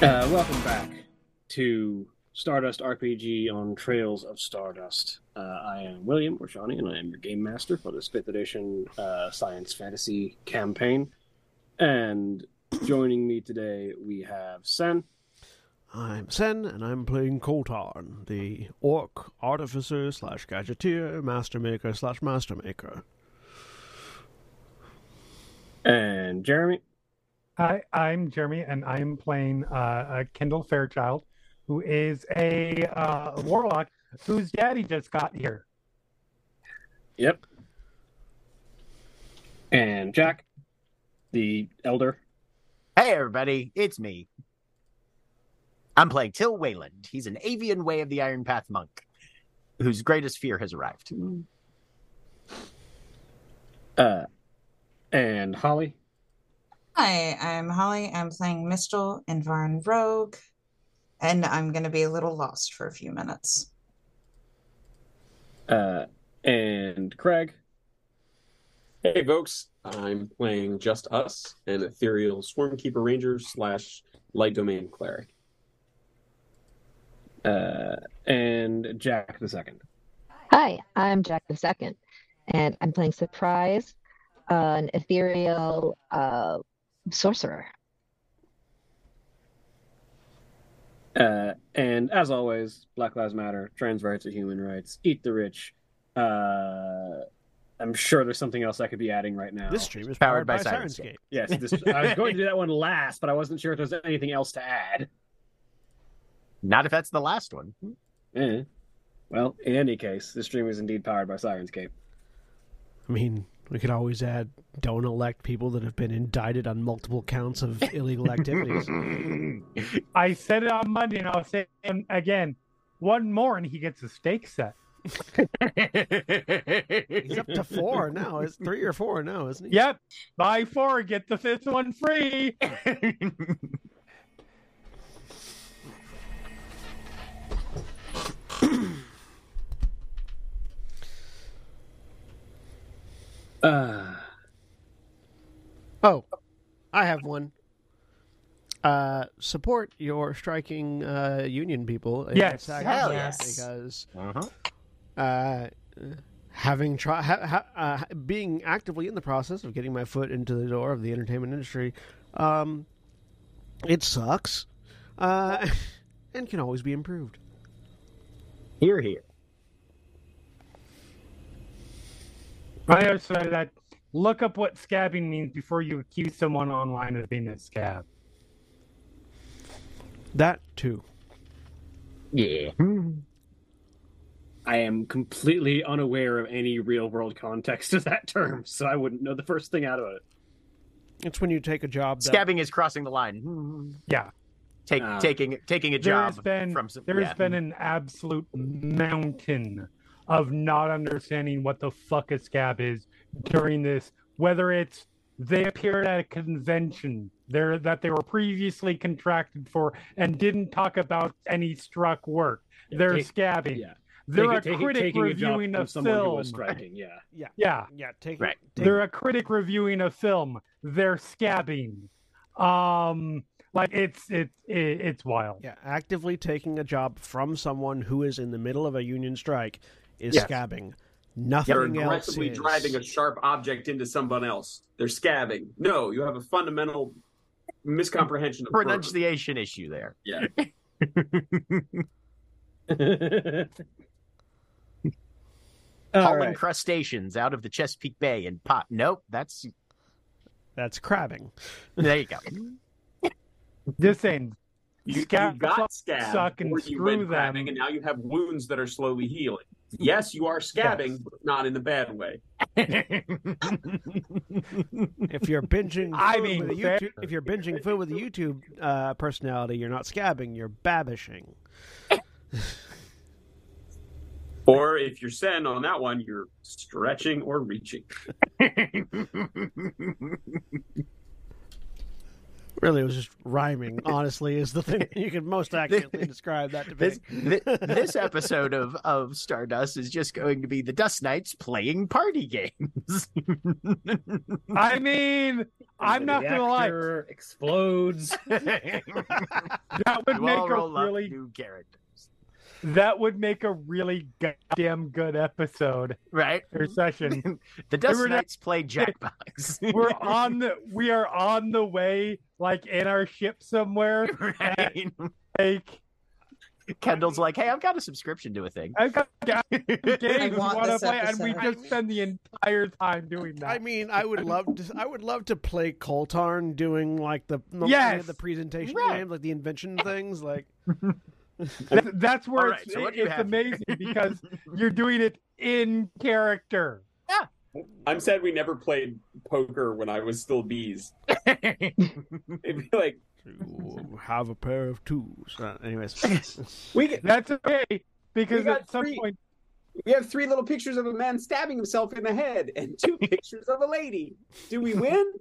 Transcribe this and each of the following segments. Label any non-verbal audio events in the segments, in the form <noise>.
Uh, welcome back to Stardust RPG on Trails of Stardust. Uh, I am William or Orshani, and I am your game master for this fifth edition uh, science fantasy campaign. And joining me today, we have Sen. I'm Sen, and I'm playing Koltarn, the orc artificer slash gadgeteer, master maker slash master maker. And Jeremy. Hi, I'm Jeremy, and I'm playing uh, a Kendall Fairchild, who is a uh, warlock whose daddy just got here. Yep. And Jack, the elder. Hey, everybody, it's me. I'm playing Tyll Wayland. He's an Avion way of the Iron Path monk whose greatest fear has arrived. Uh, and Holly. Hi, I'm Holly. I'm playing Mistyl an Invaran Rogue, and I'm going to be a little lost for a few minutes. Uh, and Craig. Hey, folks. I'm playing Just Us, an ethereal Swarmkeeper Ranger slash Light Domain Cleric. Uh, and Jack the second. Hi, I'm Jack the Second, and I'm playing Surprise, uh, an ethereal uh, sorcerer. Uh, and as always, Black Lives Matter, trans rights are human rights, eat the rich. Uh, I'm sure there's something else I could be adding right now. This stream is Powered powered, by by, Syrinscape. Syrinscape. Yes, this, I was going to do that one last, but I wasn't sure if there's anything else to add. Not if that's the last one. Eh. Well, in any case, this stream is indeed powered by Syrinscape. I mean, we could always add don't elect people that have been indicted on multiple counts of <laughs> illegal activities. I said it on Monday, and I'll say it again. One more, and he gets a stake set. <laughs> He's up to four now. It's three or four now, isn't he? Yep, buy four, get the fifth one free. <laughs> Uh, Oh, I have one. Uh, support your striking uh, union people. Yes. Hell yes. Because uh-huh. uh, having try ha, ha, uh, being actively in the process of getting my foot into the door of the entertainment industry, um, it sucks, uh, <laughs> and can always be improved. Here, here. On also other side of that, look up what scabbing means before you accuse someone online of being a scab. That too. Yeah. I am completely unaware of any real world context of that term, so I wouldn't know the first thing out of it. It's when you take a job. That, Scabbing is crossing the line. Yeah, Take, Ah. taking taking a there job has been from some. there yeah. has been an absolute mountain of not understanding what the fuck a scab is during this. Whether it's they appeared at a convention there that they were previously contracted for and didn't talk about any struck work. Yeah, They're take- scabbing. Yeah, They're Taking- a taking- critic taking a job reviewing from a someone who film. was striking. Yeah, Yeah. Yeah, Yeah. Take Right. Take, they're a critic reviewing a film. They're scabbing. Um, like it's it, it it's wild. Yeah, actively taking a job from someone who is in the middle of a union strike is Yes. scabbing. Nothing They're Nothing else aggressively is. driving a sharp object into someone else. They're scabbing. No, you have a fundamental miscomprehension of purpose. pronunciation issue there. Yeah. <laughs> All Hauling right. crustaceans out of the Chesapeake Bay and pot. Nope, that's That's crabbing. there you go. <laughs> Just saying, You, Scab you got scabbed, suck and or you screw went them. grabbing, and now you have wounds that are slowly healing. Yes, you are scabbing, Yes. but not in a bad way. <laughs> If you're binging, I food mean, with. YouTube, if you're binging food with a YouTube uh, personality, you're not scabbing, you're babishing. <laughs> Or if you're Sen on that one, you're stretching or reaching. <laughs> Really, it was just rhyming. <laughs> Honestly, is the thing you can most accurately <laughs> describe that to be. this, this episode of, of Stardust is just going to be the Dust Knights playing party games. <laughs> I mean, I'm not gonna lie. Explodes. That would You make all a roll up really new characters, that would make a really goddamn good episode right? or session. <laughs> The Dust We're not- play Jackbox. <laughs> We're on the we are on the way, like in our ship somewhere. <laughs> right? Like Kendall's like, "Hey, I've got a subscription to a thing." I've got games we want want to this play, and we just spend the entire time doing that. I mean, I would love to. I would love to play Koltarn doing like the the, Yes! the presentation Right. games, like the invention things. Like, That- <laughs> that's where All right, it's, so what it's amazing because you're doing it in character. Yeah. I'm sad we never played poker when I was still bees. <laughs> It'd be like to have a pair of twos. Uh, anyways, <laughs> we get, That's okay because at some three. point, we have three little pictures of a man stabbing himself in the head and two pictures of a lady. Do we win?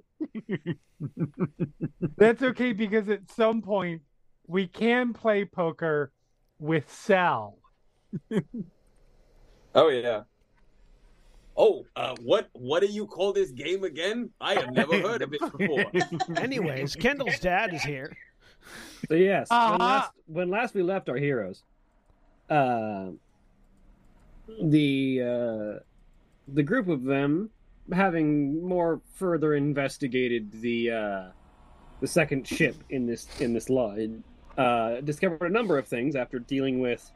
that's okay because at some point we can play poker with Sal. <laughs> Oh yeah. Oh, uh, what what do you call this game again? I have never <laughs> heard of it before. <laughs> anyways, Kendall's dad is here. So yes, when, Uh-huh. last, when last we left our heroes, uh, the uh, the group of them, having more further investigated the uh, the second ship in this in this line, uh, discovered a number of things after dealing with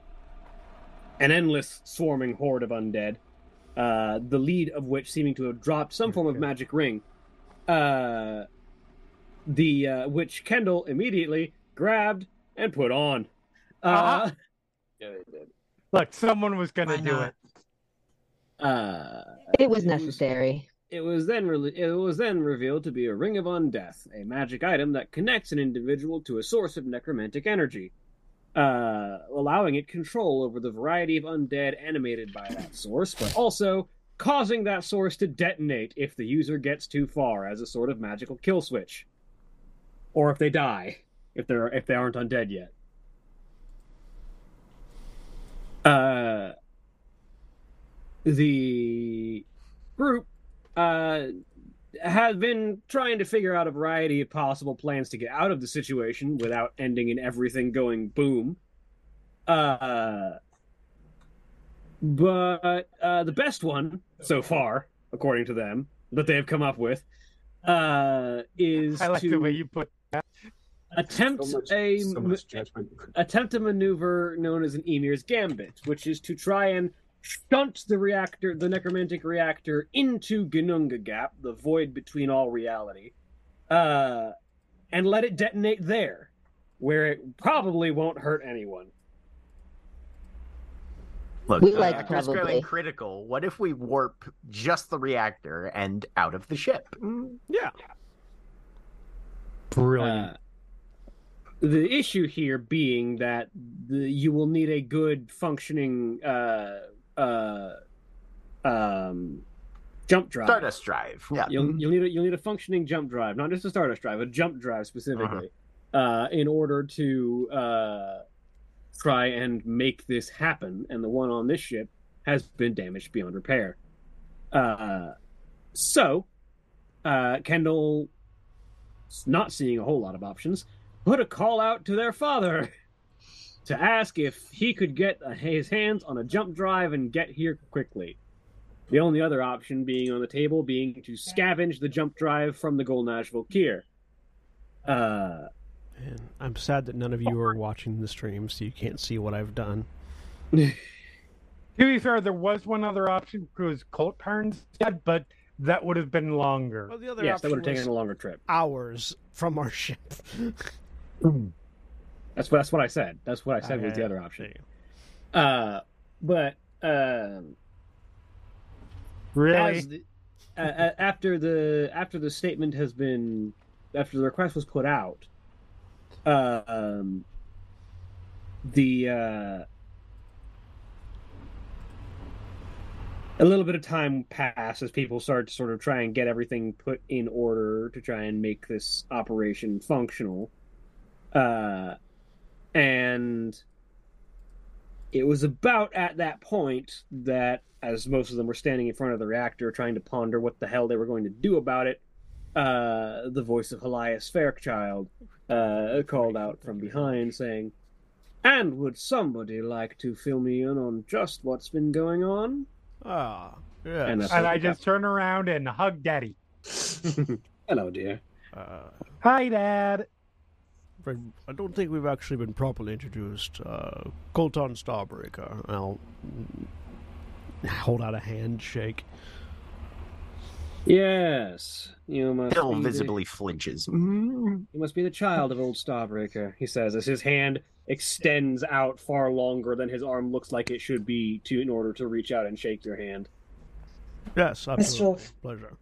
an endless swarming horde of undead. Uh, the lead of which seeming to have dropped some form of magic ring. Uh, the uh, which Kendall immediately grabbed and put on. Uh, Uh-huh. yeah, they did. Look, someone was going to Why do not? it. uh, It was necessary. It was then re- it was then revealed to be a ring of undeath, a magic item that connects an individual to a source of necromantic energy, uh, allowing it control over the variety of undead animated by that source, but also causing that source to detonate if the user gets too far as a sort of magical kill switch, or if they die if they're if they aren't undead yet. Uh, the group uh, has been trying to figure out a variety of possible plans to get out of the situation without ending in everything going boom. Uh, but uh, the best one so far, according to them, that they have come up with, uh, is I like to the way you put that. attempt So much, a so much attempt a maneuver known as an Emir's Gambit, which is to try and shunt the reactor, the necromantic reactor, into Ginnungagap, the void between all reality, uh, and let it detonate there, where it probably won't hurt anyone. Look, We like reactor's probably. growing critical. What if we warp just the reactor and out of the ship? Mm, Yeah, Brilliant. Uh, the issue here being that the, you will need a good functioning uh, uh, um, jump drive. Stardust drive. Yeah. You'll, you'll need a, you'll need a functioning jump drive, not just a Stardust drive, a jump drive specifically, uh in order to uh, try and make this happen. And the one on this ship has been damaged beyond repair. Uh, so uh, Kendall, not seeing a whole lot of options, put a call out to their father <laughs> to ask if he could get his hands on a jump drive and get here quickly. The only other option being on the table being to scavenge the jump drive from the Golnash Volkir. Uh, and I'm sad that none of you are watching the stream, so you can't see what I've done. <laughs> To be fair, there was one other option, which was Koltarn's, but that would have been longer. Well, the other yes, that would have taken a longer trip. hours from our ship. <laughs> That's what that's what I said. That's what I said was the other option. Uh, but um, Really? the, uh, uh, after the after the statement has been after the request was put out, uh, um, the uh, a little bit of time passed as people started to sort of try and get everything put in order to try and make this operation functional. Uh, and it was about at that point that, as most of them were standing in front of the reactor trying to ponder what the hell they were going to do about it, uh, the voice of Helias Fairchild uh, called out from behind, saying, And would somebody like to fill me in on just what's been going on? Ah, yes. And and I just turn around and hug Daddy. <laughs> Hello, dear. Uh, Hi, Dad. Fred, I don't think we've actually been properly introduced. Uh, Koltarn Starbreaker. I'll hold out a handshake. Yes, you must Bill be the- visibly flinches. Mm. You must be the child of old Starbreaker, he says, as his hand extends out far longer than his arm looks like it should be to in order to reach out and shake your hand. Yes, absolutely. Wolf. Pleasure.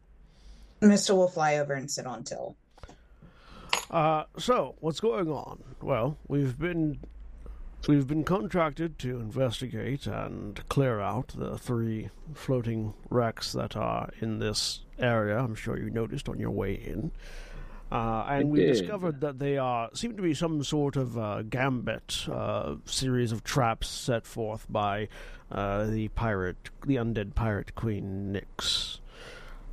Mr. will fly over and sit on Tyll. Uh, so what's going on? Well, we've been we've been contracted to investigate and clear out the three floating wrecks that are in this area. I'm sure you noticed on your way in. Uh, and we discovered that they are seem to be some sort of uh, gambit uh, series of traps set forth by uh, the pirate, the undead pirate queen Nyx.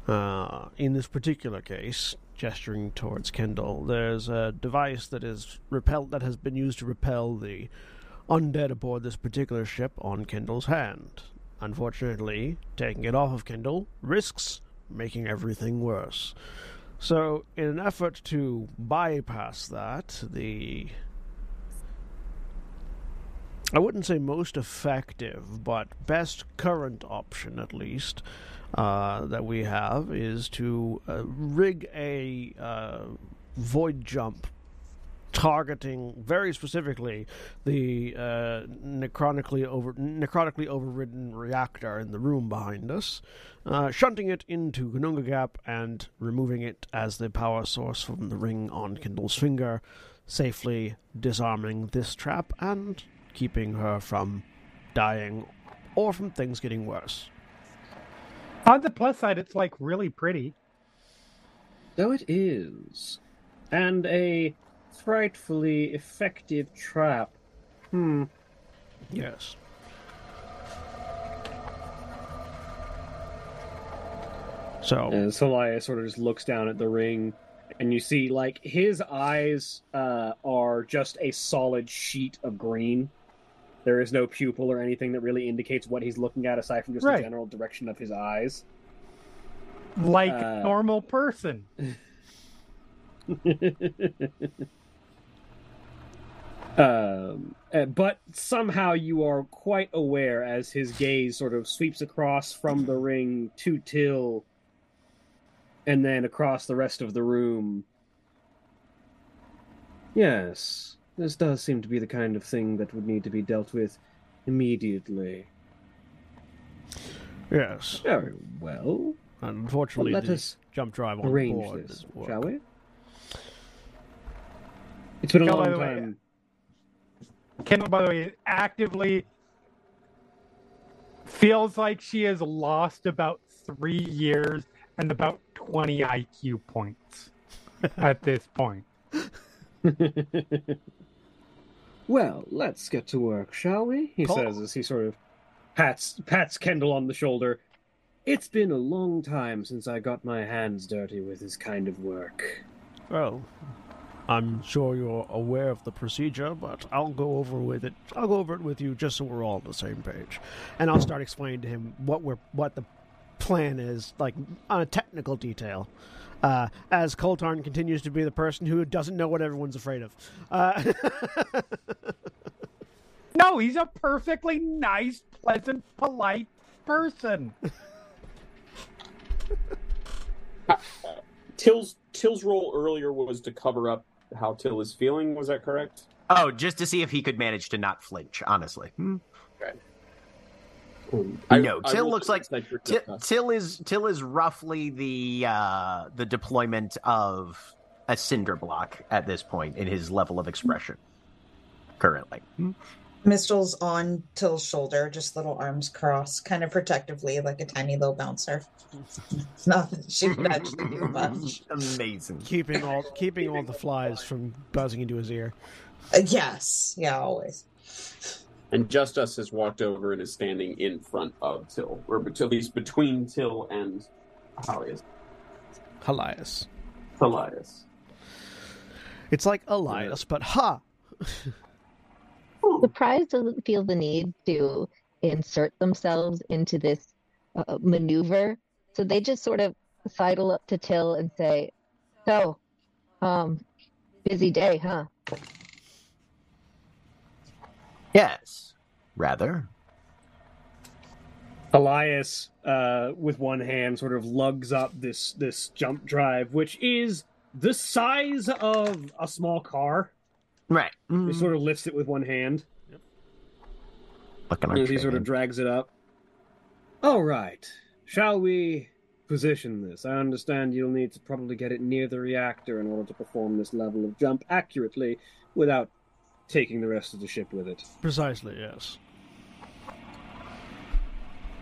Uh, in this particular case, gesturing towards Kendall, there's a device that is repelled that has been used to repel the undead aboard this particular ship on Kendall's hand. Unfortunately, taking it off of Kendall risks making everything worse. So, in an effort to bypass that, the I wouldn't say most effective, but best current option at least uh, that we have is to uh, rig a uh, void jump targeting very specifically the uh, necrotically over necrotically overridden reactor in the room behind us, uh, shunting it into Ginnungagap and removing it as the power source from the ring on Kendall's finger, safely disarming this trap and keeping her from dying or from things getting worse. On the plus side, it's like really pretty. Though it is. And a frightfully effective trap. Hmm. Yes. So And Celaya sort of just looks down at the ring, and you see, like, his eyes uh, are just a solid sheet of green. There is no pupil or anything that really indicates what he's looking at aside from just Right. the general direction of his eyes. Like Uh, normal person. <laughs> Um, uh, but somehow you are quite aware as his gaze sort of sweeps across from the ring to Tyll and then across the rest of the room. Yes, this does seem to be the kind of thing that would need to be dealt with immediately. yes, Very well. and Well, unfortunately, let the us jump drive on arrange board this, shall we? It's been a by long way, time. Kendall, by the way, actively feels like she has lost about three years and about 20 IQ points at this point. <laughs> well, let's get to work, shall we? He Call- says as he sort of pats pats Kendall on the shoulder. It's been a long time since I got my hands dirty with this kind of work. Well, I'm sure you're aware of the procedure, but I'll go over with it. I'll go over it with you just so we're all on the same page, and I'll start explaining to him what we're what the plan is, like on a technical detail. Uh, as Koltarn continues to be the person who doesn't know what everyone's afraid of. Uh, <laughs> No, he's a perfectly nice, pleasant, polite person. <laughs> Tyll's Tyll's role earlier was to cover up how Tyll is feeling. Was that correct? Oh, just to see if he could manage to not flinch. Honestly, Hmm. Um, No, Tyll will looks like- insight Tyll. Tyll is Tyll is roughly the uh, the deployment of a cinder block at this point in his level of expression. Currently, Mistyl's on Tyll's shoulder, just little arms crossed, kind of protectively, like a tiny little bouncer. <laughs> Not that she would actually do <laughs> much. Amazing. keeping all keeping all the flies from buzzing into his ear. Uh, yes, yeah, always. And Just Us has walked over and is standing in front of Tyll, or at least between Tyll and Elias. Elias. Elias. It's like Elias, but ha! Surprise doesn't feel the need to insert themselves into this uh, maneuver, so they just sort of sidle up to Tyll and say, "So, um, busy day, huh?" Yes, rather. Elias, uh, with one hand, sort of lugs up this this jump drive, which is the size of a small car. Right. He sort of lifts it with one hand Looking as he sort of drags it up. All right, shall we position this? I understand you'll need to probably get it near the reactor in order to perform this level of jump accurately without taking the rest of the ship with it. Precisely, yes.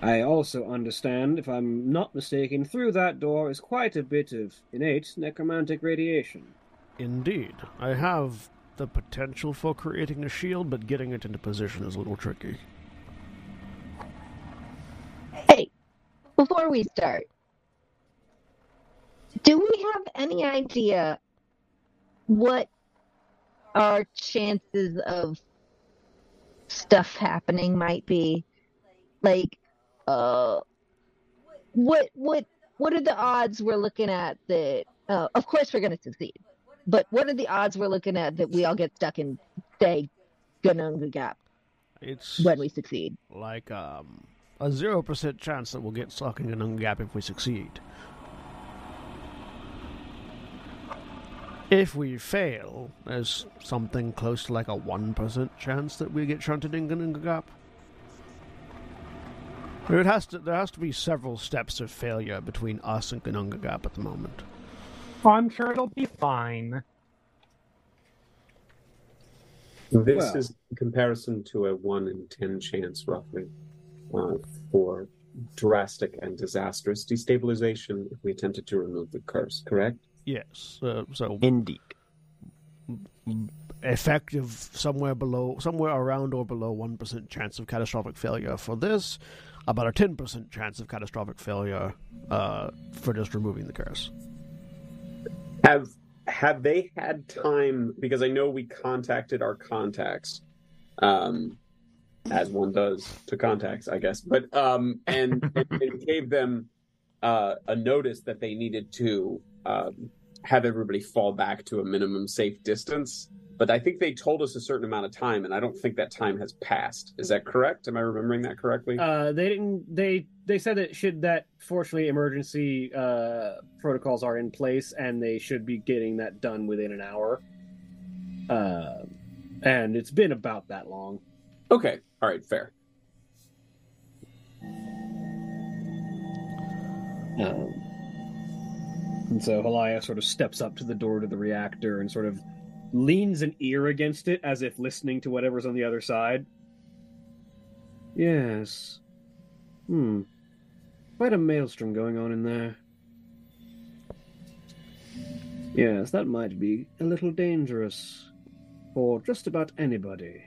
I also understand, if I'm not mistaken, through that door is quite a bit of innate necromantic radiation. Indeed. I have the potential for creating a shield, but getting it into position is a little tricky. Hey, before we start, do we have any idea what our chances of stuff happening might be? Like, uh, what what what are the odds we're looking at that? Uh, of course, we're going to succeed, but what are the odds we're looking at that we all get stuck in, say, Ginnungagap It's when we succeed? like um, a zero percent chance that we'll get stuck in Ginnungagap if we succeed. If we fail, there's something close to like a one percent chance that we get shunted in Ginnungagap. It has to. There has to be several steps of failure between us and Ginnungagap at the moment. I'm sure it'll be fine. This Well- is in comparison to a 1 in 10 chance, roughly, uh, for drastic and disastrous destabilization if we attempted to remove the curse, correct? Yes. Uh, so Indeed. effective somewhere below, somewhere around or below one percent chance of catastrophic failure for this. About a ten percent chance of catastrophic failure uh, for just removing the curse. Have have they had time? Because I know we contacted our contacts, um, as one does to contacts, I guess. But um, and, and, and gave them uh, a notice that they needed to um, have everybody fall back to a minimum safe distance. But I think they told us a certain amount of time, and I don't think that time has passed. Is that correct? Am I remembering that correctly? Uh, they didn't. They they said that should that fortunately emergency uh, protocols are in place, and they should be getting that done within an hour. Uh, and it's been about that long. okay, all right, fair. Um, and so Halaya sort of steps up to the door to the reactor and sort of leans an ear against it as if listening to whatever's on the other side. Yes. Hmm. Quite a maelstrom going on in there. Yes, that might be a little dangerous for just about anybody.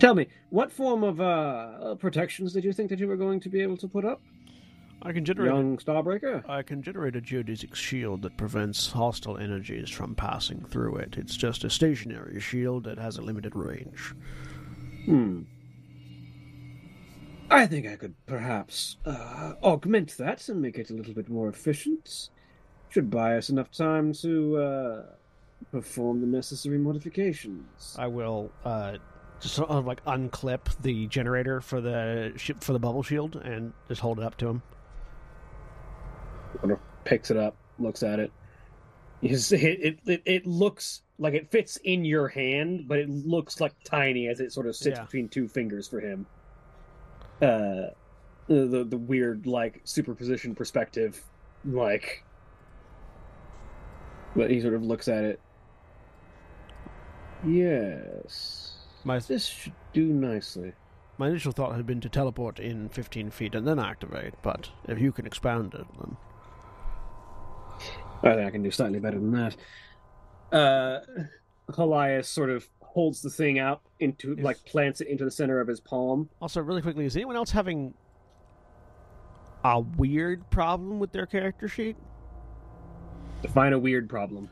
Tell me, what form of uh, protections did you think that you were going to be able to put up? I can generate. Young Starbreaker? I can generate a geodesic shield that prevents hostile energies from passing through it. It's just a stationary shield that has a limited range. Hmm. I think I could perhaps uh, augment that and make it a little bit more efficient. Should buy us enough time to uh, perform the necessary modifications. I will uh, just sort of like unclip the generator for the sh- for the bubble shield and just hold it up to him. Picks it up, looks at it. <laughs> It, it, it it looks like it fits in your hand, but it looks like tiny as it sort of sits Yeah. between two fingers for him. Uh, the the, weird like superposition perspective, like. But he sort of looks at it. Yes, My this should do nicely. my initial thought had been to teleport in 15 feet and then activate, but if you can expand it, then I think I can do slightly better than that. Uh, Helias sort of holds the thing out into, like, plants it into the center of his palm. Also, really quickly, is anyone else having a weird problem with their character sheet? Define a weird problem.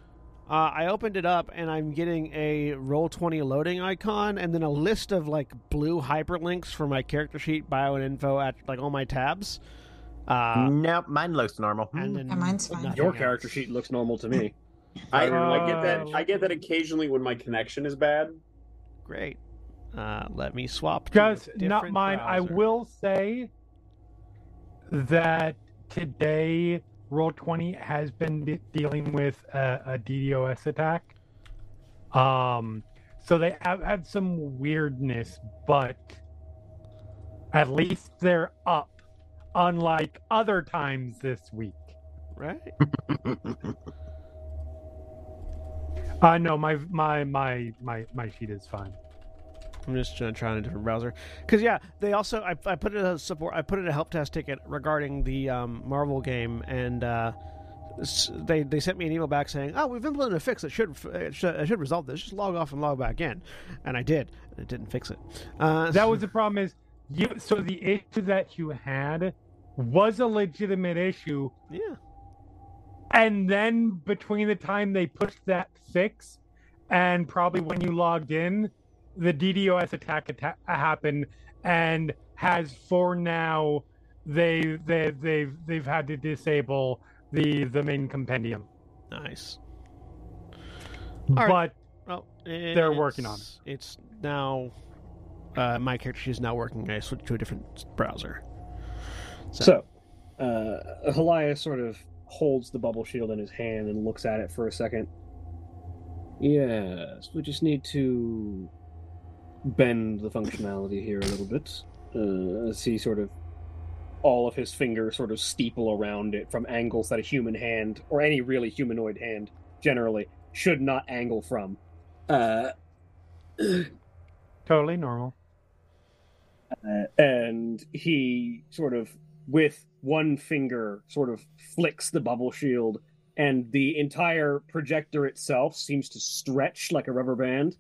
Uh, I opened it up and I'm getting a roll twenty loading icon, and then a list of like blue hyperlinks for my character sheet, bio and info at like all my tabs. Uh, nope, mine looks normal. and then Yeah, mine's fine. nothing Your else. character sheet looks normal to me. I, I get that. Uh, I get that occasionally when my connection is bad. Great. Uh, let me swap. to a Just not different mine. I will say that today Roll20 has been de- dealing with a, a DDoS attack. Um, so they have had some weirdness, but at least they're up, unlike other times this week. Right. <laughs> Uh no, my my my my my sheet is fine. I'm just uh, trying a different browser because yeah, they also I, I put it a support I put it a help test ticket regarding the um, Marvel game and uh, they they sent me an email back saying oh we've implemented a fix that should it should, it should resolve this just log off and log back in and I did it didn't fix it. Uh, That was the problem is you so the issue that you had was a legitimate issue yeah and then between the time they pushed that fix and probably when you logged in the DDoS attack atta- happened and has for now they they they've they've had to disable the the main compendium nice. All right. but Well, They're working on it. It's now uh, my character sheet is now working. I switched to a different browser. So, uh, Helias sort of holds the bubble shield in his hand and looks at it for a second. Yes, we just need to bend the functionality here a little bit. Uh, as he sort of, all of his fingers sort of steeple around it from angles that a human hand, or any really humanoid hand generally, should not angle from. Uh, <clears throat> totally normal. Uh, and he sort of with one finger sort of flicks the bubble shield and the entire projector itself seems to stretch like a rubber band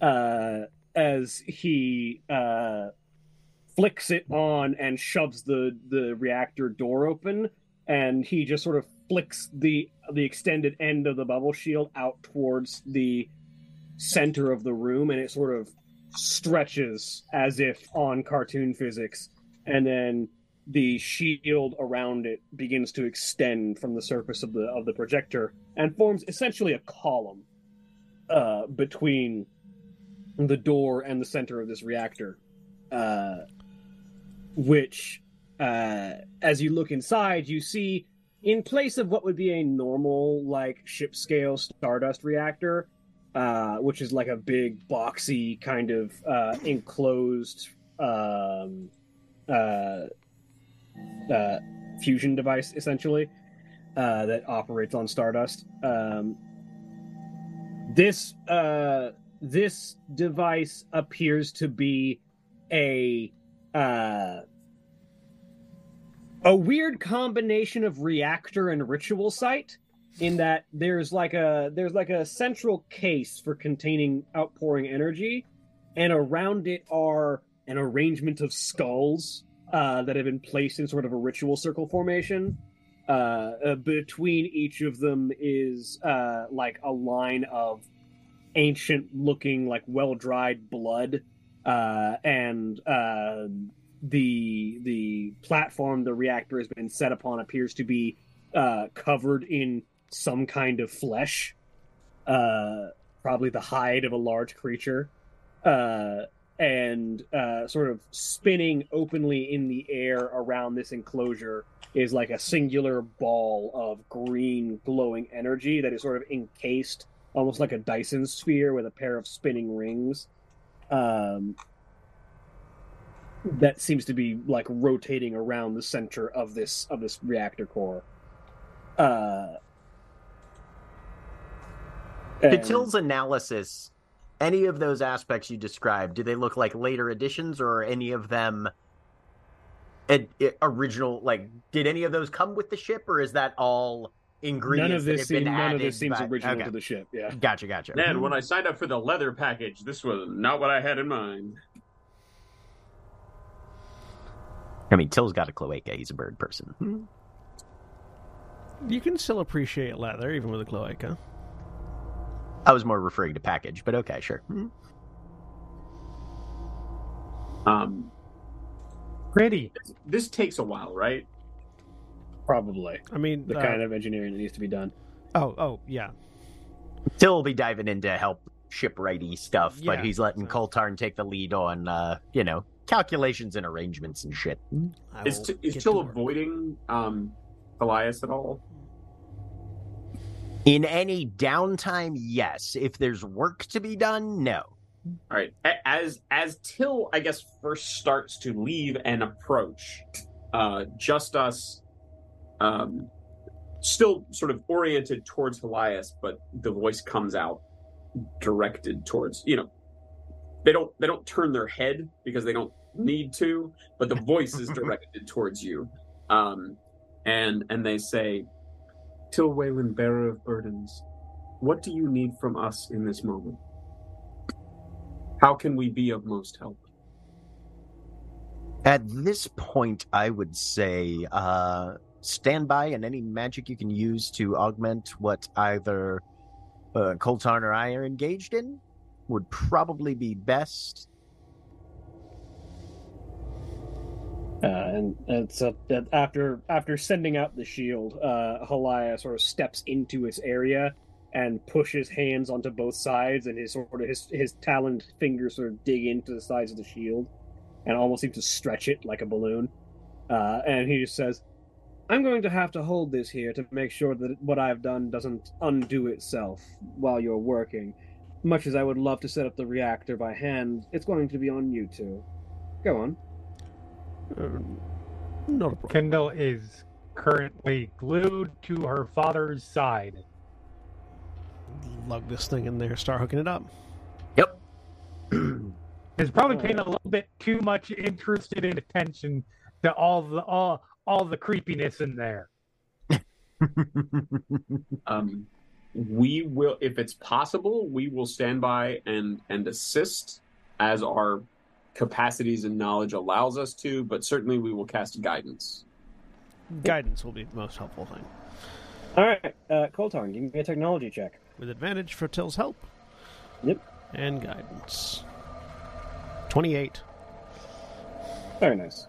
uh, as he uh, flicks it on and shoves the the reactor door open and he just sort of flicks the the extended end of the bubble shield out towards the center of the room and it sort of stretches as if on cartoon physics, and then the shield around it begins to extend from the surface of the of the projector and forms essentially a column uh, between the door and the center of this reactor, uh, which, uh, as you look inside, you see in place of what would be a normal like ship scale stardust reactor uh, which is like a big boxy kind of uh, enclosed um, uh, uh, fusion device, essentially, uh, that operates on Stardust. Um, this uh, this device appears to be a a weird combination of reactor and ritual site in that there's like a there's like a central case for containing outpouring energy and around it are an arrangement of skulls uh, that have been placed in sort of a ritual circle formation. Uh, uh, between each of them is uh, like a line of ancient looking like well dried blood uh, and uh, the the platform the reactor has been set upon appears to be covered in some kind of flesh, uh, probably the hide of a large creature, uh, and uh, sort of spinning openly in the air around this enclosure is like a singular ball of green glowing energy that is sort of encased almost like a Dyson sphere with a pair of spinning rings. Um, that seems to be like rotating around the center of this of this reactor core. Uh, and- Tyll's analysis, any of those aspects you described, do they look like later additions, or are any of them ed- original? Like, did any of those come with the ship, or is that all ingredients? none of this have seems, been none of this seems by- original okay. to the ship. Yeah. Gotcha, gotcha. Ned, when I signed up for the leather package, this was not what I had in mind. I mean, Tyll's got a cloaca. He's a bird person. Hmm. You can still appreciate leather even with a cloaca. I was more referring to package, but okay, sure. Um, Pretty. this takes a while, right? Probably I mean, the uh, kind of engineering that needs to be done. oh, oh, yeah. Tyll will be diving into help shipwrighty stuff, but he's letting so- Koltarn take the lead on, uh, you know, calculations and arrangements and shit. Is, will t- is get Tyll avoiding um, Elias at all? In any downtime, yes. If there's work to be done, no. All right. As as Tyll, I guess, first starts to leave and approach, uh, just us, um, still sort of oriented towards Elias, but the voice comes out directed towards you know. They don't they don't turn their head because they don't need to, but the voice is <laughs> directed towards you, um, and and they say, "Tyll Wayland, bearer of burdens, what do you need from us in this moment?" How can we be of most help? At this point, I would say uh, stand by and any magic you can use to augment what either uh, Koltarn or I are engaged in would probably be best. Uh, and and so after after sending out the shield, uh, Halaya sort of steps into its area and pushes hands onto both sides, and his sort of his his taloned fingers sort of dig into the sides of the shield, and almost seem to stretch it like a balloon. Uh, and he just says, "I'm going to have to hold this here to make sure that what I've done doesn't undo itself while you're working. Much as I would love to set up the reactor by hand, it's going to be on you two. Go on." Uh, not a problem. Kendall is currently glued to her father's side. Lug this thing in there, start hooking it up. Yep. <clears throat> Is probably paying a little bit too much interested in attention to all the all all the creepiness in there. <laughs> Um, we will, if it's possible, we will stand by and and assist as our capacities and knowledge allows us to. But certainly, we will cast guidance. Guidance will be the most helpful thing. All right, uh, Koltarn, give me a technology check. With advantage for Tyll's help. Yep. And guidance. 28. Very nice.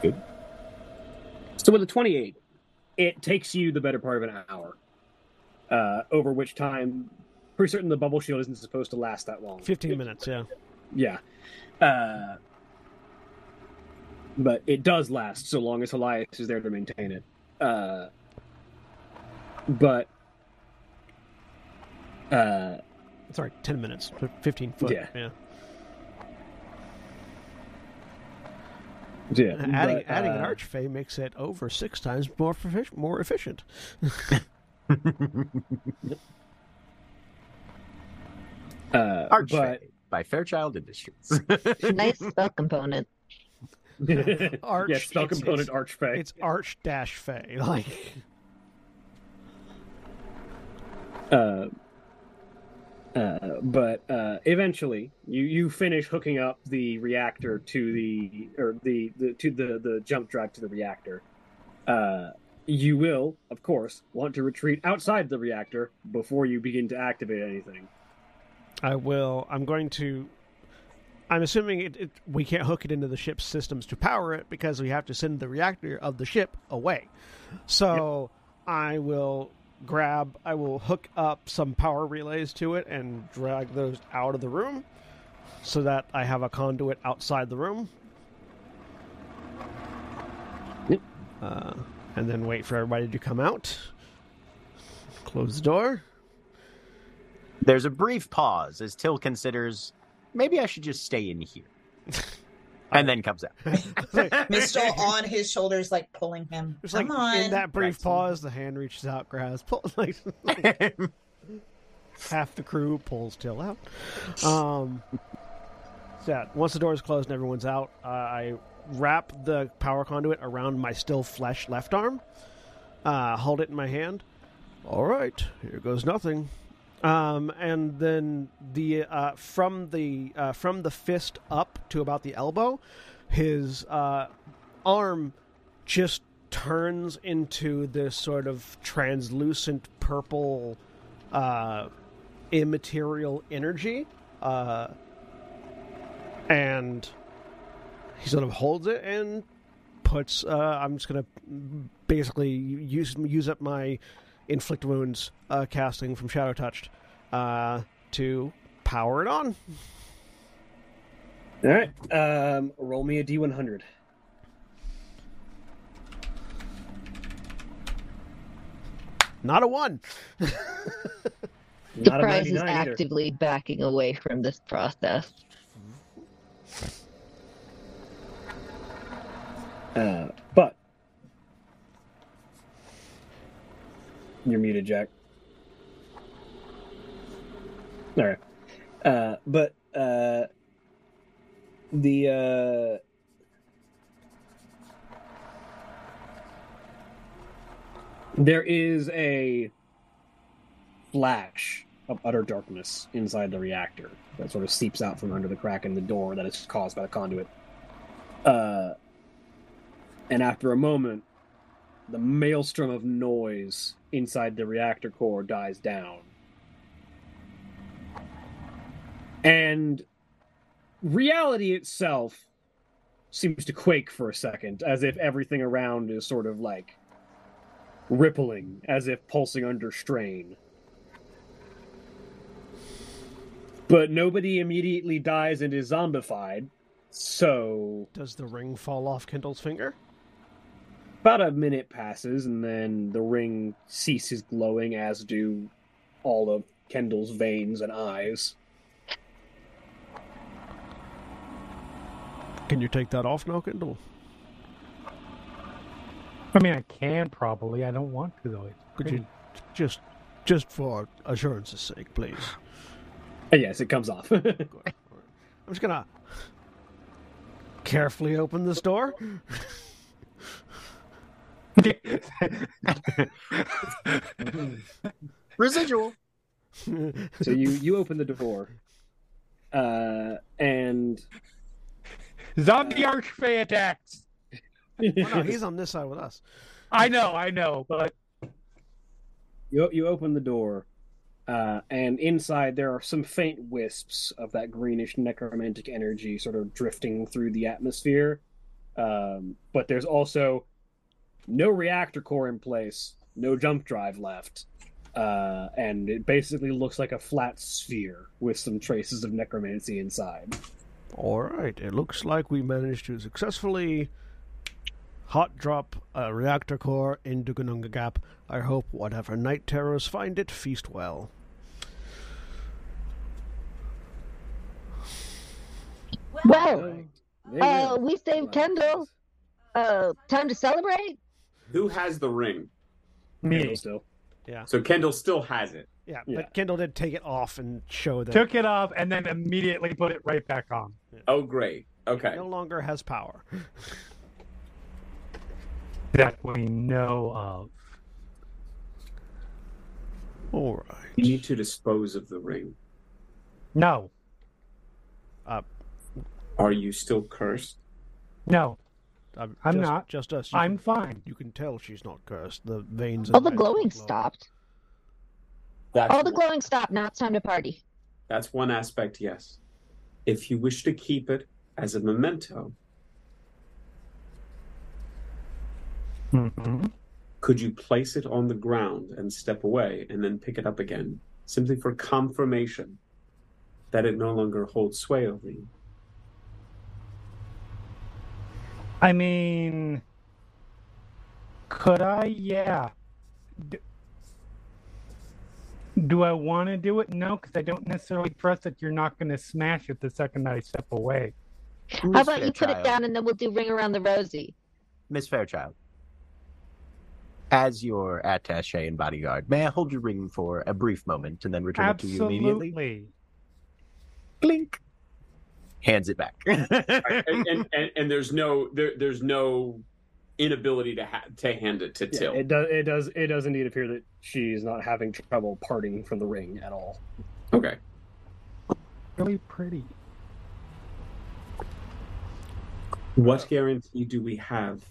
Good. So with a 28, it takes you the better part of an hour. Uh, over which time, pretty certain the bubble shield isn't supposed to last that long. 15 minutes, yeah. Yeah. Uh, but it does last so long as Elias is there to maintain it. Uh, but uh, Sorry, 10 minutes. 15 foot. Yeah. yeah. yeah, adding but, adding an uh, archfey makes it over six times more profic- more efficient. <laughs> Uh, Archfey by Fairchild Industries. <laughs> nice <laughs> spell component. but <laughs> Arch, yeah, spell it's- component it's- archfey. It's arch dash fey. Like uh, uh, but uh, eventually, you you finish hooking up the reactor to the or the, the to the the jump drive to the reactor. Uh, you will, of course, want to retreat outside the reactor before you begin to activate anything. I will. I'm going to. I'm assuming it, it. We can't hook it into the ship's systems to power it because we have to send the reactor of the ship away. So I will grab. I will hook up some power relays to it and drag those out of the room, so that I have a conduit outside the room. uh, and then wait for everybody to come out. Close the door. There's a brief pause as Tyll considers maybe I should just stay in here. <laughs> and then comes out. <laughs> Mistyl <laughs> on his shoulders, like pulling him. Just Come like on. in that brief Right. pause, the hand reaches out, grabs, pull, like half the crew pulls Tyll out. Um, so yeah, once the door is closed and everyone's out, uh, I wrap the power conduit around my still flesh left arm, uh, hold it in my hand. All right, here goes nothing. Um, and then the uh, from the uh, from the fist up to about the elbow, his uh, arm just turns into this sort of translucent purple uh, immaterial energy uh, and he sort of holds it and puts uh, i'm just gonna basically use use up my inflict wounds uh, casting from shadow touched uh, to power it on All right. Um, roll me a d100. not a one Not a Surprise is 99 either. actively backing away from this process. Uh, but you're muted, Jack. All right. Uh, but uh, the uh, there is a flash of utter darkness inside the reactor that sort of seeps out from under the crack in the door that is caused by the conduit. Uh, and after a moment, the maelstrom of noise inside the reactor core dies down. And reality itself seems to quake for a second, as if everything around is sort of like rippling, as if pulsing under strain. But nobody immediately dies and is zombified, so does the ring fall off Kendall's finger about a minute passes and then the ring ceases glowing as do all of kendall's veins and eyes. Can you take that off now Kendall I mean, I can probably. I don't want to though. It's could you just just for assurance's sake please? Uh, yes it comes off. <laughs> I'm just gonna carefully open this door <laughs> <laughs> Residual. so you you open the door uh and Zombie Archfey attacks. oh, no, he's on this side with us I know, I know, but you you open the door uh, and inside there are some faint wisps of that greenish necromantic energy sort of drifting through the atmosphere um, but there's also no reactor core in place no jump drive left uh, and it basically looks like a flat sphere with some traces of necromancy inside All right, it looks like we managed to successfully hot drop a reactor core into Ginnungagap. I hope whatever night terrors find it feast well. Well, They uh, we saved Kendall. Uh, time to celebrate. Who has the ring? me still Yeah. So Kendall still has it. Yeah, Yeah. but Kendall did take it off and show that took it off and then immediately put it right back on. Oh, great. he Okay. no longer has power. That we know of. All right. You need to dispose of the ring. No, Uh, Are you still cursed? no, I'm, I'm just, not. Just us. You I'm Can, fine. you can tell she's not cursed. The veins. Are. All the glowing glow. stopped. That's All the glowing stopped. Now it's time to party. That's one aspect, yes. If you wish to keep it as a memento, hmm could you place it on the ground and step away and then pick it up again, simply for confirmation that it no longer holds sway over you? I mean, Could I? Yeah. D- do I want to do it? No, because I don't necessarily trust that you're not going to smash it the second I step away. How about you put it down and then we'll do ring around the rosy? Miss Fairchild. As your attaché and bodyguard, may I hold your ring for a brief moment and then return it to you immediately? Absolutely. Blink. Hands it back. and, and, and, and there's no there, there's no inability to ha- to hand it to Yeah, Tyll. it does. It does. It does indeed appear that she's not having trouble parting from the ring at all. Okay. Really pretty. What guarantee do we have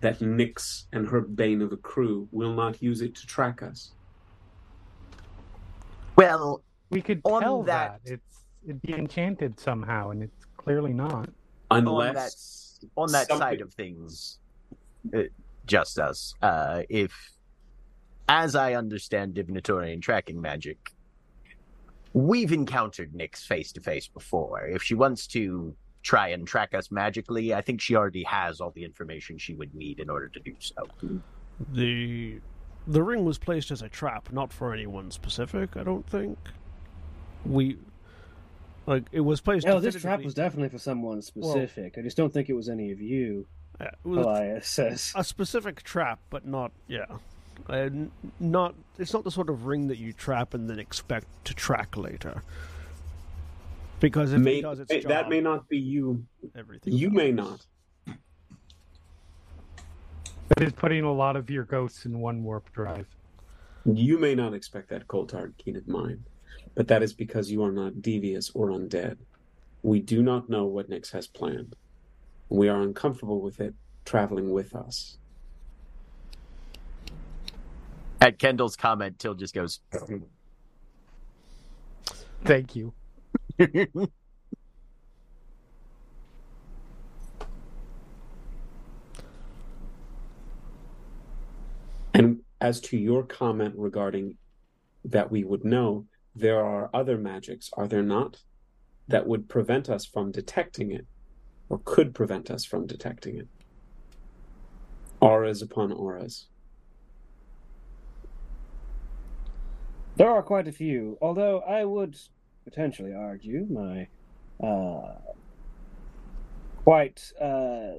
that Nyx and her bane of a crew will not use it to track us? well, We could On tell that- that. it's it'd be enchanted somehow, and it's clearly not. Unless on that something- side of things, uh, just us. Uh, if, as I understand divinatorian tracking magic, we've encountered Nyx face to face before. If she wants to try and track us magically, I think she already has all the information she would need in order to do so. The the ring was placed as a trap, not for anyone specific. I don't think. We like it was placed. No, this trap was definitely for someone specific. I just don't think it was any of you. Yeah, Elias says. a specific trap, but not yeah. Uh, not it's not the sort of ring that you trap and then expect to track later. Because if may, it does its may- job, that may not be you. everything You does. may not. That is putting a lot of your ghosts in one warp drive. You may not expect that cold hard keen of mine, but that is because you are not devious or undead. We do not know what Nyx has planned. We are uncomfortable with it traveling with us. At Kendall's comment, Tyll just goes, <clears throat> Thank you. And as to your comment regarding that we would know, there are other magics, are there not, that would prevent us from detecting it, or could prevent us from detecting it? Auras upon auras. There are quite a few, although I would potentially argue my uh, quite uh,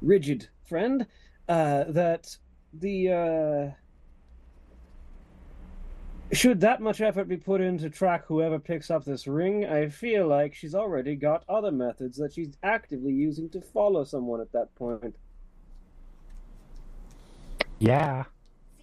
rigid friend uh, that the uh, should that much effort be put in to track whoever picks up this ring, I feel like she's already got other methods that she's actively using to follow someone at that point. Yeah.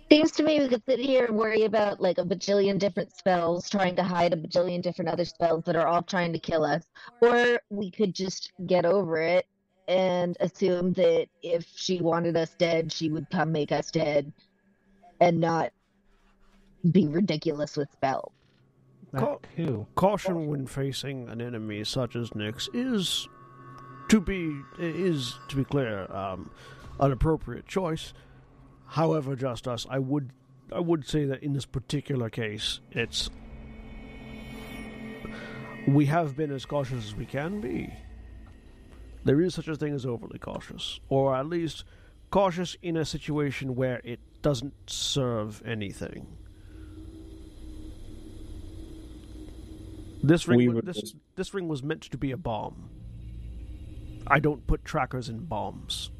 Seems to me we could sit here and worry about like a bajillion different spells, trying to hide a bajillion different other spells that are all trying to kill us. Or we could just get over it and assume that if she wanted us dead, she would come make us dead and not <laughs> be ridiculous with spells. That Call- Caution when facing an enemy such as Nyx is, to be is to be clear, um, an appropriate choice. However, just us, I would I would say that in this particular case, it's we have been as cautious as we can be. There is such a thing as overly cautious, or at least cautious in a situation where it doesn't serve anything. This ring, We wa- would this, just- this ring was meant to be a bomb. I don't put trackers in bombs.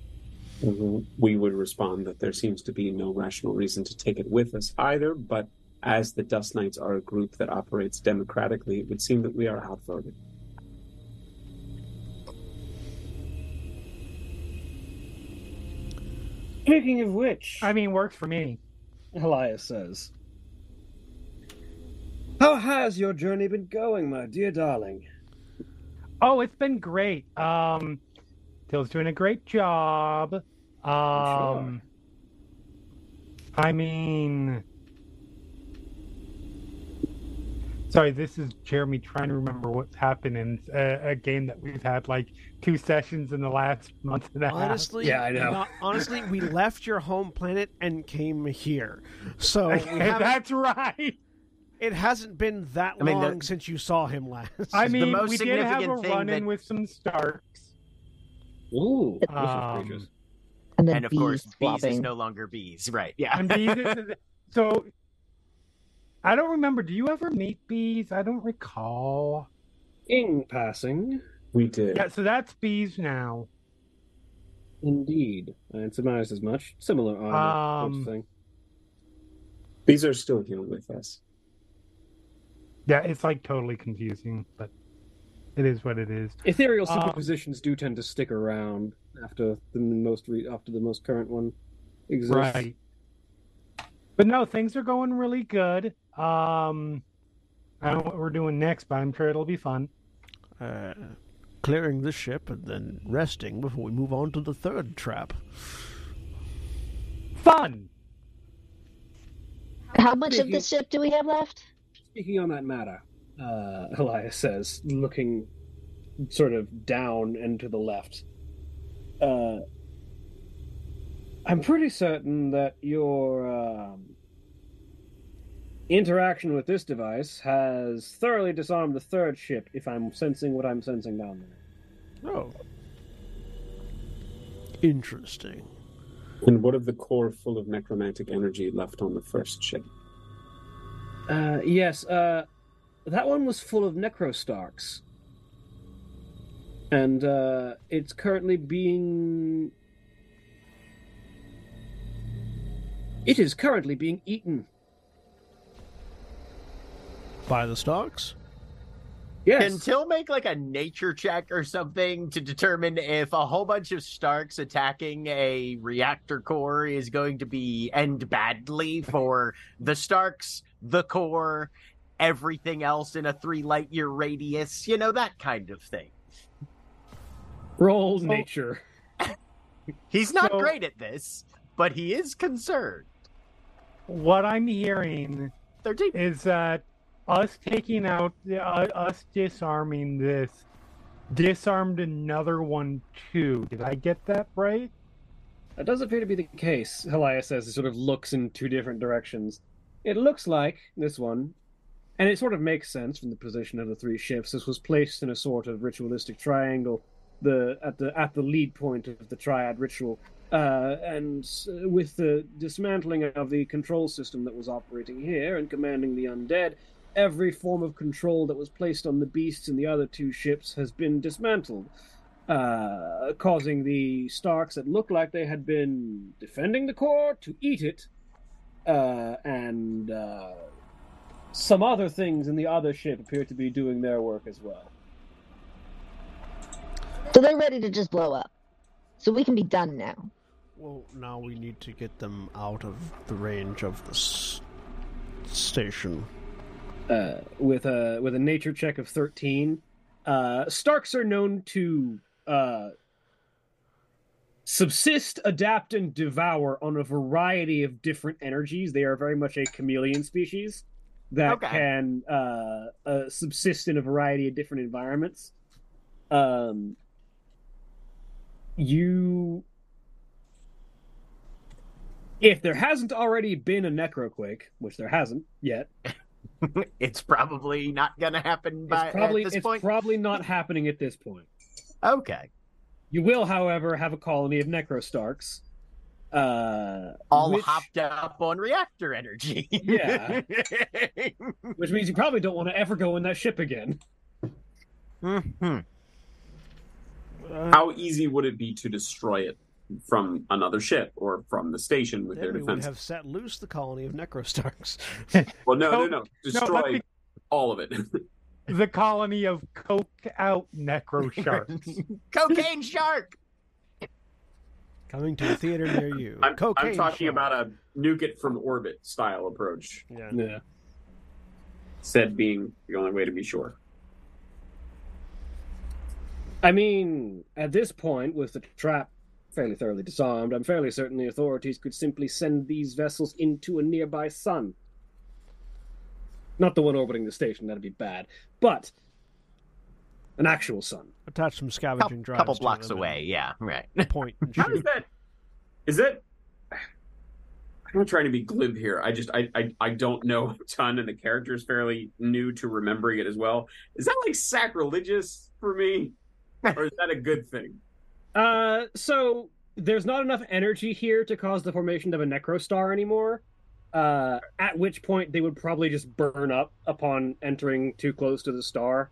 Mm-hmm. We would respond that there seems to be no rational reason to take it with us either, but as the Dust Knights are a group that operates democratically, it would seem that we are outvoted. Speaking of which, I mean, works for me. Elias says. How has your journey been going, my dear darling? Oh, it's been great. Um, Tyll's doing a great job. Um, I mean, sorry, this is Jeremy trying to remember what's happened in a, a game that we've had like two sessions in the last month and a half. Honestly, Yeah, I know. not- honestly, we left your home planet and came here, so <laughs> we haven't- that's right. It hasn't been that I mean, long the- since you saw him last. I the mean, most we did have a significant thing run in that- with some Starks. Ooh, Um, And then and of bees course, bees is no longer bees, right? Yeah. And bees is, <laughs> so I don't remember. Do you ever meet bees? I don't recall. In passing, We did. Yeah, so that's bees now. indeed, I surmised as much. Similar armor, Um, sort of thing. These are still here with us. Yeah, it's like totally confusing, but it is what it is. Ethereal um, superpositions do tend to stick around after the most re- after the most current one exists. Right. But no, things are going really good. Um I don't know what we're doing next, but I'm sure it'll be fun. Uh, clearing this ship and then resting before we move on to the third trap. Fun. How much of Speaking- the ship do we have left? Speaking on that matter, uh, <laughs> Elias says, looking sort of down and to the left. Uh, I'm pretty certain that your um, interaction with this device has thoroughly disarmed the third ship. If I'm sensing what I'm sensing down there. Oh. Interesting. And what of the core full of necromantic energy left on the first ship? Uh, yes, uh, that one was full of necrostarks. And uh, it's currently being. It is currently being eaten. By the stalks? Yes. Can Tyll make like a nature check or something to determine if a whole bunch of Starks attacking a reactor core is going to be end badly for the Starks, the core, everything else in a three light year radius, you know, that kind of thing. Roll oh. nature. <laughs> He's not So- great at this, but he is concerned. What I'm hearing 13. is that us taking out, uh, us disarming this, disarmed another one too. Did I get that right? That does appear to be the case, Elias says. It sort of looks in two different directions. It looks like this one, and it sort of makes sense from the position of the three ships. This was placed in a sort of ritualistic triangle, the at the at the lead point of the triad ritual, uh, and with the dismantling of the control system that was operating here and commanding the undead, every form of control that was placed on the beasts in the other two ships has been dismantled uh, causing the Starks that looked like they had been defending the core to eat it, uh, and uh, some other things in the other ship appear to be doing their work as well. So they're ready to just blow up. So we can be done now. Well, now we need to get them out of the range of the s- station. Uh, with a with a nature check of thirteen, uh, Starks are known to uh, subsist, adapt, and devour on a variety of different energies. They are very much a chameleon species that Okay. can uh, uh, subsist in a variety of different environments. Um, you, if there hasn't already been a necroquake, which there hasn't yet, <laughs> it's probably not going to happen by it's probably at this it's point. probably <laughs> not happening at this point. okay. You will, however, have a colony of necrostarks. Uh, All which, hopped up on reactor energy. Yeah. <laughs> which means you probably don't want to ever go in that ship again. Uh, How easy would it be to destroy it from another ship or from the station with then their we would defense? have set loose the colony of necrostarks. <laughs> Well, no, no, No, no. Destroy let me- all of it. <laughs> The colony of coke out necro sharks. <laughs> Cocaine shark. Coming to a theater near you. I'm, I'm talking shark. about a nuke it from orbit style approach. Yeah. Yeah. Said being the only way to be sure. I mean, at this point, with the trap fairly thoroughly disarmed, I'm fairly certain the authorities could simply send these vessels into a nearby sun. Not the one orbiting the station, that'd be bad. But an actual sun. Attach some Couple, scavenging drives. couple blocks away. Yeah. Right. and <laughs> Point and How is that? Is that? I'm not trying to be glib here. I just I, I I don't know a ton, and the character is fairly new to remembering it as well. Is that like sacrilegious for me, or is that a good thing? Uh, so there's not enough energy here to cause the formation of a necrostar anymore. Uh, at which point they would probably just burn up upon entering too close to the star.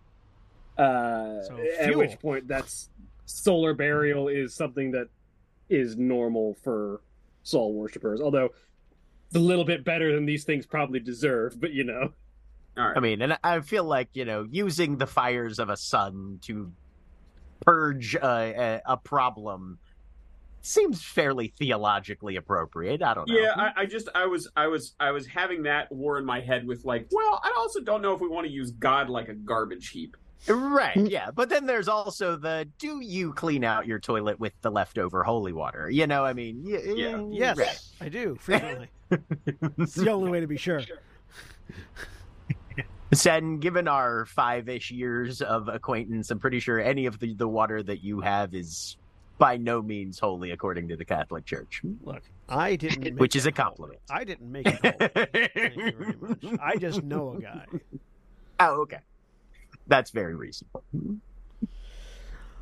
Uh, So, at which point that's solar burial is something that is normal for soul worshippers. Although it's a little bit better than these things probably deserve, but you know. All right. I mean, and I feel like you know, using the fires of a sun to purge a, a, a problem seems fairly theologically appropriate. I don't know. Yeah, I, I just I was I was I was having that war in my head with like, well, I also don't know if we want to use God like a garbage heap. Right, mm. yeah. But then there's also the do you clean out your toilet with the leftover holy water? You know, I mean, y- Yeah. Yes, right. I do frequently. <laughs> it's the only way to be sure. Sen, given our five ish years of acquaintance, I'm pretty sure any of the, the water that you have is by no means holy according to the Catholic Church. Look, I didn't, <laughs> make Which is a compliment. I didn't make it. whole. Thank you very much. <laughs> I just know a guy. Oh, okay. That's very reasonable.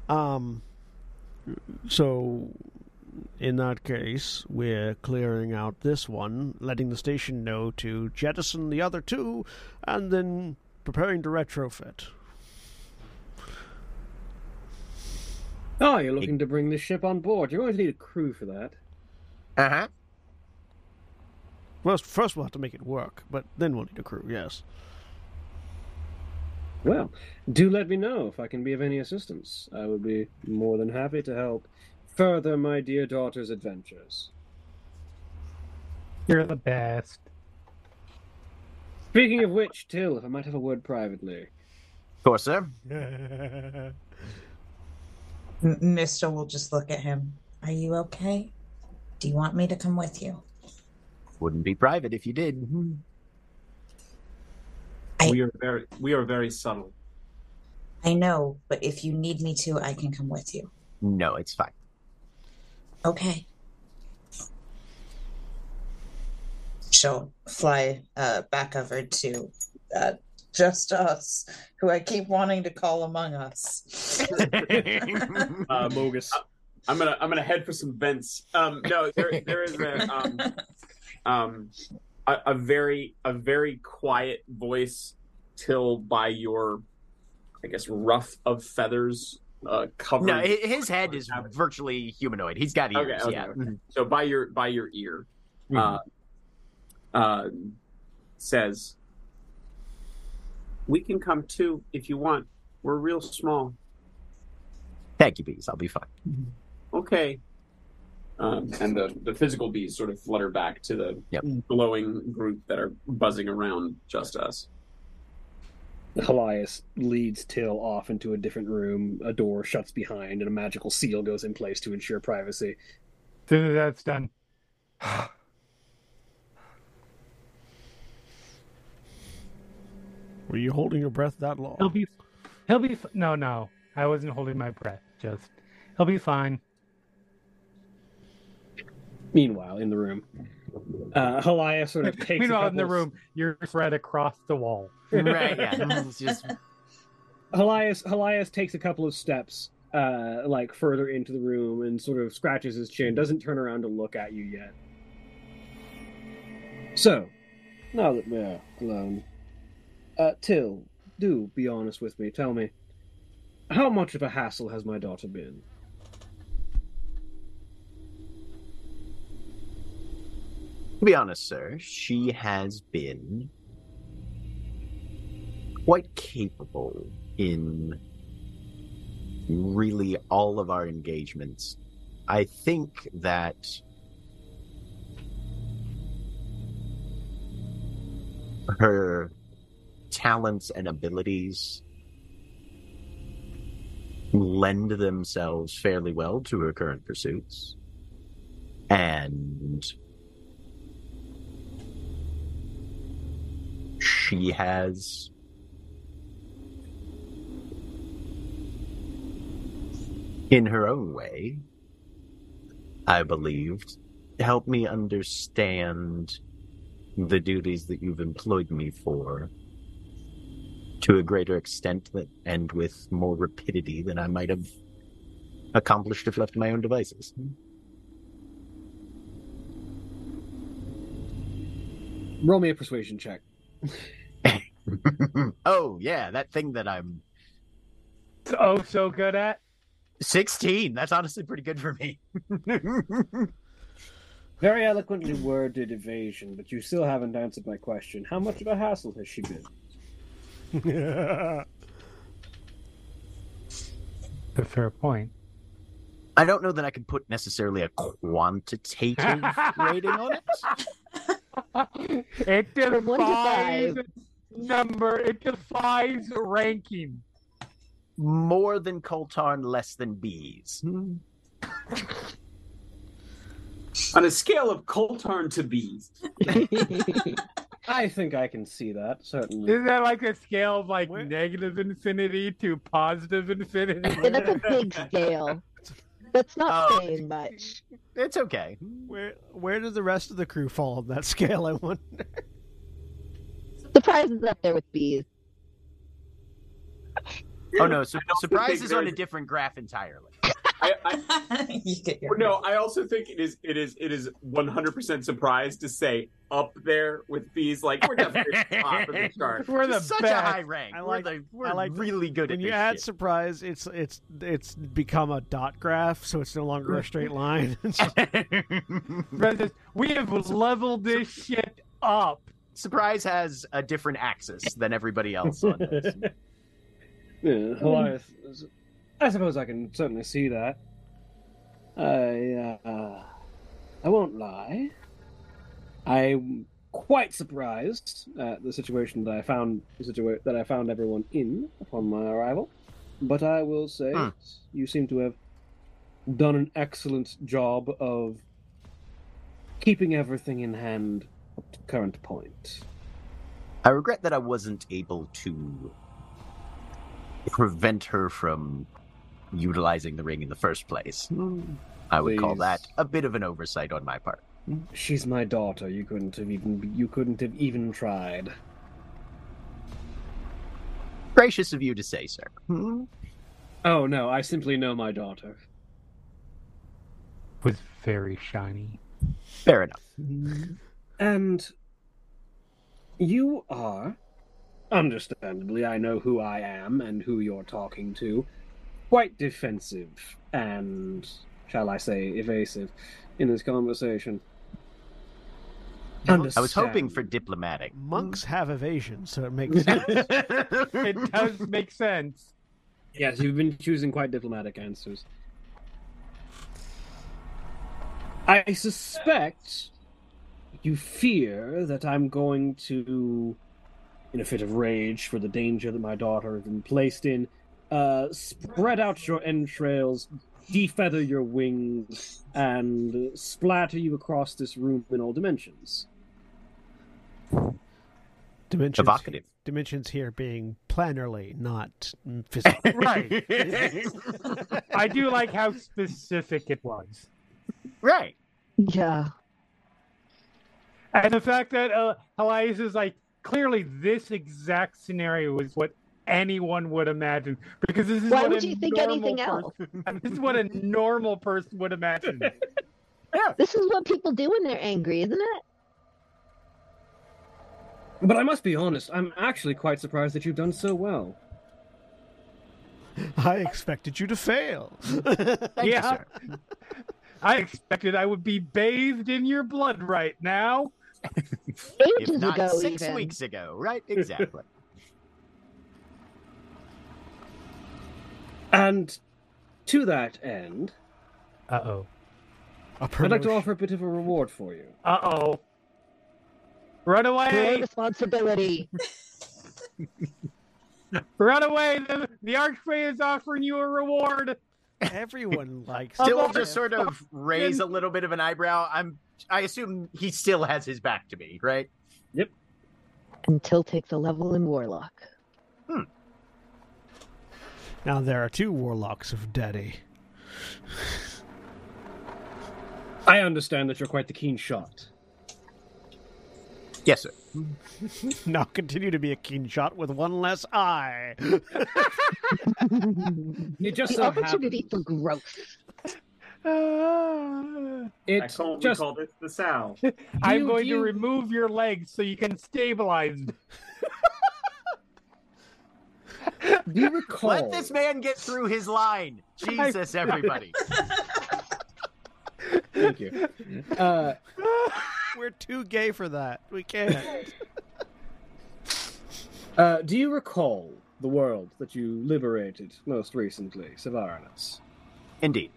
Um. So, in that case, we're clearing out this one, letting the station know to jettison the other two, and then preparing to retrofit. Oh, you're looking to bring this ship on board. You're going to need a crew for that. Uh huh. First, first we'll have to make it work, but then we'll need a crew. Yes. Well, do let me know if I can be of any assistance. I would be more than happy to help further my dear daughter's adventures. You're the best. Speaking of which, Tyll, if I might have a word privately. Of course, sir. Mistyl will just look at him. Are you okay? Do you want me to come with you? Wouldn't be private if you did. I- We are very we are very subtle. I know, but if you need me to, I can come with you. No, it's fine. Okay. She'll fly uh, back over to uh, just us, who I keep wanting to call among us. <laughs> Uh, Mogus. I'm gonna I'm gonna head for some vents. Um, no, there there is a um, um, a, a very a very quiet voice Tyll by your, I guess, ruff of feathers uh, covered. no, his head is virtually humanoid. He's got ears. okay, yeah. okay. so by your by your ear, Mhm. uh, uh, says, "We can come too if you want. We're real small. Thank you, bees. I'll be fine. Okay." Um, and the, the physical bees sort of flutter back to the Yep. glowing group that are buzzing around just us. Helias leads Tyll off into a different room. A door shuts behind, and a magical seal goes in place to ensure privacy. As that's done, <sighs> Were you holding your breath that long? he'll be, he'll be. No, no, I wasn't holding my breath. Just, he'll be fine. Meanwhile, in the room, uh, Helias sort of <laughs> takes. a Meanwhile, in the room, you're spread across the wall. Right? Yeah. <laughs> It's just Helias Helias takes a couple of steps, uh, like further into the room, and sort of scratches his chin. Doesn't turn around to look at you yet. So, now that we're alone, uh, Tyll, do be honest with me. Tell me, how much of a hassle has my daughter been? To be honest, sir, she has been quite capable in really all of our engagements. I think that her talents and abilities lend themselves fairly well to her current pursuits. And she has in her own way, I believed, helped me understand the duties that you've employed me for to a greater extent that, and with more rapidity than I might have accomplished if left to my own devices. Roll me a persuasion check. <laughs> <laughs> oh yeah, that thing that I'm oh so good at. 16. That's honestly pretty good for me. <laughs> Very eloquently worded evasion, but you still haven't answered my question. How much of a hassle has she been? <laughs> A fair point. I don't know that I can put necessarily a quantitative <laughs> rating on it. It From one to defies number. It defies ranking. More than Koltarn, less than bees. Hmm. On a scale of Koltarn to bees, <laughs> I think I can see that, certainly. Isn't that like a scale of like Where- negative infinity to positive infinity? Yeah, <laughs> that's a big scale. That's not Oh. saying much. It's okay. where where does the rest of the crew fall on that scale? I wonder. Surprise is up there with bees. Oh no, su- surprise is on a different graph entirely. <laughs> I, I, <laughs> you get your no, I also think it is it is it is one hundred percent surprised to say up there with bees. Like we're definitely at the top of the <laughs> chart. We're the Such best. a high rank. I we're like- the, we're I like really good When at you this add shit. surprise, it's it's it's become a dot graph, so it's no longer a straight line. We have leveled this shit up. surprise has a different axis than everybody else on this. Yeah, Elias, I suppose I can certainly see that. I, uh, I won't lie. I'm quite surprised at the situation that I found the situa- that I found everyone in upon my arrival. But I will say, Hmm. you seem to have done an excellent job of keeping everything in hand up to current point. I regret that I wasn't able to prevent her from utilizing the ring in the first place. Hmm. I would call that a bit of an oversight on my part. She's my daughter. You couldn't have even you couldn't have even tried. Gracious of you to say, sir. Hmm? Oh no, I simply know my daughter. Was very shiny. Fair enough. And you are understandably, I know who I am and who you're talking to. Quite defensive and shall I say evasive in this conversation. I was hoping for diplomatic. Monks hmm. have evasion, so it makes <laughs> sense. It does make sense. Yes, you've been choosing quite diplomatic answers. I suspect you fear that I'm going to, in a fit of rage for the danger that my daughter has been placed in, uh, spread out your entrails, defeather your wings, and splatter you across this room in all dimensions. Dimensions, Evocative. dimensions here being planarly, not <laughs> physical. Right. I do like how specific it was. right. Yeah. And the fact that uh, Elias is like, clearly this exact scenario is what anyone would imagine. Because this is Why what would you think normal anything else? <laughs> this is what a normal person would imagine. <laughs> yeah This is what people do when they're angry, isn't it? But I must be honest, I'm actually quite surprised that you've done so well. <laughs> I expected you to fail. Thank Yeah. you, sir. I expected I would be bathed in your blood right now. If Ages not ago, six even. weeks ago, right? Exactly. And to that end, Uh oh. I'd like to offer a bit of a reward for you. Uh oh. Run Your away! responsibility. <laughs> Run away! The, the Archway is offering you a reward. Everyone likes. <laughs> Still Of just sort of raise a little bit of an eyebrow. I'm I assume he still has his back to me, right? Yep. Until takes a level in Warlock. Hmm. Now there are two warlocks of Daddy. I understand that you're quite the keen shot. Yes, sir. <laughs> Now continue to be a keen shot with one less eye. <laughs> You just the so opportunity happen, for growth. Ah. <laughs> It I call, just we call this the sow. <laughs> I'm you- going do to remove your legs so you can stabilize. <laughs> do you recall? Let this man get through his line. Jesus, everybody. Thank you. Uh, We're too gay for that. We can't. uh, do you recall the world that you liberated most recently, Savaranus? Indeed.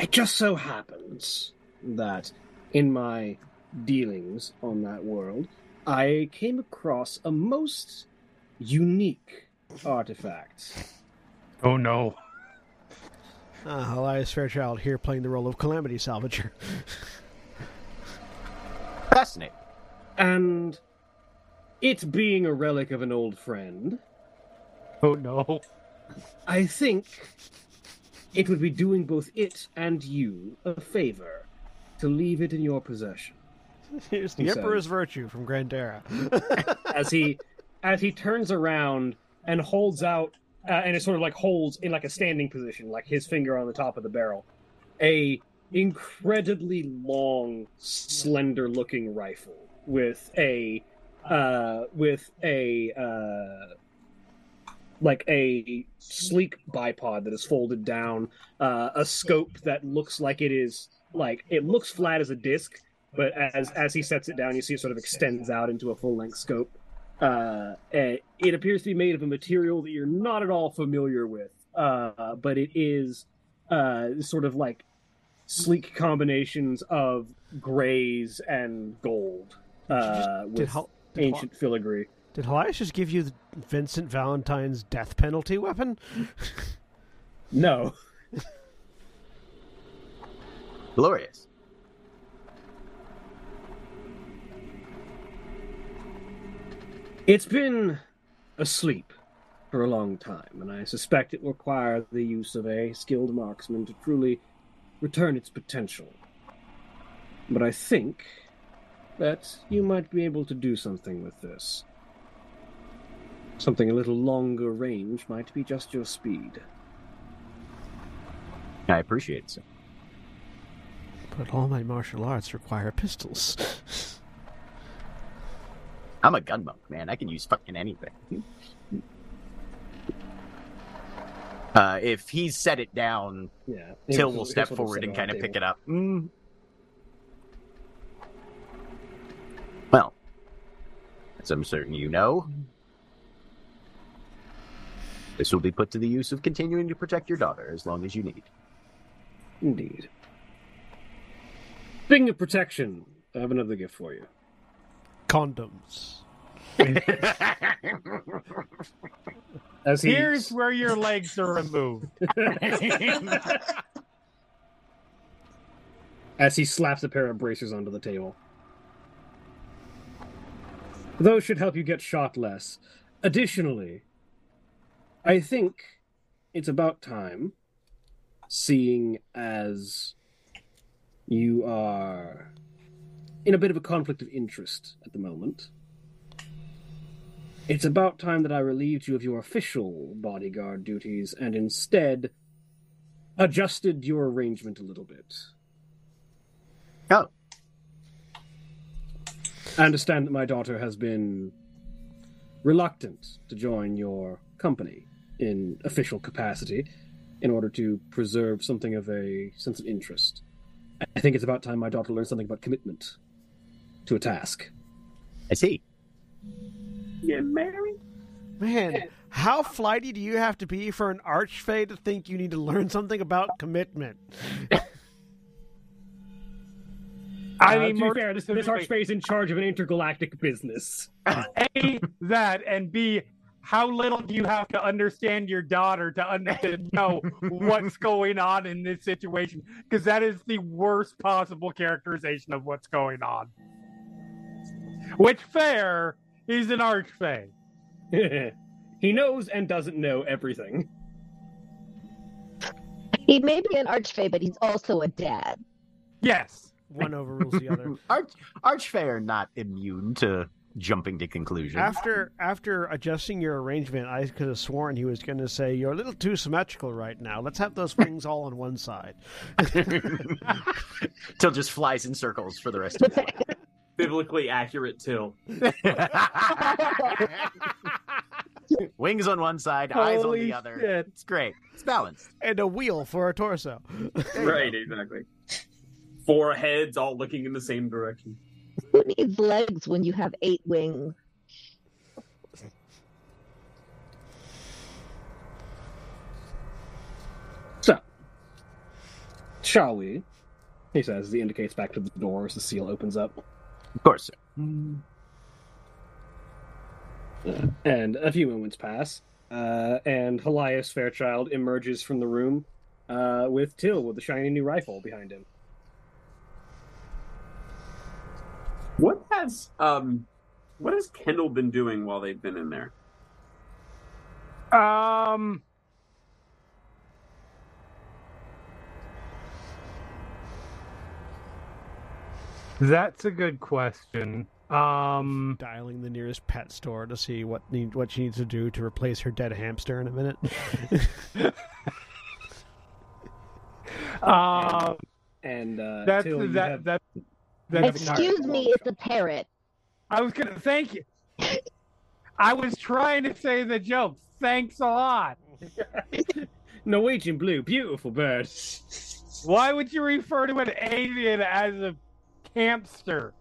It just so happens that in my dealings on that world, I came across a most unique artifact. Oh no. Uh, Elias Fairchild here playing the role of Calamity Salvager. Fascinating. And it being a relic of an old friend, Oh no. I think it would be doing both it and you a favor to leave it in your possession. <laughs> Here's the He Emperor's says. Virtue from Grandera. <laughs> as he as he turns around and holds out uh, and it sort of like holds in like a standing position like his finger on the top of the barrel a incredibly long slender looking rifle with a uh with a uh like a sleek bipod that is folded down uh a scope that looks like it is like it looks flat as a disc but as as he sets it down, you see it sort of extends out into a full length scope. Uh, eh, it appears to be made of a material that you're not at all familiar with, uh, but it is uh, sort of like sleek combinations of grays and gold uh, Did, with Hel- did, ancient filigree. Did Elias just give you the Vincent Valentine's death penalty weapon? <laughs> No, <laughs> Glorious. It's been asleep for a long time, and I suspect it will require the use of a skilled marksman to truly return its potential. But I think that you might be able to do something with this. Something a little longer range might be just your speed. I appreciate it. Sir. But all my martial arts require pistols. <laughs> I'm a gun monk, man. I can use fucking anything. Uh, if he's set it down, Yeah. Tyll will step forward and kind of pick it up. Mm. Well, as I'm certain you know, this will be put to the use of continuing to protect your daughter as long as you need. Indeed. Speaking of protection, I have another gift for you. Condoms. <laughs> As he Here's where your legs are removed. <laughs> as he slaps a pair of bracers onto the table. Those should help you get shot less. Additionally, I think it's about time, seeing as you are in a bit of a conflict of interest at the moment. It's about time that I relieved you of your official bodyguard duties and instead adjusted your arrangement a little bit. Oh, I understand that my daughter has been reluctant to join your company in official capacity in order to preserve something of a sense of interest. I think it's about time my daughter learned something about commitment to a task. I see. Yeah, Mary. Man, how flighty do you have to be for an archfey to think you need to learn something about commitment? I Uh, mean, to be fair, this, this archfey is in charge of an intergalactic business. A, that, and B, how little do you have to understand your daughter to, un- to <laughs> know what's going on in this situation? Because that is the worst possible characterization of what's going on. Which, fair, he's an archfey. <laughs> he knows and doesn't know everything. He may be an archfey, but he's also a dad. Yes. One overrules the other. <laughs> Arch Archfey are not immune to jumping to conclusions. After after adjusting your arrangement, I could have sworn he was going to say you're a little too symmetrical right now. Let's have those wings all on one side. <laughs> Tyll just flies in circles for the rest of his life. <laughs> Biblically accurate Tyll. <laughs> Wings on one side, eyes on the other. shit. It's great. It's balanced. and a wheel for a torso. Right, exactly. Four heads all looking in the same direction. Who needs legs when you have eight wings? So, shall we? He says, as he indicates back to the door as the seal opens up. Of course, sir. Uh, and a few moments pass, uh, and Helias Fairchild emerges from the room uh, with Tyll with a shiny new rifle behind him. What has um what has Kendall been doing while they've been in there? Um. That's a good question. Um, Dialing the nearest pet store to see what need what she needs to do to replace her dead hamster in a minute. <laughs> um, And uh, that's Tyll, that have- that that's not. Excuse me, it's a parrot. I was gonna thank you. I was trying to say the joke. Thanks a lot. <laughs> Norwegian blue, beautiful bird. Why would you refer to an avian as a hamster?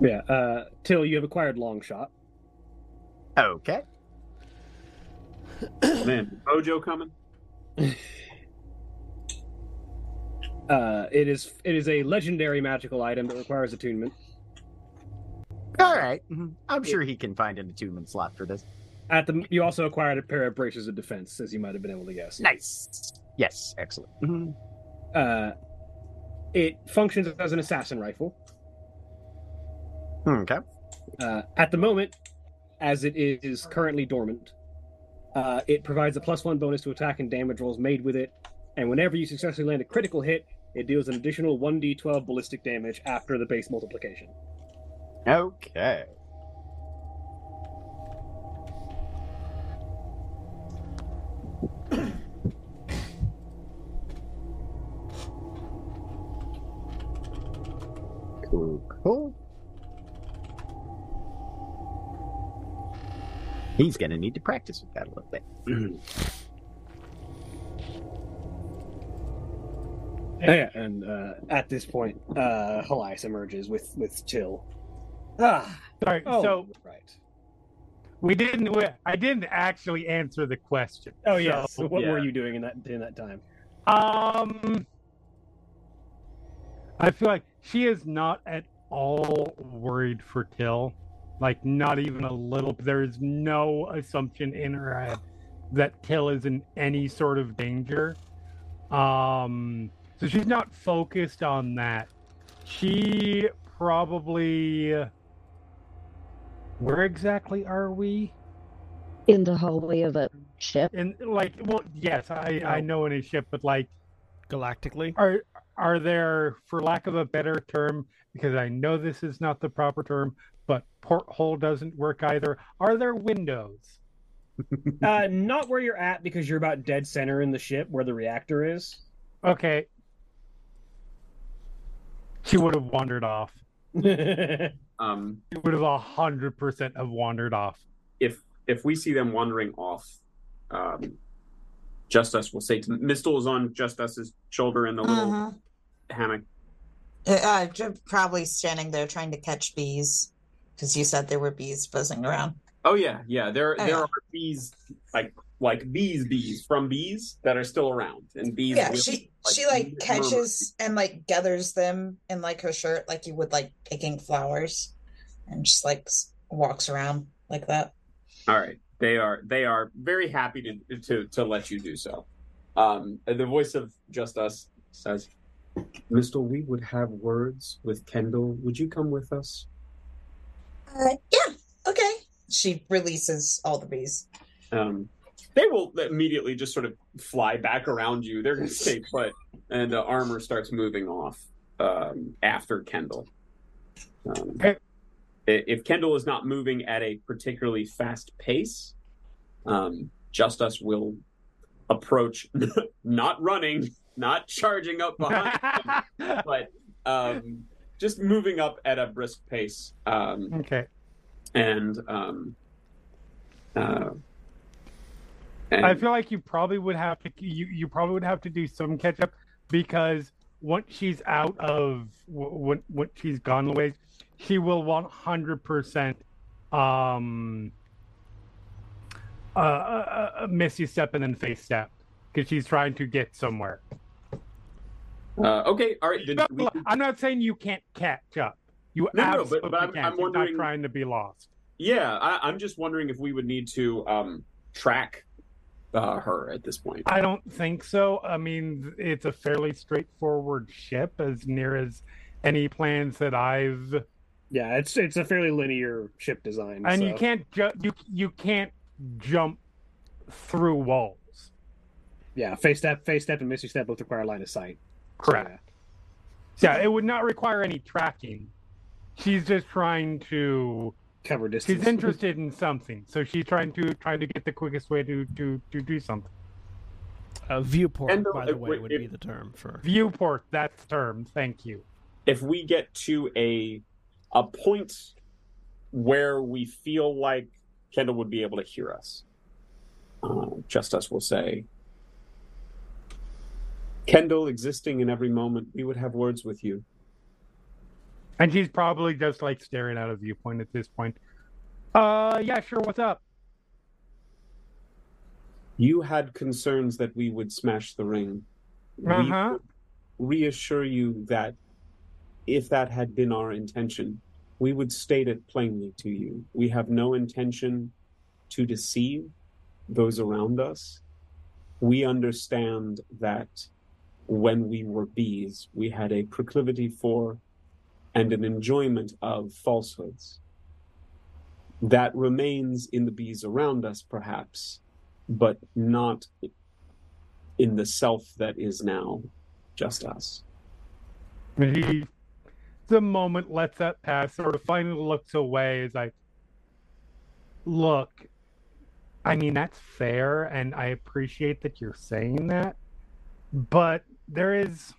Yeah, uh, Tyll, you have acquired long shot. Okay. Man, Bojo coming? <laughs> Uh, it is it is a legendary magical item that requires attunement. All right. Mhm. I'm sure he can find an attunement slot for this. At the you also acquired a pair of braces of defense, as you might have been able to guess. Nice. Yes, excellent. Mhm. Uh, it functions as an assassin rifle. Okay. Uh, at the moment, as it is currently dormant, uh, it provides a plus one bonus to attack and damage rolls made with it, and whenever you successfully land a critical hit, it deals an additional 1d12 ballistic damage after the base multiplication. Okay. <coughs> Cool, cool. He's gonna need to practice with that a little bit. <clears throat> Yeah, and uh, at this point, uh, Helias emerges with with Tyll. Ah, Sorry. oh, So right. we didn't. we- I didn't actually answer the question. Oh yes. So, So what yeah. were you doing in that in that time? Um, I feel like she is not at all worried for Tyll. Like, not even a little. There is no assumption in her head that Tyll is in any sort of danger. Um, so she's not focused on that. She probably. Where exactly are we? In the hallway of a ship. In like, well, yes, I I know in a ship, but like. Galactically. are are there for lack of a better term because i know this is not the proper term but porthole doesn't work either are there windows <laughs> Uh, not where you're at because you're about dead center in the ship where the reactor is. okay she would have wandered off <laughs> Um, she would have a hundred percent have wandered off if if we see them wandering off, um, Just Us will say to Mistyl is on Just Us's shoulder in the little Mhm. hammock. Uh, uh, probably standing there trying to catch bees because you said there were bees buzzing around. Oh yeah, yeah. There Oh, there yeah. are bees like like bees bees from bees that are still around and bees. yeah, with, she she like murmur. catches and like gathers them in like her shirt, like you would like picking flowers, and just like walks around like that. All right, they are they are very happy to to to let you do so. Um, the voice of Just Us says, mr we would have words with Kendall. Would you come with us?" Uh, yeah, okay. She releases all the bees. Um, they will immediately just sort of fly back around you. They're going <laughs> to stay put, and the armor starts moving off um, after Kendall. Um, If Kendall is not moving at a particularly fast pace, um, Just Us will approach, <laughs> not running, not charging up behind, <laughs> him, but um, just moving up at a brisk pace. Um, okay. and um, uh, and <laughs> I feel like you probably would have to you you probably would have to do some catch up because once she's out of when when she's gone away, she will one hundred percent um uh, uh, uh missy step and then face step because she's trying to get somewhere. uh, okay, all right. No, we, I'm not saying you can't catch up. You No, no, but- absolutely but I'm- can. I'm wondering- not trying to be lost. yeah, I, I'm just wondering if we would need to um, track uh, her at this point. I don't think so. I mean, it's a fairly straightforward ship, as near as any plans that I've. Yeah, it's it's a fairly linear ship design. And so- you can't ju- you you can't jump through walls. Yeah, face step, face step, and misty step both require line of sight. So, Correct. Yeah, it would not require any tracking. She's just trying to. Yeah, cover distance. She's interested in something, so she's trying to trying to get the quickest way to to to do something. Uh, viewport, And, uh, by the way, wait, would if- be the term for. Viewport. That's the term. Thank you. If we get to a a point where we feel like Kendall would be able to hear us, uh, Just Us will say, Kendall, existing in every moment, we would have words with you. And she's probably just like staring out of viewpoint at this point. Uh, yeah, sure. What's up? You had concerns that we would smash the ring. We Uh-huh. would reassure you that if that had been our intention, we would state it plainly to you. We have no intention to deceive those around us. We understand that when we were bees, we had a proclivity for and an enjoyment of falsehoods. That remains in the bees around us, perhaps, but not in the self that is now just us. He, the moment lets that pass, sort of finally looks away. Is like, look, I mean that's fair, and I appreciate that you're saying that, but there is,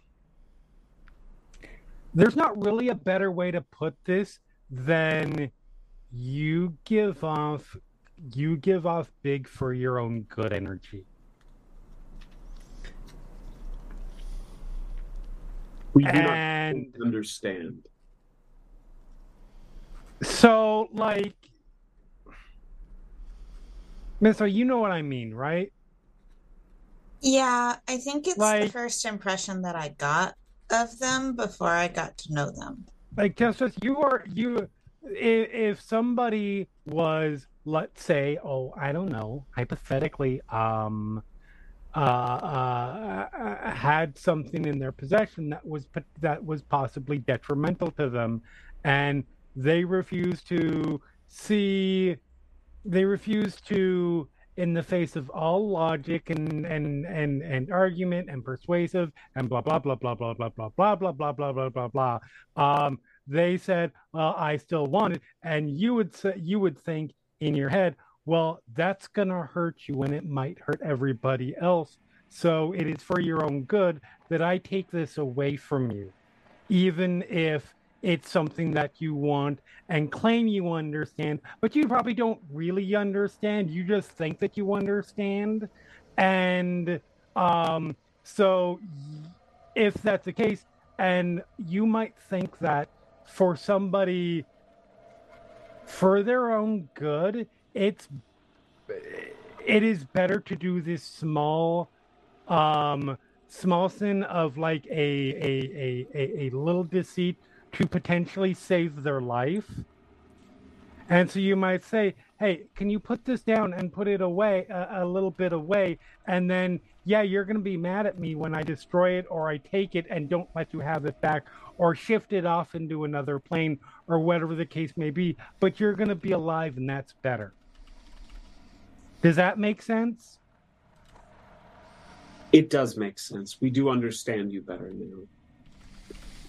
there's not really a better way to put this than you give off, you give off big for your own good energy. We do And- not understand. So, like, Mister, you know what I mean, right? Yeah, I think it's the first impression that I got of them before I got to know them. Like, just as you are, you, if, if somebody was, let's say, oh, I don't know, hypothetically, um, uh, uh, uh, had something in their possession that was that was possibly detrimental to them, and they refuse to see, they refuse to, in the face of all logic and and and and argument and persuasive and blah blah blah blah blah blah blah blah blah blah blah blah blah blah. Um, they said, "Well, I still want it," and you would say, you would think in your head, "Well, that's gonna hurt you, and it might hurt everybody else." So it is for your own good that I take this away from you, even if it's something that you want and claim you understand, but you probably don't really understand. You just think that you understand, and um, so if that's the case, and you might think that for somebody for their own good, it's it is better to do this small um small sin of like a a a, a, a little deceit to potentially save their life. And so you might say, "Hey, can you put this down and put it away a, a little bit away?" And then, yeah, you're going to be mad at me when I destroy it or I take it and don't let you have it back or shift it off into another plane or whatever the case may be. But you're going to be alive, and that's better. Does that make sense? It does make sense. We do understand you better now.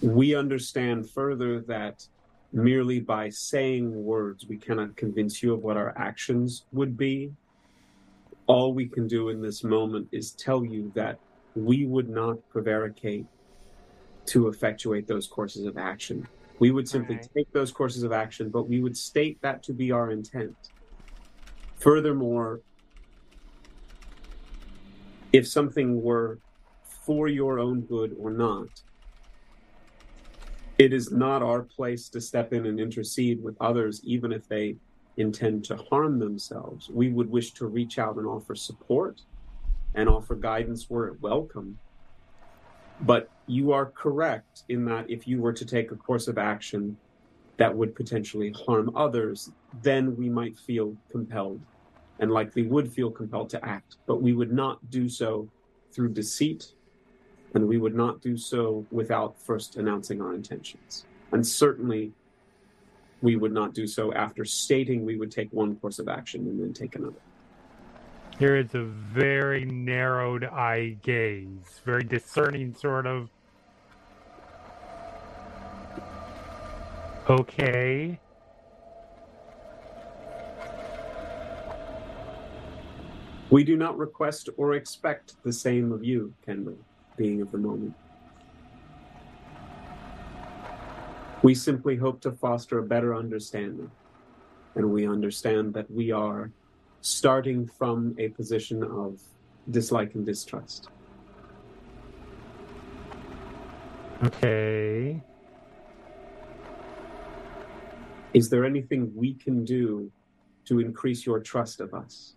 We understand further that merely by saying words, we cannot convince you of what our actions would be. All we can do in this moment is tell you that we would not prevaricate to effectuate those courses of action. We would simply Right. take those courses of action, but we would state that to be our intent. Furthermore, if something were for your own good or not, it is not our place to step in and intercede with others, even if they intend to harm themselves. We would wish to reach out and offer support and offer guidance where it welcome. But you are correct in that if you were to take a course of action that would potentially harm others, then we might feel compelled and likely would feel compelled to act. But we would not do so through deceit, and we would not do so without first announcing our intentions. And certainly, we would not do so after stating we would take one course of action and then take another. Here is a very narrowed eye gaze, very discerning sort of. Okay. We do not request or expect the same of you, Kendall, being of the moment. We simply hope to foster a better understanding, and we understand that we are starting from a position of dislike and distrust. Okay. Is there anything we can do to increase your trust of us?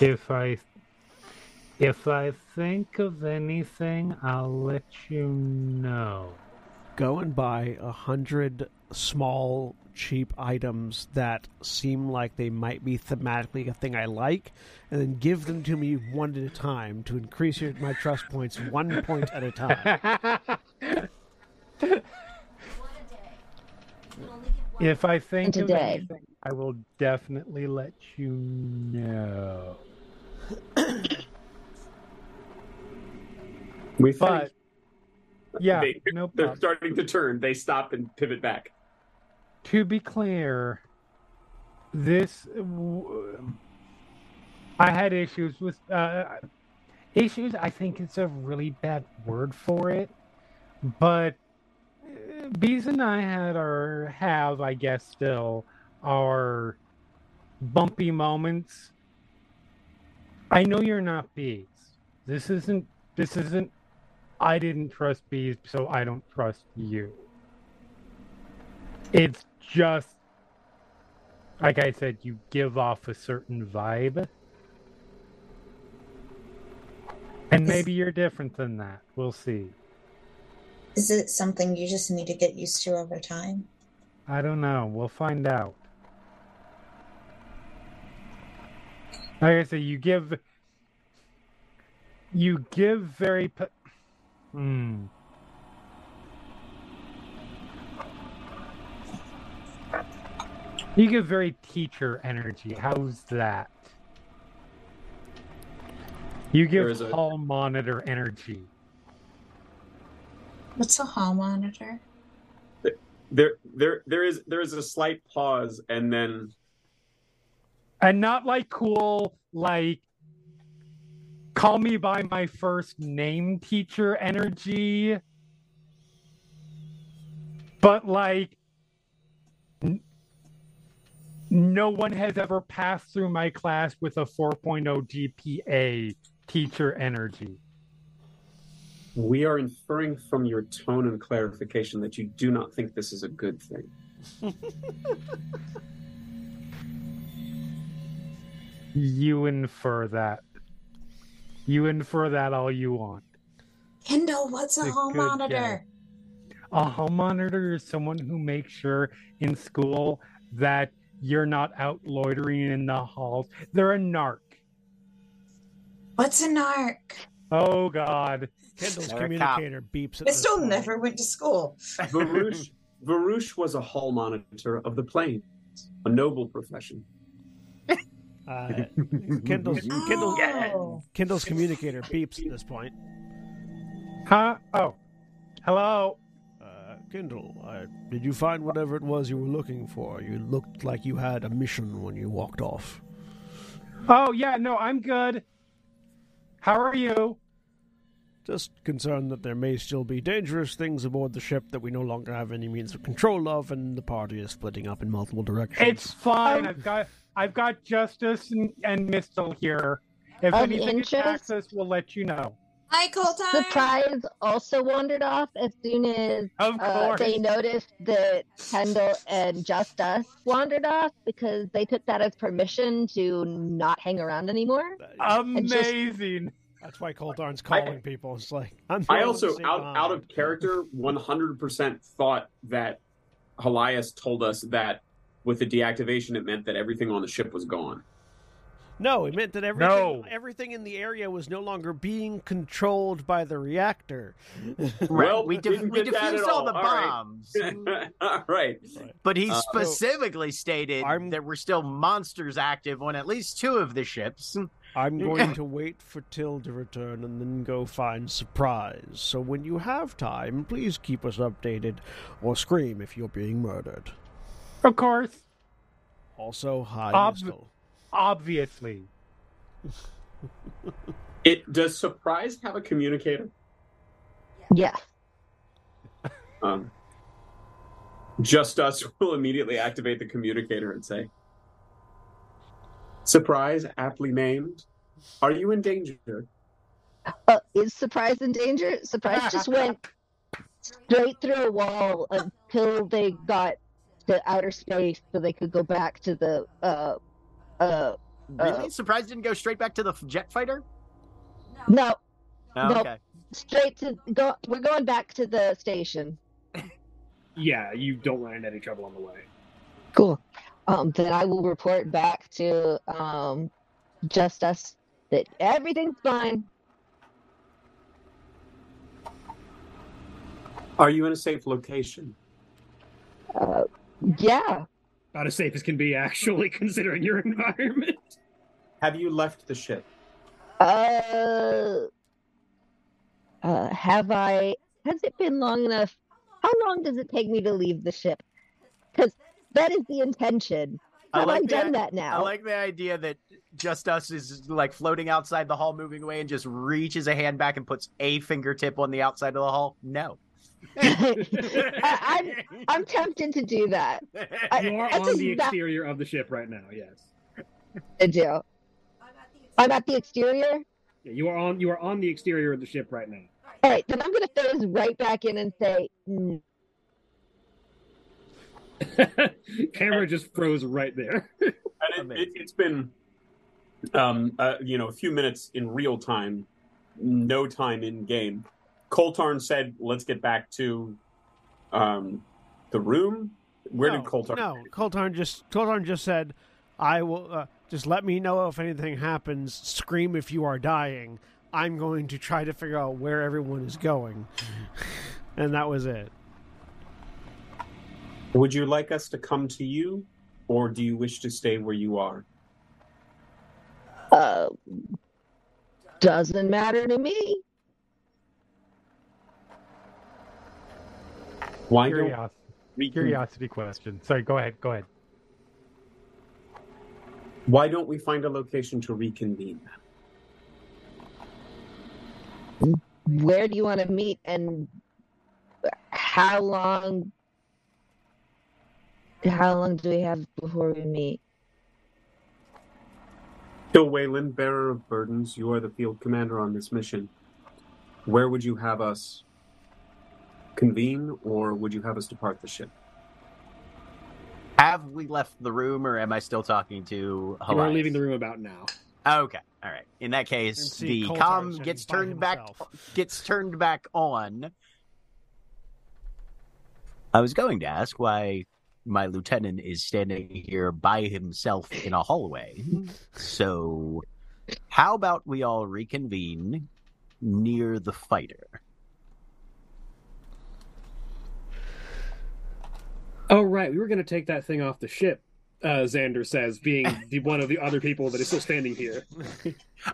If I if I think of anything, I'll let you know. Go and buy a hundred small, cheap items that seem like they might be thematically a thing I like, and then give them to me one at a time to increase your, my trust points one point at a time. <laughs> if I think of Today. anything, I will definitely let you know. <clears throat> We think But yeah, they, no they're problem. starting to turn. They stop and pivot back. to be clear, this I had issues with uh, issues. I think it's a really bad word for it, but Bees and I had our have, I guess, still our bumpy moments. I know you're not bees. This isn't. This isn't. I didn't trust bees, so I don't trust you. It's just like I said, you give off a certain vibe. And maybe you're different than that. We'll see. Is it something you just need to get used to over time? I don't know. We'll find out. Like I say, you give you give very hmm. You give very teacher energy. How's that? You give There's a- hall monitor energy. What's a hall monitor? There, there, there is there is a slight pause, and then and not like cool like call me by my first name teacher energy but like no one has ever passed through my class with a 4.0 gpa teacher energy we are inferring from your tone and clarification that you do not think this is a good thing. <laughs> you infer that you infer that all you want Kendall, what's a It's a hall good monitor? A home monitor is someone who makes sure in school that you're not out loitering in the halls. They're a narc. What's a narc? Oh God. Kendall's They're a communicator beeps at I this still point. never went to school. <laughs> Varuzh, Varuzh was a hall monitor of the plains, a noble profession. Uh, Kendall's, <laughs> Kendall's, Oh. Kendall's communicator beeps at this point. Huh? Oh. Hello. Uh, Kendall, uh, did you find whatever it was you were looking for? You looked like you had a mission when you walked off. Oh yeah, no, I'm good. How are you? Just concerned that there may still be dangerous things aboard the ship that we no longer have any means of control of, and the party is splitting up in multiple directions. It's fine. I've got I've got Just Us and, and Mistyl here. If Of anything interest? attacks us, we'll let you know. Hi, Koltarn. Surprise also wandered off as soon as Of uh, they noticed that Kendall and Just Us wandered off because they took that as permission to not hang around anymore. just- Amazing. That's why Koltarn's calling people. It's like I'm. I also out line. out of character 100% thought that Helias told us that with the deactivation it meant that everything on the ship was gone. No, it meant that everything No. everything in the area was no longer being controlled by the reactor. <laughs> Right. Well, we, def- we defused all all. the All right. bombs. <laughs> All right. But he Uh, specifically stated I'm- there were still monsters active on at least two of the ships. I'm going to wait for Tyll to return and then go find Surprise. So when you have time, please keep us updated or scream if you're being murdered. Of course, Also, hi, Ob- Mistyl. obviously. <laughs> It does surprise have a communicator? Yeah. Um, just us <laughs> will immediately activate the communicator and say, "Surprise, aptly named. Are you in danger?" Uh, is Surprise in danger? Surprise just went straight through a wall until they got to outer space so they could go back to the uh uh Really? Uh, Surprise didn't go straight back to the jet fighter? no Oh, Nope. Okay. straight to go we're going back to the station <laughs> Yeah, you don't run into any trouble on the way. cool um then i will report back to um just us that everything's fine Are you in a safe location? uh yeah About as safe as can be, actually, <laughs> considering your environment. Have you left the ship? uh uh have i has it been long enough how long does it take me to leave the ship because that is the intention I have like i the- done that now. I like the idea that Just Us is like floating outside the hall, moving away, and just reaches a hand back and puts a fingertip on the outside of the hall. No. <laughs> <laughs> I, I'm, I'm tempted to do that I- You are that's on the exact- exterior of the ship right now. Yes. I do. I'm at the exterior. Yeah, you are on. You are on the exterior of the ship right now. All right, then I'm gonna phase right back in and say, "Mm, <laughs> Camera just froze right there. <laughs> And it, Amazing. it, it's been, um, uh, you know, a few minutes in real time, no time in game. Koltarn said, "Let's get back to um, the room." Where no, did Koltarn? No, Koltarn just Koltarn just said, "I will uh, just let me know if anything happens. Scream if you are dying. I'm going to try to figure out where everyone is going." <laughs> and that was it. Would you like us to come to you, or do you wish to stay where you are? uh, doesn't matter to me." Why don't Curiosity, we? curiosity question. Sorry, go ahead. Go ahead. Why don't we find a location to reconvene? Where do you want to meet, and how long? How long do we have before we meet? Tyll Wayland, bearer of burdens, you are the field commander on this mission. Where would you have us convene, or would you have us depart the ship? Have we left the room, or am I still talking to You are Helias? leaving the room about now. Okay, all right. In that case, see the Koltarn comm sitting gets by turned back himself. gets turned back on. I was going to ask why my lieutenant is standing here by himself in a hallway. so, how about we all reconvene near the fighter? Oh right, we were going to take that thing off the ship. Uh, Xander says, being <laughs> the one of the other people that is still standing here.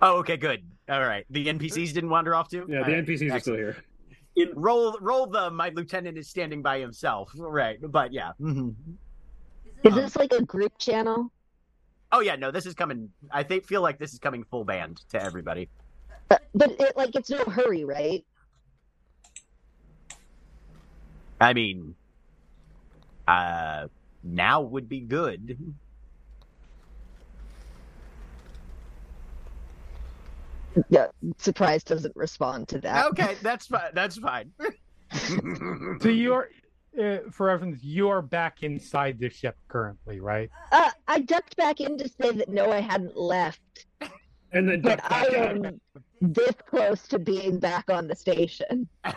Oh, okay, good. All right. The NPCs didn't wander off too. Yeah, All the right, NPCs are still here. In roll roll the my lieutenant is standing by himself. Right. But yeah. mhm. Is Um, this like a group channel? Oh yeah, no, this is coming I think feel like this is coming full band to everybody. Uh, but it, like it's no hurry, right? I mean uh now would be good. Yeah. Surprise doesn't respond to that. Okay, that's fine. That's fine. <laughs> So you're, uh, for reference, you are back inside the ship currently, right? Uh, I ducked back in to say that no, I hadn't left, And then but I back out. am this close to being back on the station. <laughs>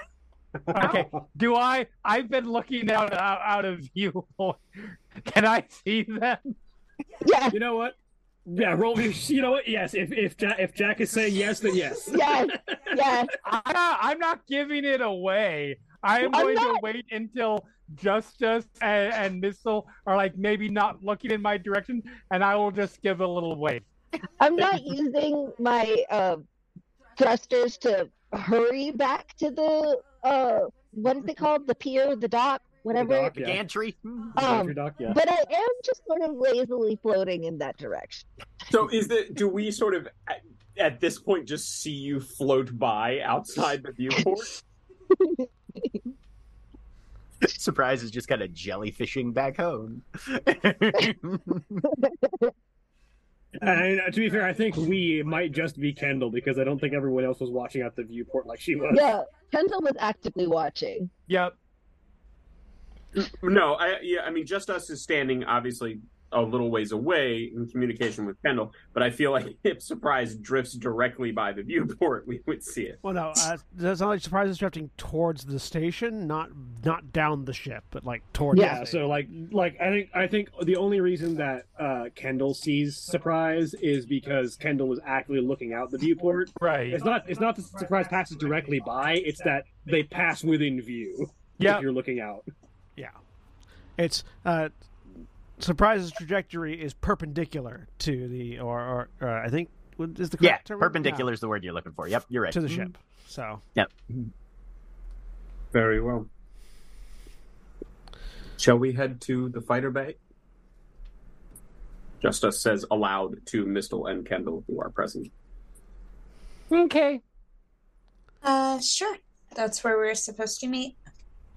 Okay. Do I? I've been looking out out, out of view. <laughs> Can I see them? Yes, You know what? Yeah, roll me. You know what? Yes. If if Jack, if Jack is saying yes, then yes. <laughs> yes, yes. I'm not, I'm not giving it away. I'm I'm going to wait until Just Us and, and Mistyl are like maybe not looking in my direction, and I will just give a little wave. I'm not using my uh, thrusters to hurry back to the uh, what is it called? The pier, the dock, whatever. dock, yeah. Gantry. Um, Duck, yeah. But I am just sort of lazily floating in that direction. So is the do we sort of at, at this point just see you float by outside the viewport? <laughs> Surprise is just kind of jellyfishing back home. <laughs> And uh, to be fair, I think we might just be Kendall because I don't think everyone else was watching out the viewport like she was. Yeah, Kendall was actively watching. Yep. No, I yeah, I mean just us is standing obviously a little ways away in communication with Kendall, but I feel like <laughs> if surprise drifts directly by the viewport, we would see it. Well, no, uh, that's not like surprise is drifting towards the station, not not down the ship, but like towards. Yeah, the so like like I think I think the only reason that uh Kendall sees surprise is because Kendall was actively looking out the viewport. Right. It's not it's not that surprise passes directly by, it's that they pass within view Yeah. you're looking out. Yeah, it's uh, surprise's trajectory is perpendicular to the, or, or uh, I think what is the yeah, correct term? perpendicular is the word you're looking for. Yep, you're right. to the ship. So Yep. Very well. Shall we head to the fighter bay? Just Us says aloud to Mistyl and Kendall, who are present. Okay. Uh, sure. That's where we're supposed to meet.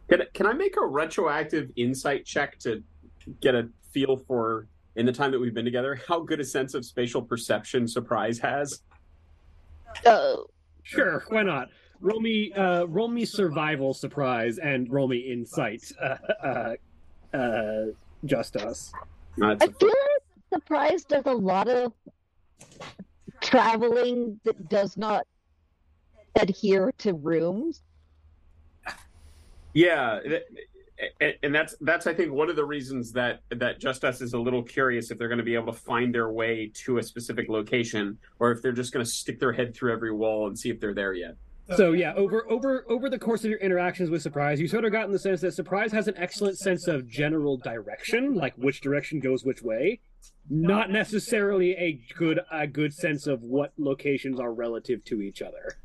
Can, can I make a retroactive insight check to get a feel for, in the time that we've been together, how good a sense of spatial perception Surprise has? Oh, Sure, why not? Roll me uh roll me survival surprise and roll me insight uh uh, uh just us. It's feel like Surprise does a lot of traveling that does not adhere to rooms. Yeah, and- and that's that's I think one of the reasons that that Just Us is a little curious if they're going to be able to find their way to a specific location, or if they're just going to stick their head through every wall and see if they're there yet. So yeah, over over over the course of your interactions with Surprise, you sort of gotten the sense that Surprise has an excellent sense of general direction, like which direction goes which way. Not necessarily a good a good sense of what locations are relative to each other.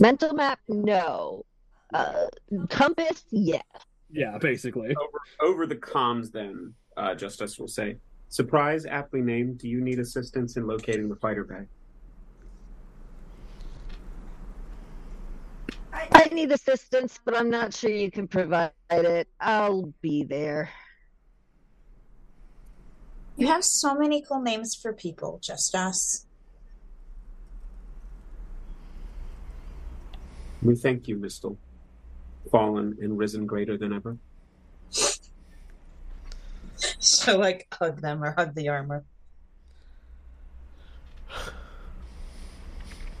Mental map, no. Uh, compass, yeah. Yeah, basically. Over over the comms, then uh, Just Us will say, "Surprise, aptly named. Do you need assistance in locating the fighter bay?" I need assistance, but I'm not sure you can provide it. I'll be there. You have so many cool names for people, just us. We thank you, Mistyl. Fallen and risen greater than ever. So like hug them or hug the armor.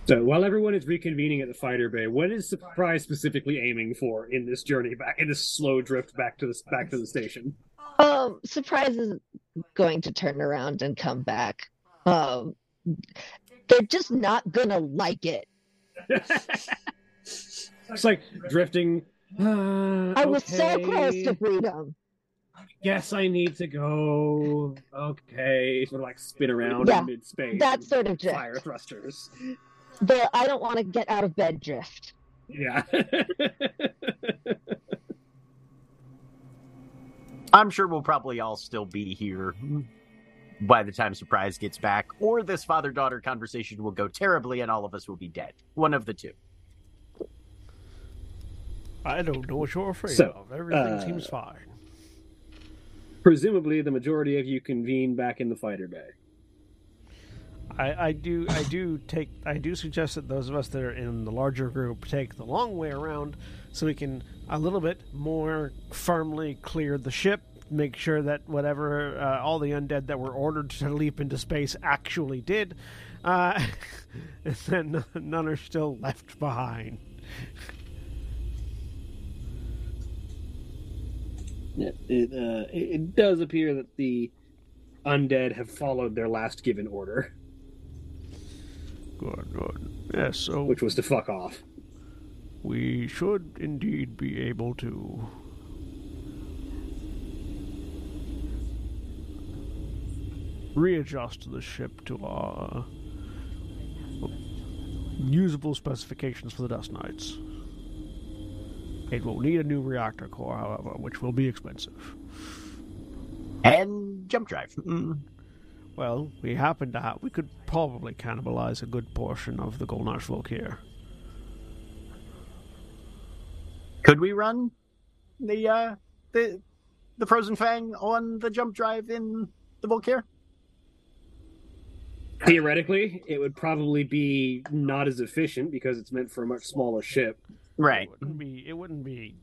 So while everyone is reconvening at the fighter bay, what is Surprise specifically aiming for in this journey back in this slow drift back to the back to the station? Um, Surprise is going to turn around and come back. Um, they're just not gonna like it. <laughs> it's like drifting. Uh, I was so close to freedom. I guess I need to go. Okay, sort of like spin around Yeah, in mid space. That sort of drift. fire thrusters. The I don't want to get out of bed drift. Yeah. <laughs> I'm sure we'll probably all still be here by the time Surprise gets back, or this father daughter conversation will go terribly and all of us will be dead. One of the two. I don't know what you're afraid So, of. Everything uh, seems fine. Presumably, the majority of you convene back in the fighter bay. I, I do I do take I do suggest that those of us that are in the larger group take the long way around so we can a little bit more firmly clear the ship, make sure that whatever uh, all the undead that were ordered to leap into space actually did, uh, <laughs> and then none are still left behind. It, it, uh, it, does appear that the undead have followed their last given order, Good, good. Yes, so which was to fuck off. we should indeed be able to readjust the ship to our usable specifications for the Dust Knights. It will need a new reactor core, however, which will be expensive. And jump drive. Mm. Well, we happen to have. We could probably cannibalize a good portion of the Golden Arch Volkir. Could we run the uh the the frozen fang on the jump drive in the Volkir? Theoretically, it would probably be not as efficient because it's meant for a much smaller ship. Right. It wouldn't be. It wouldn't be.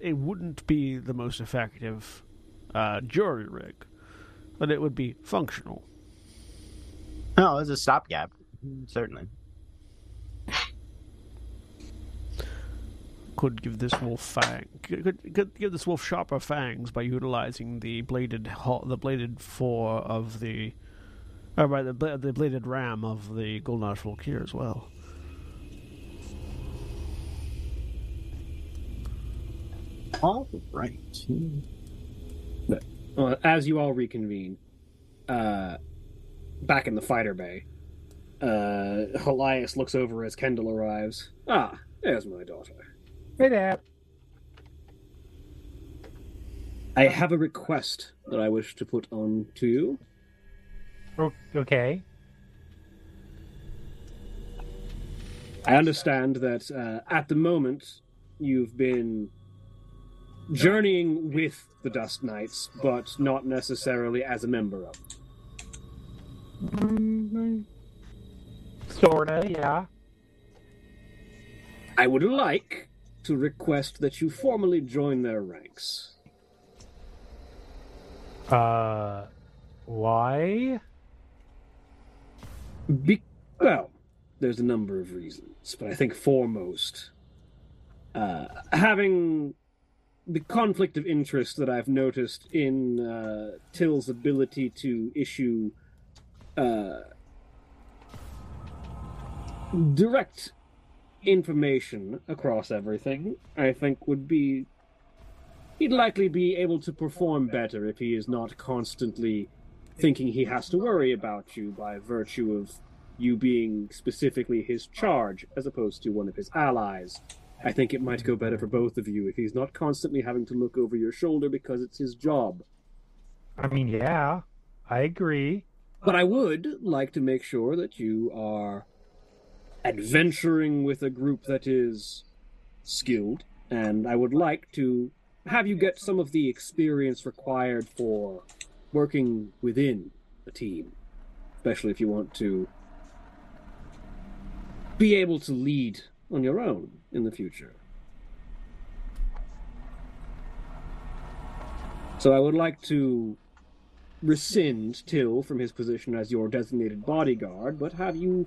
It wouldn't be the most effective uh, jury rig, but it would be functional. Oh, as a stopgap. Certainly. Could give this wolf fang. Could, could, give this wolf sharper fangs by utilizing the bladed the bladed four of the, or by the the bladed ram of the Golden Arch Volkir as well. All right. Uh, as you all reconvene, uh, back in the fighter bay, uh, Helias looks over as Kendall arrives. Ah, there's my daughter. Hey, Dad. I have a request that I wish to put on to you. O- Okay. I understand that uh, at the moment you've been journeying with the Dust Knights, but not necessarily as a member of. them. Sorta, yeah. I would like to request that you formally join their ranks. Uh, why? Be- well, there's a number of reasons, but I think foremost, uh, having the conflict of interest that I've noticed in uh, Tyll's ability to issue uh, direct information across everything, I think would be. He'd likely be able to perform better if he is not constantly thinking he has to worry about you by virtue of you being specifically his charge as opposed to one of his allies. I think it might go better for both of you if he's not constantly having to look over your shoulder because it's his job. I mean, yeah, I agree. But I would like to make sure that you are adventuring with a group that is skilled, and I would like to have you get some of the experience required for working within a team, especially if you want to be able to lead on your own in the future. So I would like to rescind Tyll from his position as your designated bodyguard, but have you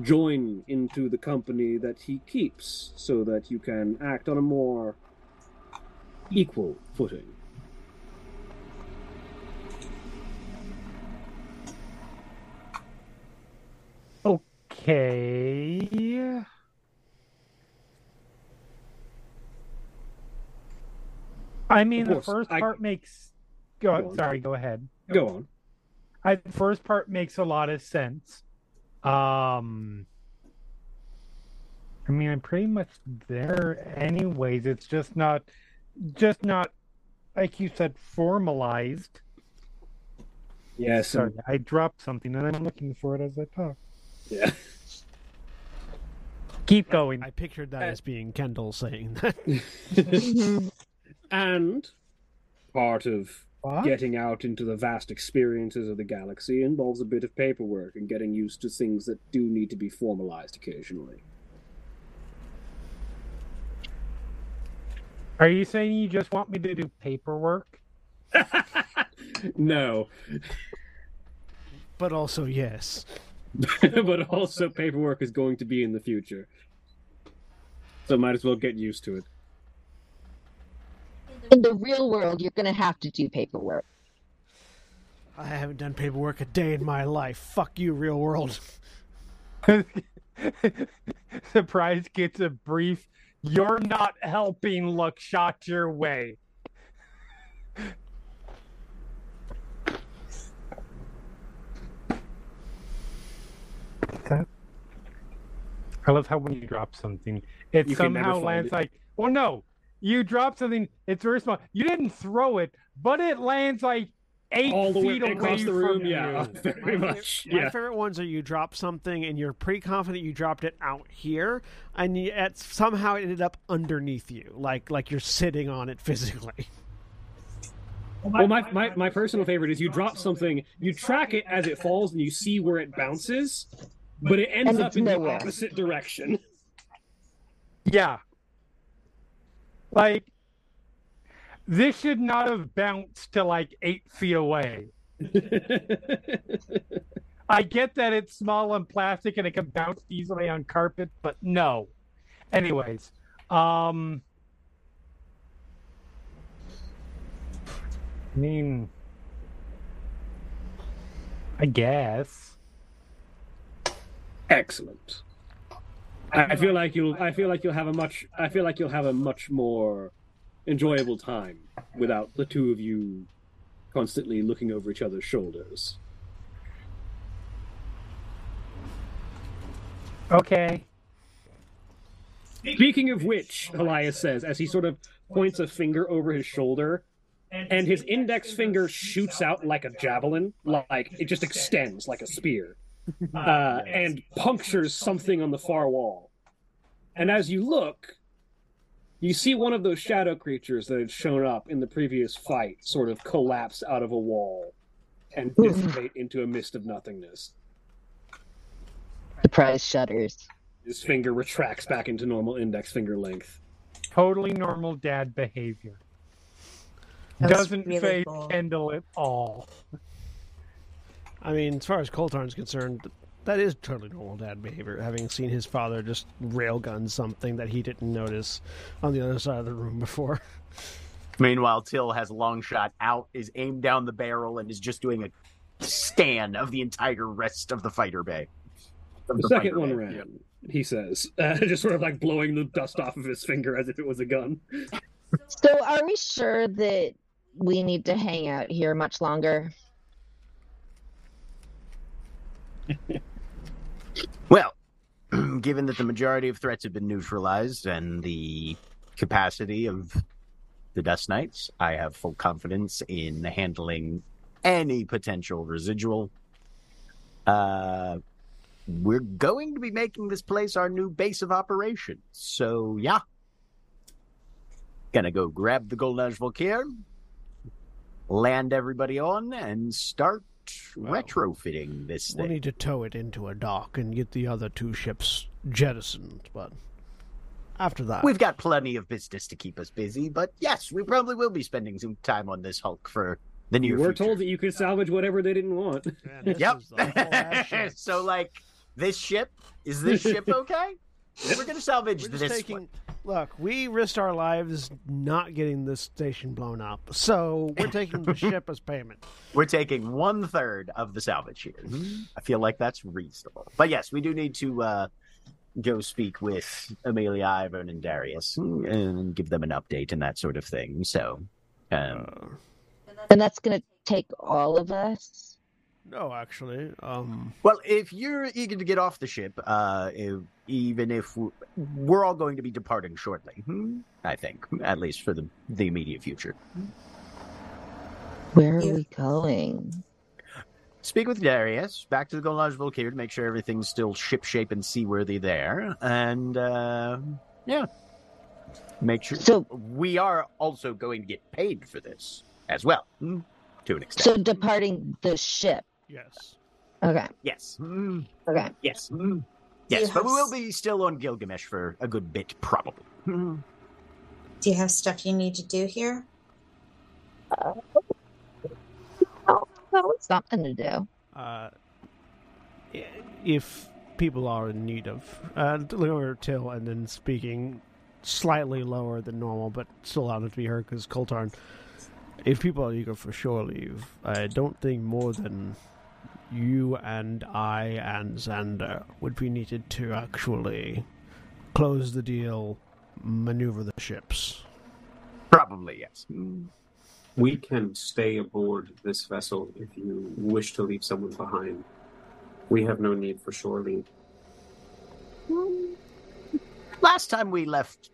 join into the company that he keeps so that you can act on a more equal footing. Okay. I mean, Of the course, first I- part makes. Go, Go on. sorry, go ahead. Go on. I, the first part makes a lot of sense. Um, I mean, I'm pretty much there anyways. It's just not, just not, like you said, formalized. Yes. Sorry, I dropped something and I'm looking for it as I talk. Yeah. Keep going. I pictured that Uh, as being Kendall saying that. <laughs> and part of What? getting out into the vast experiences of the galaxy involves a bit of paperwork and getting used to things that do need to be formalized occasionally. Are you saying you just want me to do paperwork? <laughs> no, but also, yes. <laughs> but also paperwork is going to be in the future. So might as well get used to it. In the real world, you're going to have to do paperwork. I haven't done paperwork a day in my life. Fuck you, real world. <laughs> Surprise gets a brief. You're not helping. Look, shot your way. That- I love how when you drop something, it You somehow lands it. like, well, no, you drop something, it's very small. You didn't throw it, but it lands like eight All the way feet away across the room, from yeah, <laughs> you. very much. My Yeah. favorite ones are you drop something and you're pretty confident you dropped it out here, and you, it somehow it ended up underneath you, like like you're sitting on it physically. <laughs> Well, my, my, my personal favorite is you drop something, you track it as it falls, and you see where it bounces, but it ends up in the opposite direction. Yeah. Like, this should not have bounced to like eight feet away. <laughs> I get that it's small and plastic and it can bounce easily on carpet, but no. Anyways, um, I mean, I guess. Excellent. I feel like you'll. I feel like you'll have a much. I feel like you'll have a much more enjoyable time without the two of you constantly looking over each other's shoulders. Okay. Speaking of which, Helias says as he sort of points a finger over his shoulder, and his index finger shoots out like a javelin, like it just extends like a spear, <laughs> uh, and punctures something on the far wall. And as you look, you see one of those shadow creatures that had shown up in the previous fight sort of collapse out of a wall and dissipate into a mist of nothingness. Surprise shudders. His finger retracts back into normal index finger length. Totally normal dad behavior. That Doesn't really phase cool. Kendall at all. I mean, as far as Koltarn's concerned, that is totally normal dad behavior. Having seen his father just railgun something that he didn't notice on the other side of the room before. <laughs> Meanwhile, Tyll has a long shot out, is aimed down the barrel, and is just doing a scan of the entire rest of the fighter bay. Of The second one bay. ran, he says, <laughs> uh, just sort of like blowing the dust off of his finger as if it was a gun. So, are we sure that we need to hang out here much longer? Well, <clears throat> given that the majority of threats have been neutralized and the capacity of the Dust Knights, I have full confidence in handling any potential residual. Uh, we're going to be making this place our new base of operations. So, yeah. Gonna go grab the Golden Volkir, land everybody on, and start Well, retrofitting this thing. We'll need to tow it into a dock and get the other two ships jettisoned, but after that, We've got plenty of business to keep us busy, but yes, we probably will be spending some time on this Hulk for the near You were future. told that you could salvage whatever they didn't want. Man, <laughs> Yep. is the whole ass <laughs> shit. so, like, this ship is this ship <laughs> okay? We're gonna salvage We're this taking. one. Look, we risked our lives not getting this station blown up, so we're <laughs> taking the ship as payment. We're taking one third of the salvage here. I feel like that's reasonable. But yes, we do need to uh, go speak with Amelia, Ivan, and Darius and give them an update and that sort of thing. So, um, And that's going to take all of us? no, actually, um, Well, if you're eager to get off the ship, uh, if- even if we, we're all going to be departing shortly. hmm? I think, at least for the the immediate future. Where are we going? Speak with Darius. Back to the Golage Volcano to make sure everything's still shipshape and seaworthy there, and uh, yeah, make sure. So- we are also going to get paid for this as well, hmm, to an extent. So departing the ship. Yes. Okay. yes, hmm, Okay. yes, yes, you but we will be still on Gilgamesh for a good bit, probably. Hmm. Do you have stuff you need to do here? Well, it's something to do. Uh, if people are in need of uh, lower till and then speaking slightly lower than normal, but still loud enough to be heard because Koltarn. If people are eager for shore leave, I don't think more than you and I and Xander would be needed to actually close the deal, maneuver the ships. Probably yes. We can stay aboard this vessel if you wish to leave someone behind. We have no need for shore leave. Um, last time we left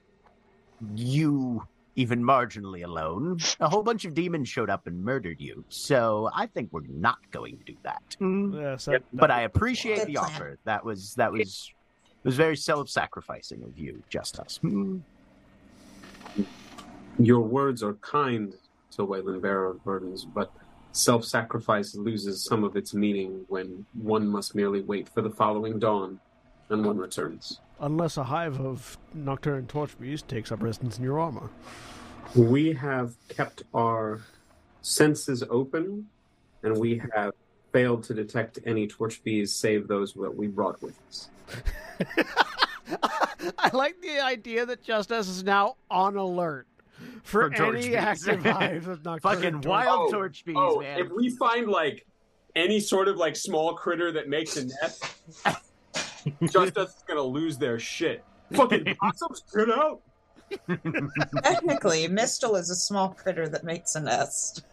you even marginally alone, a whole bunch of demons showed up and murdered you. So I think we're not going to do that. Yes, that, But I appreciate the plan. offer. That was that was it was very self-sacrificing of you, Just Us. Hmm. Your words are kind to Wayland Bearer of Burdens, but self sacrifice loses some of its meaning when one must merely wait for the following dawn and one returns. Unless a hive of nocturne torch bees takes up residence in your armor. We have kept our senses open and we have failed to detect any torch bees save those that we brought with us. <laughs> I like the idea that Just Us is now on alert for, For torch any bees. active <laughs> hives of nocturne Fucking torch- wild Oh, torch bees, oh, man. if we find like any sort of like small critter that makes a nest, <laughs> Just Us is gonna lose their shit. Fucking <laughs> possums, get out! Technically, Mistyl is a small critter that makes a nest.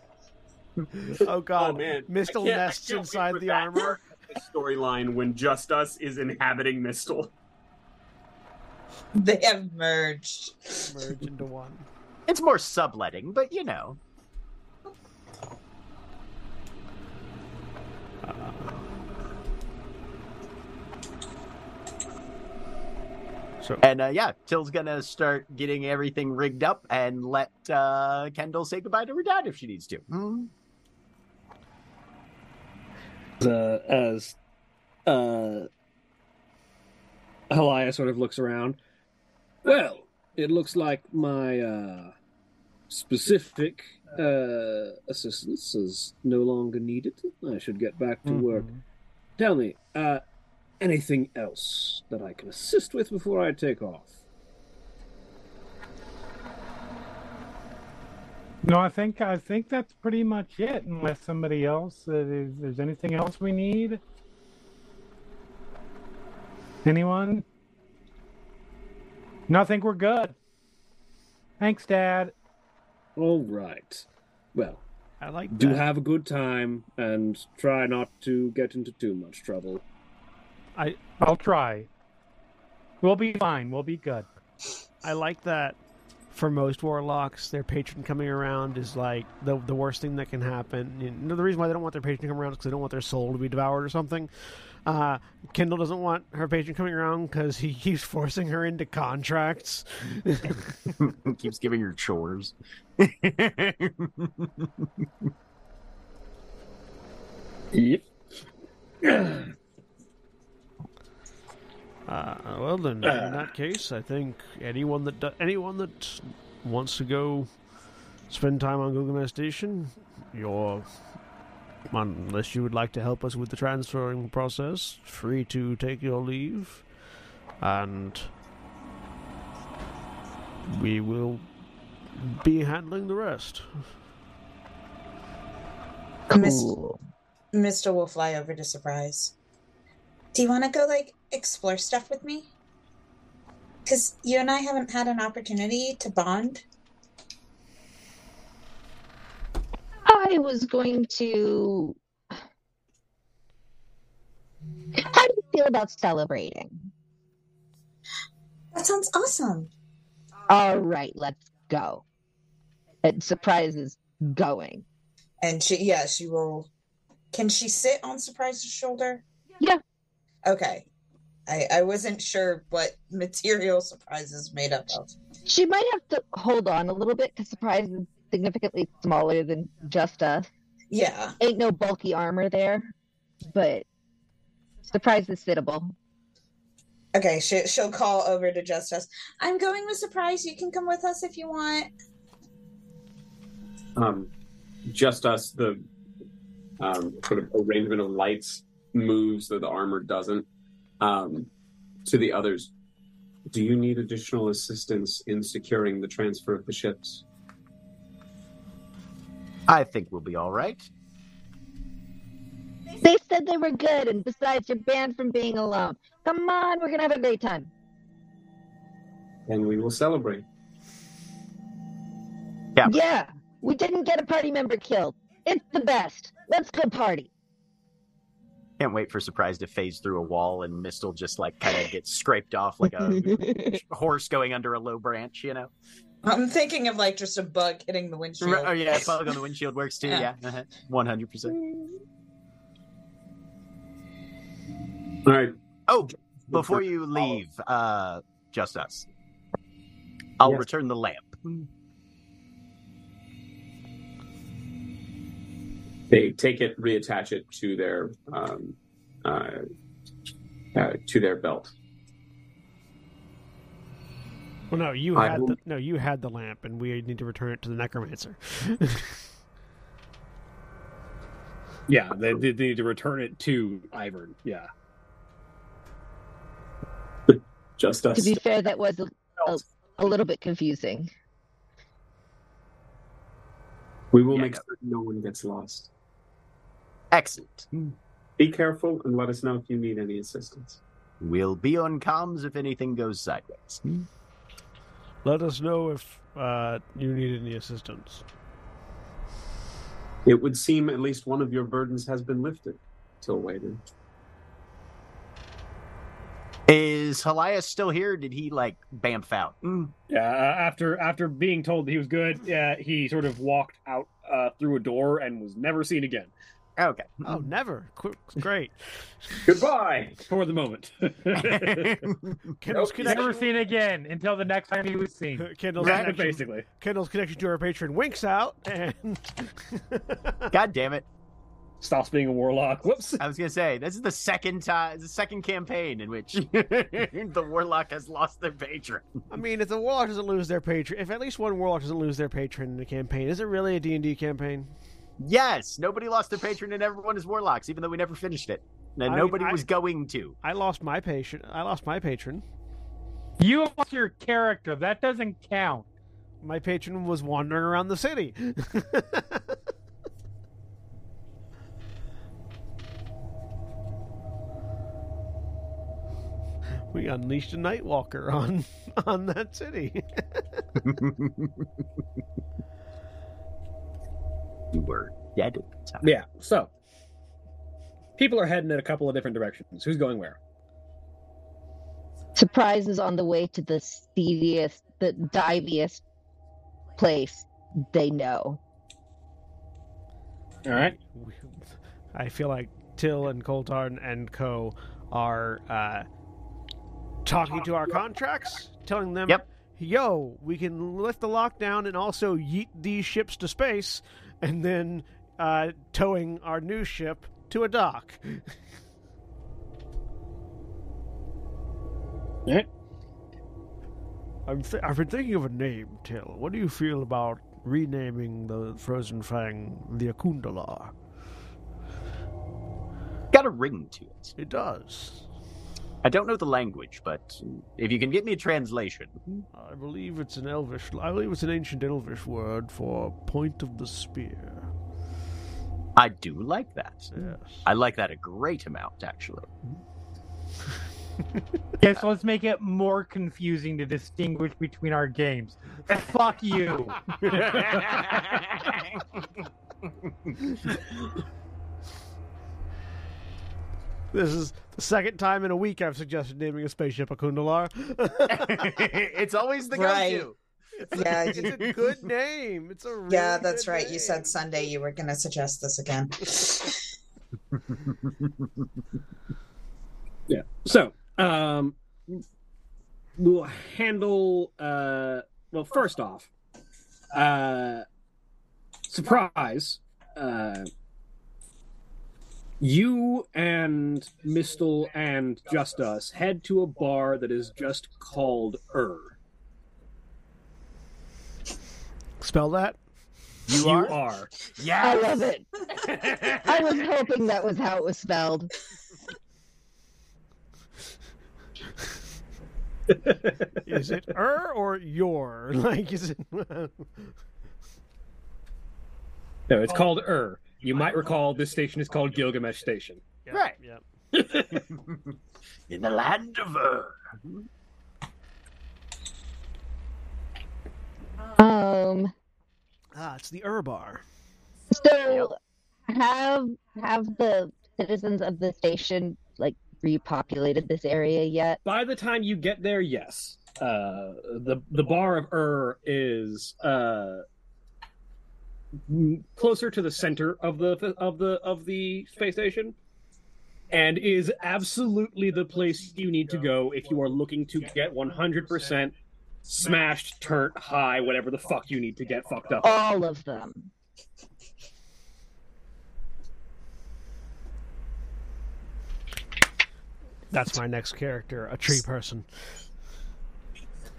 Oh god, oh man, Mistyl I nests inside the that armor. <laughs> Storyline when Just Us is inhabiting Mistyl. They have merged. Merge into one. It's more subletting, but you know. So And uh, yeah, Tyll's gonna start getting everything rigged up and let uh, Kendall say goodbye to her dad if she needs to. Hmm. uh, as uh, Halia sort of looks around. Well, it looks like my uh, specific uh, assistance is no longer needed. I should get back to work. Tell me, uh, anything else that I can assist with before I take off? No, I think I think that's pretty much it. Unless somebody else, uh, is there's anything else we need? Anyone? No, I think we're good. Thanks, Dad. All right. Well, I like do that. have a good time and try not to get into too much trouble. I I'll try. We'll be fine. We'll be good. I like that. For most warlocks, their patron coming around is like the the worst thing that can happen. You know, the reason why they don't want their patron to come around is because they don't want their soul to be devoured or something. Uh, Kendall doesn't want her patron coming around because he <laughs> keeps forcing her into contracts. <laughs> Keeps giving her chores. Yep. <clears throat> Uh, well, then, in that case, I think anyone that do- anyone that wants to go spend time on Gilgamesh Station, you're unless you would like to help us with the transferring process, free to take your leave, and we will be handling the rest. Cool. Mr. will fly over to surprise. Do you want to go like explore stuff with me? Because you and I haven't had an opportunity to bond. I was going to. How do you feel about celebrating? That sounds awesome. All right, let's go. And surprise is going. And she, yeah, she will. Can she sit on Surprise's shoulder? Yeah. Okay. I, I wasn't sure what <laughs> material Surprise is made up of. She might have to hold on a little bit because surprise is significantly smaller than Just Us. Yeah. Ain't no bulky armor there, but surprise is sittable. Okay, she, she'll call over to Just Us. I'm going with Surprise. You can come with us if you want. Um, Just Us, the um, sort of arrangement of lights moves that the armor doesn't. Um, to the others, do you need additional assistance in securing the transfer of the ships? I think we'll be all right. They said they were good, and besides, you're banned from being alone. Come on, we're gonna have a great time. And we will celebrate. Yeah. Yeah, we didn't get a party member killed. It's the best. Let's go party. Can't wait for surprise to phase through a wall and Mistyl just like kind of <laughs> gets scraped off like a <laughs> horse going under a low branch, you know? I'm thinking of like just a bug hitting the windshield. Oh yeah, bug on the <laughs> windshield works too. Yeah, Yeah. uh-huh. one hundred percent. All right. Oh, before you leave, uh, Just Us. I'll Yes. return the lamp. They take it, reattach it to their um, uh, uh, to their belt. Well, no, you had will- the, no, you had the lamp, and we need to return it to the necromancer. <laughs> Yeah, they, they they need to return it to Ivern. Yeah. Just Us. To be fair, that was a, a, a little bit confusing. we will Yeah, make sure no one gets lost. Excellent. Be careful and let us know if you need any assistance. We'll be on comms if anything goes sideways. Let us know if uh, you need any assistance. It would seem at least one of your burdens has been lifted. Tyll waited. Is Helias still here? Did he like bamf out? Yeah. Uh, after after being told he was good, yeah, he sort of walked out uh, through a door and was never seen again Okay. Oh, never. Qu- Great. Goodbye. for the moment. Kendall's <laughs> Nope, connection. Never seen again until the next time he was seen. <laughs> Kendall's Right, connection, basically. Kendall's connection to our patron winks out, and <laughs> God damn it! Stops being a warlock. Whoops. I was gonna say this is the second time, the second campaign in which the warlock has lost their patron. I mean, if the warlock doesn't lose their patron, if at least one warlock doesn't lose their patron in a campaign, is it really a D and D campaign? Yes, nobody lost their patron, and everyone is warlocks, even though we never finished it, and I mean, nobody I- was going to. I lost my patron. I lost my patron. You lost your character. That doesn't count. My patron was wandering around the city. <laughs> we unleashed a Nightwalker on <laughs> on that city. <laughs> you were dead at the time. Yeah. So people are heading in a couple of different directions. Who's going where? Surprise is on the way to the seediest, the diviest place they know. All right. I feel like Tyll and Koltarn and Co are uh, talking to our contracts, telling them, Yep. "Yo, we can lift the lockdown and also yeet these ships to space, and then uh, towing our new ship to a dock." Right. I'm th- I've been thinking of a name, Tyll. What do you feel about renaming the Frozen Fang the Akundala? Got a ring to it. It does. I don't know the language, but if you can get me a translation, I believe it's an Elvish. I believe it's an ancient Elvish word for point of the spear. I do like that. Yes. I like that a great amount, actually. <laughs> Guess let's make it more confusing to distinguish between our games. Fuck you. <laughs> <laughs> This is the second time in a week I've suggested naming a spaceship a Kundalar. <laughs> it's always the Right. go-to. Yeah, <laughs> it's a good name. It's a really yeah, that's good right. You said Sunday you were going to suggest this again. <laughs> Yeah. So, um, we'll handle. Uh, well, first off, uh, surprise. Uh, you and Mistyl and Just Us head to a bar that is just called Ur. Spell that. You, You are? are. I love it. <laughs> I was hoping that was how it was spelled. Is it er or your? <laughs> Like, is it? No, it's called Ur. You might recall this station is called Gilgamesh Station. Right. Yep. <laughs> In the land of Ur. Um. Ah, it's the Ur bar. So have have the citizens of the station like repopulated this area yet? By the time you get there, yes. Uh, the the bar of Ur is uh, m- closer to the center of the of the of the space station, and is absolutely the place you need to go if you are looking to get one hundred percent smashed, turnt, high, whatever the fuck you need to get fucked up. All of them. That's my next character, a tree person.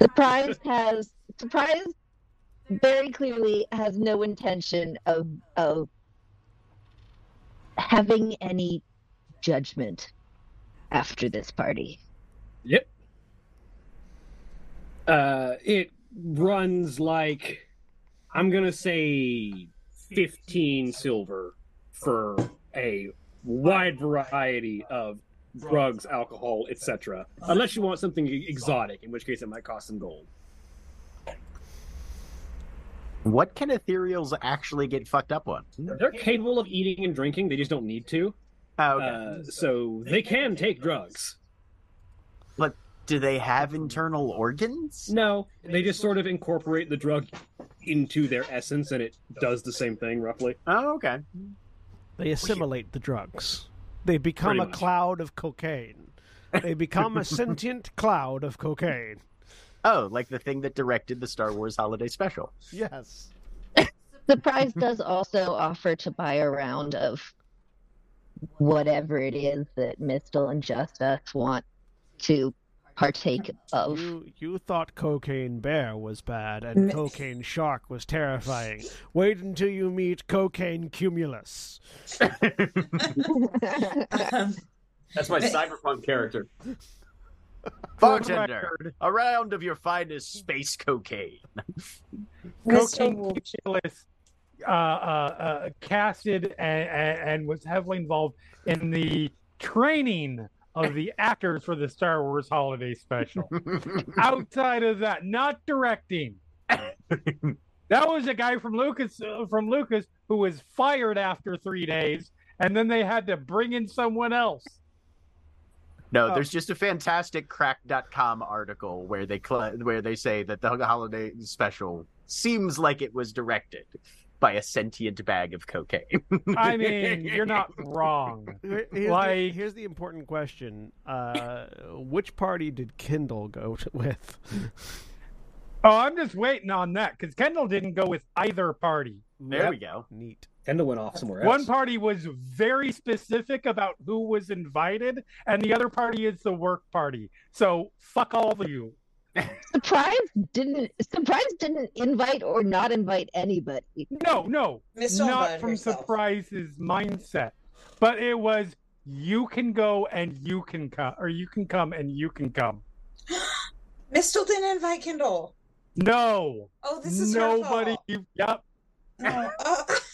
Surprise has surprise very clearly has no intention of of having any judgment after this party. Yep. Uh, it runs like I'm gonna say fifteen silver for a wide variety of drugs, alcohol, etc. Unless you want something exotic, in which case it might cost some gold. What can ethereals actually get fucked up on? They're capable of eating and drinking; they just don't need to. Oh, okay. Uh, so they can take drugs. But do they have internal organs? No, they just sort of incorporate the drug into their essence, and it does the same thing roughly. Oh, okay. They assimilate the drugs. They become Pretty a much. cloud of cocaine. They become a sentient cloud of cocaine. Oh, like the thing that directed the Star Wars Holiday Special. Yes. <laughs> Surprise does also offer to buy a round of whatever it is that Mistyl and Just Us want to partake of. You you thought cocaine bear was bad and M- cocaine shark was terrifying. Wait until you meet cocaine cumulus. Um, <laughs> That's my <laughs> cyberpunk character. <laughs> Bartender, a round of your finest space cocaine. <laughs> Mr. Cocaine Wolf- Cumulus, uh, uh, uh, casted and, and, and was heavily involved in the training of the <laughs> actors for the Star Wars Holiday Special. Outside of that, not directing. that was a guy from Lucas uh, from Lucas who was fired after three days, and then they had to bring in someone else. No, Oh. there's just a fantastic Cracked.com article where they cl- where they say that the holiday special seems like it was directed by a sentient bag of cocaine. I mean, you're not wrong. <laughs> Here- Here's, the, Like- here's the important question: uh, Which party did Kendall go to, <laughs> with? Oh, I'm just waiting on that because Kendall didn't go with either party. There we go. Neat. Kendall went off somewhere else. One party was very specific about who was invited, and the other party is the work party. So fuck all of you. Surprise didn't Surprise didn't invite or not invite anybody. No, no, Miss not from herself. Surprise's mindset, but it was you can go and you can come, or you can come and you can come. <gasps> Mistyl didn't invite Kendall. No, Oh, this is nobody. Her fault. Yep. No. Oh, <laughs>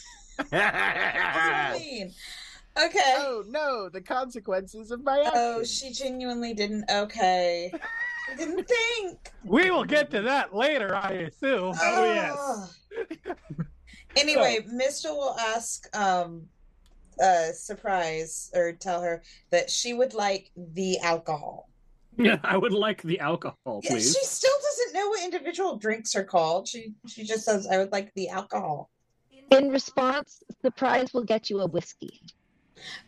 what do you <laughs> mean? Okay. oh no, the consequences of my actions. Oh, she genuinely didn't. Okay. I didn't <laughs> think. We will get to that later, I assume. Oh, yes. Ugh. Anyway, Mistyl will ask um, uh, surprise or tell her that she would like the alcohol. Yeah, I would like the alcohol, Yeah, please. she still doesn't know what individual drinks are called. She she just says, "I would like the alcohol." In response, surprise will get you a whiskey.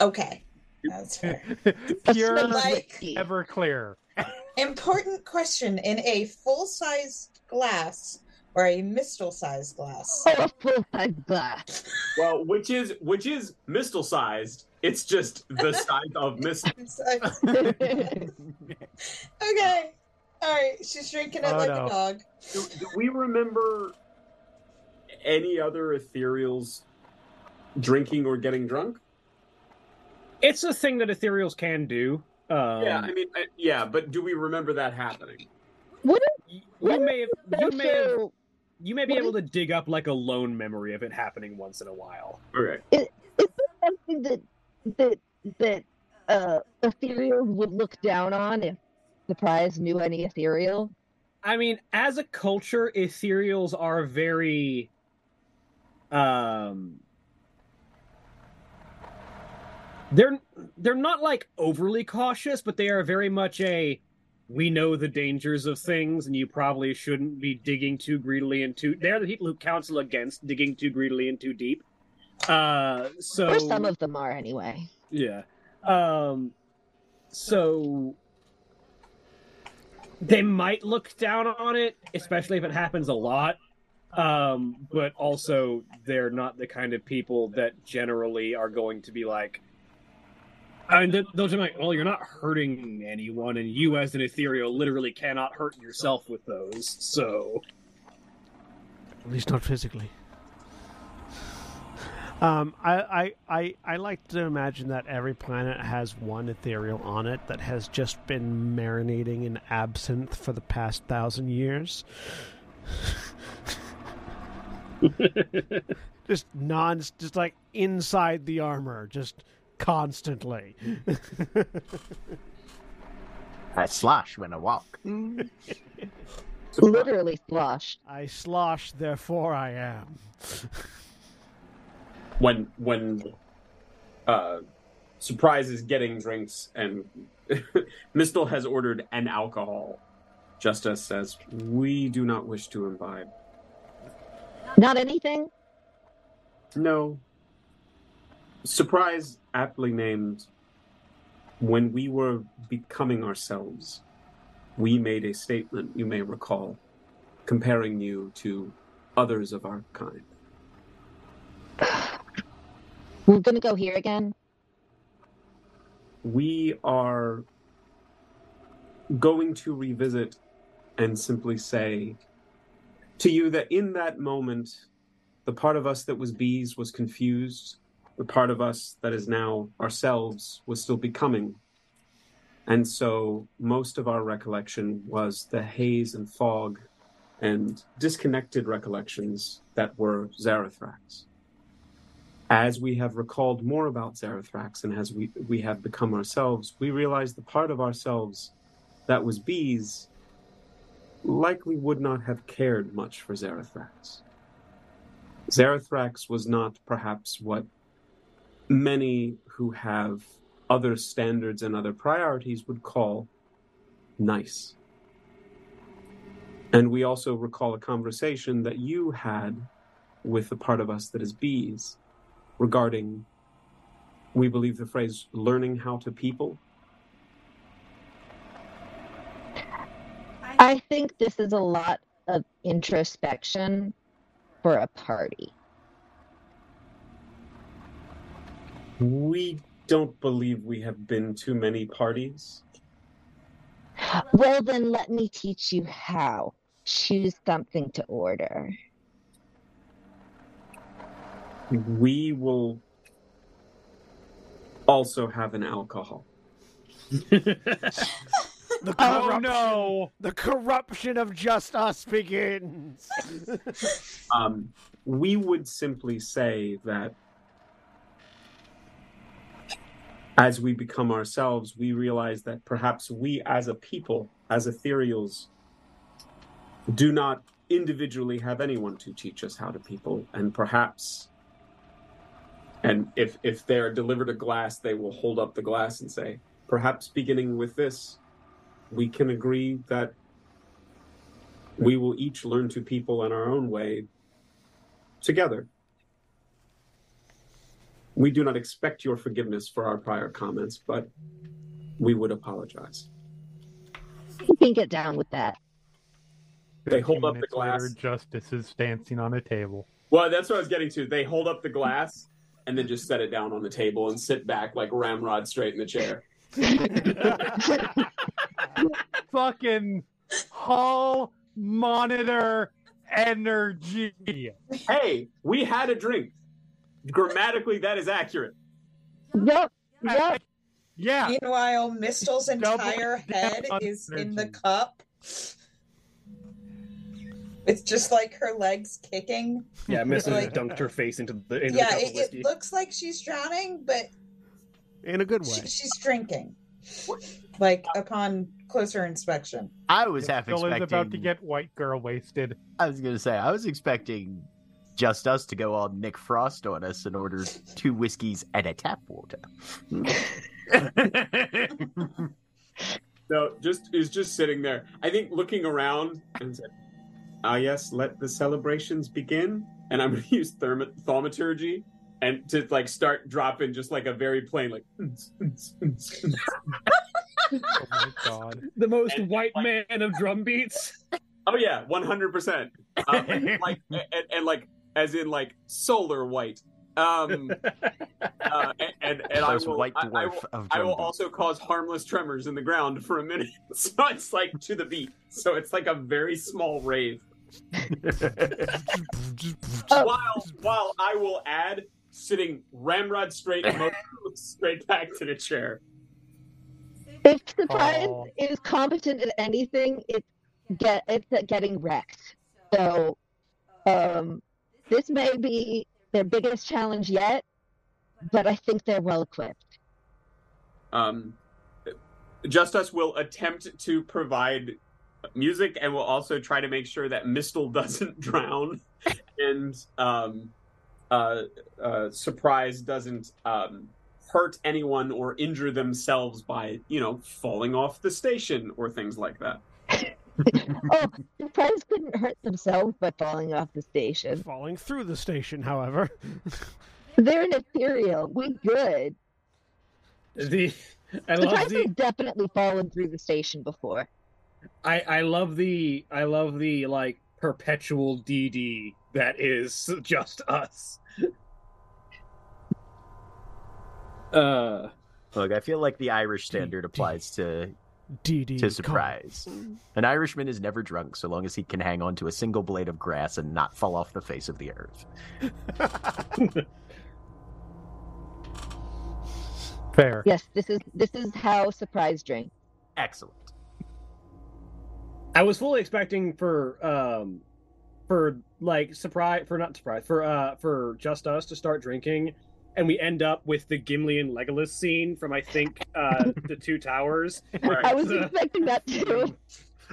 Okay, that's fair. <laughs> Pure smooth like- whiskey. Everclear. Important question: In a full-size glass or a Mistyl-sized glass? Oh, <laughs> a full size glass. Well, which is which is Mistyl sized. It's just the <laughs> size of Mistyl. okay, all right. She's drinking it Oh, like no. a dog. Do, do we remember any other ethereals drinking or getting drunk? It's a thing that ethereals can do. Um, yeah, I mean, I, yeah, but do we remember that happening? Wouldn't you, you may have, you may have, you may be What able to dig up like a lone memory of it happening once in a while. Okay. is there something that that that uh ethereal would look down on if surprise knew any ethereal? I mean, as a culture, ethereals are very um they're they're not like overly cautious, but they are very much a we know the dangers of things and you probably shouldn't be digging too greedily and too. they're the people who counsel against digging too greedily and too deep. Uh so Or some of them are anyway. yeah. Um so they might look down on it, especially if it happens a lot. Um, but also they're not the kind of people that generally are going to be like I mean, just be like, well, you're not hurting anyone, and you as an ethereal literally cannot hurt yourself with those. So, At least not physically. Um, I, I, I, I like to imagine that every planet has one ethereal on it that has just been marinating in absinthe for the past thousand years. <laughs> <laughs> just non, just like inside the armor, just constantly. <laughs> I slosh when I walk. Literally slosh. I slosh, therefore I am. When when uh, surprise is getting drinks and <laughs> Mistyl has ordered an alcohol. Just Us says we do not wish to imbibe. Not anything? No. Surprise, aptly named, when we were becoming ourselves, we made a statement, you may recall, comparing you to others of our kind. We're gonna go here again. We are going to revisit and simply say to you that in that moment, the part of us that was bees was confused. The part of us that is now ourselves was still becoming. And so most of our recollection was the haze and fog and disconnected recollections that were Zarathrax. As we have recalled more about Zarathrax and as we, we have become ourselves, we realize the part of ourselves that was bees likely would not have cared much for Zarathrax. Zarathrax was not perhaps what many who have other standards and other priorities would call nice. And we also recall a conversation that you had with the part of us that is bees regarding, we believe the phrase, learning how to people. I think this is a lot of introspection for a party. We don't believe we have been to many parties. Well, then let me teach you how. Choose something to order. We will also have an alcohol. <laughs> The Oh corruption, no! the corruption of Just Us begins. <laughs> Um, we would simply say that as we become ourselves, we realize that perhaps we as a people, as ethereals, do not individually have anyone to teach us how to people, and perhaps And if if they're delivered a glass, they will hold up the glass and say, "Perhaps beginning with this, we can agree that we will each learn to people in our own way together. We do not expect your forgiveness for our prior comments, but we would apologize." You can get down with that. They hold up the glass. Later, Just Us is dancing on a table. Well, that's what I was getting to. They hold up the glass and then just set it down on the table and sit back like ramrod straight in the chair. <laughs> Fucking hall monitor energy. Hey, we had a drink. Grammatically, that is accurate. Yep. Yep. Yeah. Meanwhile, Mistyl's entire down head on is in the cup. It's just like her legs kicking. Yeah, <laughs> Mrs. Like- dunked her face into the into yeah, the cup it, of it looks like she's drowning, but In a good she, way. she's drinking. Like upon closer inspection. I was half Phil is expecting. about to get white girl wasted. I was gonna say I was expecting Just Us to go all Nick Frost on us and order two whiskeys and a tap water. <laughs> No, just is just sitting there. I think looking around and said, "Ah, yes, let the celebrations begin." And I'm going <laughs> to use therm- thaumaturgy and to like start dropping just like a very plain like. <laughs> Oh my god. the most And, white like- man of drum beats. Oh yeah, one hundred percent. Um, Like <laughs> and, and like as in like solar white. Um, <laughs> uh, and and, and I will, white I, I will, of I will also cause harmless tremors in the ground for a minute. So it's like to the beat. So it's like a very small rave. While while I will add sitting ramrod straight <laughs> motionless straight back to the chair. If surprise Oh. is competent at anything, it's get it's at getting wrecked. So, um, this may be their biggest challenge yet, but I think they're well equipped. Um, Just Us will attempt to provide music and will also try to make sure that Mistyl <laughs> doesn't drown and um, Surprise doesn't um, hurt anyone or injure themselves by, you know, falling off the station or things like that. <laughs> oh, surprise couldn't hurt themselves by falling off the station. Falling through the station, however. <laughs> They're an ethereal. We good. The I love Surprise the has definitely fallen through the station before. I I love the I love the like perpetual DD that is Just Us. Uh Look, I feel like the Irish standard applies to DD. to surprise. An Irishman is never drunk so long as he can hang on to a single blade of grass and not fall off the face of the earth. <laughs> Fair. Yes, this is this is how surprise drink. Excellent. I was fully expecting for um for like surprise for not surprise for uh for Just Us to start drinking and we end up with the Gimli and Legolas scene from I think uh <laughs> the two towers. where I was it's, uh, expecting that too.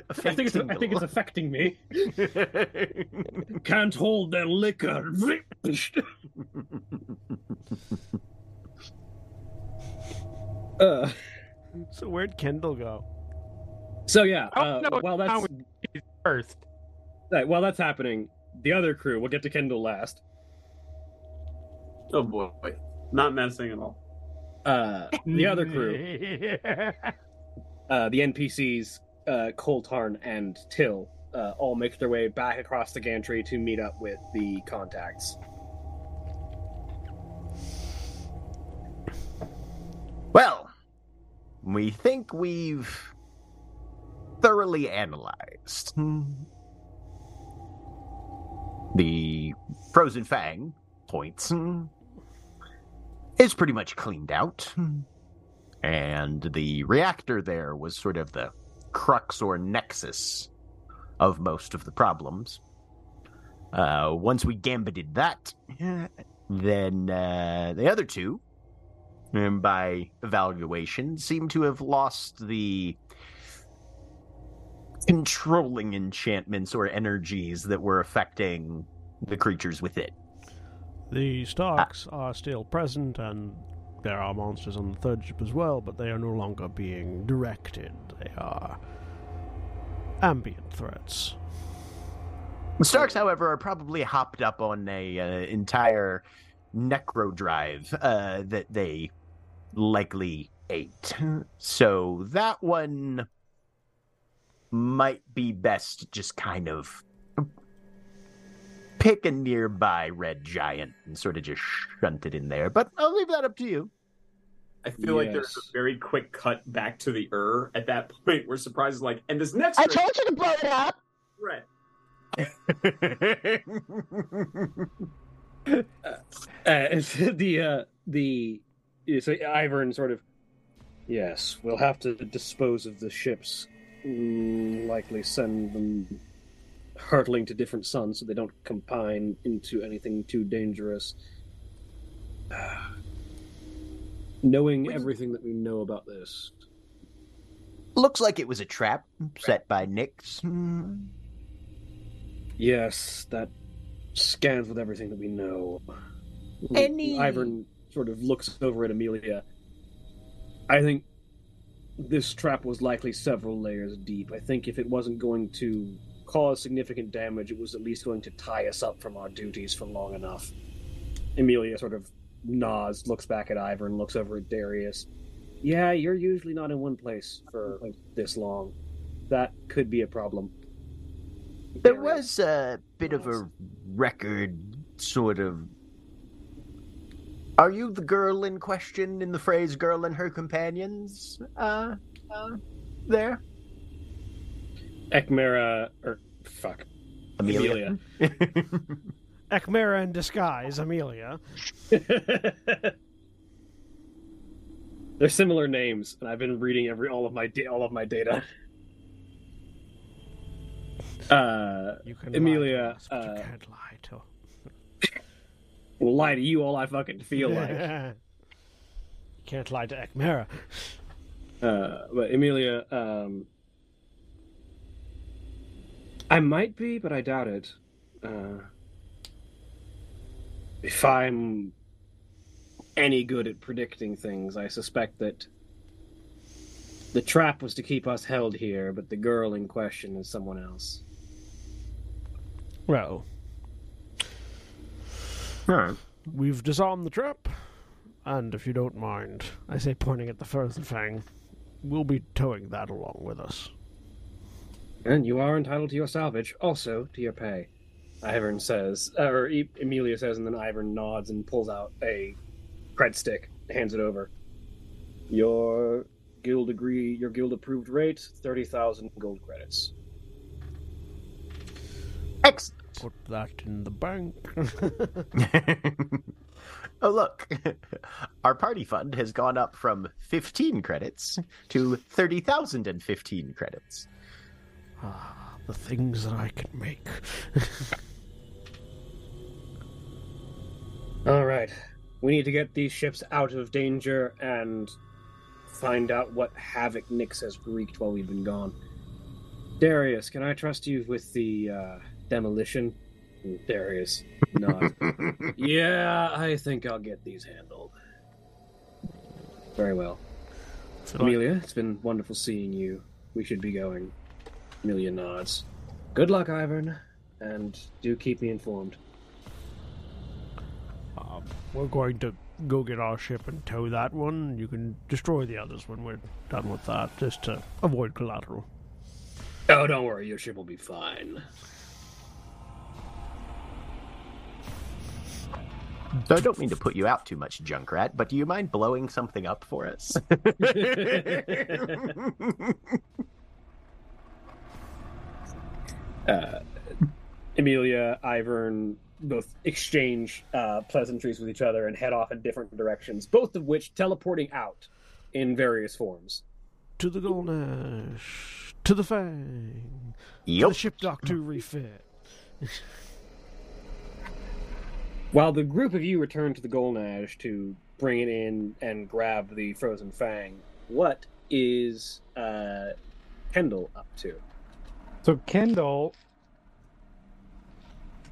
I think it's I think it's affecting me. <laughs> Can't hold the liquor. <laughs> uh, So where'd Kendall go? so yeah, Oh, uh, no, while that's First. Right, while that's happening, the other crew. We'll get to Kendall last. Oh boy, not menacing at all. Uh, the other crew, Yeah. <laughs> uh, the NPCs, uh, Koltarn and Tyll, uh, all make their way back across the gantry to meet up with the contacts. Well, we think we've thoroughly analyzed the Frozen Fang points. Is pretty much cleaned out. And the reactor there was sort of the crux or nexus of most of the problems. Uh, once we gambited that, then uh, the other two and by evaluation, seem to have lost the controlling enchantments or energies that were affecting the creatures with it. The Starks are still present, and there are monsters on the third ship as well, but they are no longer being directed. They are ambient threats. The Starks, however, are probably hopped up on a uh, entire necro drive uh, that they likely ate. So that one might be best just kind of pick a nearby red giant and sort of just shunt it in there. But I'll leave that up to you. I feel like there's a very quick cut back to the Ur at that <laughs> point where surprise is like, and this next I red told you to blow it up. threat. <laughs> Uh, <laughs> the uh, the so Ivern sort of yes, we'll have to dispose of the ships. Mm, likely send them hurtling to different suns so they don't combine into anything too dangerous. <sighs> Knowing everything that we know about this, Looks like it was a trap set by Nyx. Hmm. yes, that scans with everything that we know. Any- Ivern sort of looks over at Amelia. I think this trap was likely several layers deep. I think if it wasn't going to cause significant damage, it was at least going to tie us up from our duties for long enough. Amelia sort of nods, looks back at Ivor, and looks over at Darius. Yeah, you're usually not in one place for like this long. That could be a problem. There was a bit of a record, sort of. Are you the girl in question in the phrase girl and her companions? Uh, uh there? Ekmera or fuck Amelia. <laughs> Ekmera in disguise, Amelia. <laughs> They're similar names, and I've been reading every all of my da- all of my data. Uh, You can Amelia, lie to us, but uh, you can't lie to. Will lie to you all I fucking feel <laughs> like. you can't lie to Ekmera. Uh, but Amelia, um, I might be, but I doubt it. Uh, if I'm any good at predicting things, I suspect that the trap was to keep us held here, but the girl in question is someone else. Well, Huh. we've disarmed the trap, and if you don't mind, I say pointing at the frozen fang, we'll be towing that along with us. And you are entitled to your salvage, also to your pay. Ivern says, or E- Emilia says, and then Ivern nods and pulls out a cred stick, hands it over. Your guild agree, your guild approved rate, thirty thousand gold credits. Excellent. Put that in the bank. <laughs> oh, look. <laughs> Our party fund has gone up from 15 credits to 30,015 credits. ah, the things that I can make. <laughs> All right, we need to get these ships out of danger and find out what havoc Nyx has wreaked while we've been gone. Darius, can I trust you with the uh, demolition? Darius, nod. <laughs> Yeah, I think I'll get these handled. Very well. Feel like- Amelia, it's been wonderful seeing you. We should be going. Amelia nods. Good luck, Ivern, and do keep me informed. Um, we're going to go get our ship and tow that one. You can destroy the others when we're done with that, just to avoid collateral. Oh, don't worry, your ship will be fine. So I don't mean to put you out too much, Junkrat, but do you mind blowing something up for us? <laughs> uh, Amelia, Ivern both exchange uh, pleasantries with each other and head off in different directions, both of which teleporting out in various forms. To the Golnash, to the Fang, to the ship dock to refit. <laughs> While the group of you return to the Golnash to bring it in and grab the frozen fang, what is uh, Kendall up to? So Kendall,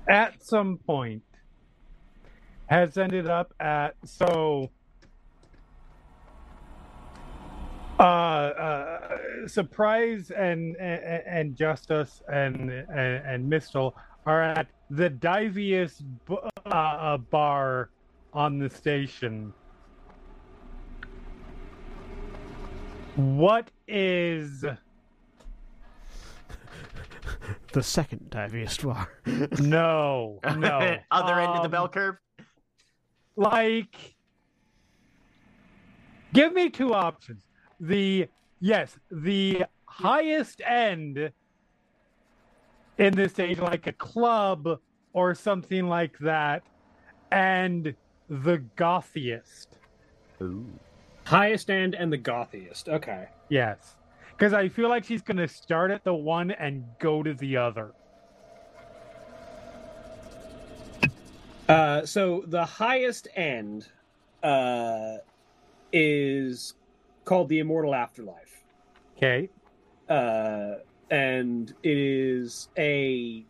at some point, has ended up at so uh, uh surprise and, and and justice and and, and Mistyl are at the diviest b- uh, uh, bar on the station what is <laughs> The second diviest bar. no no <laughs> Other end of the Um, bell curve. like give me two options the yes the highest end in this age, like a club or something like that and the gothiest Ooh. Highest end and the gothiest. Okay. yes because i feel like she's gonna start at the one and go to the other Uh, so the highest end uh, is called the Immortal Afterlife. okay uh, and it is a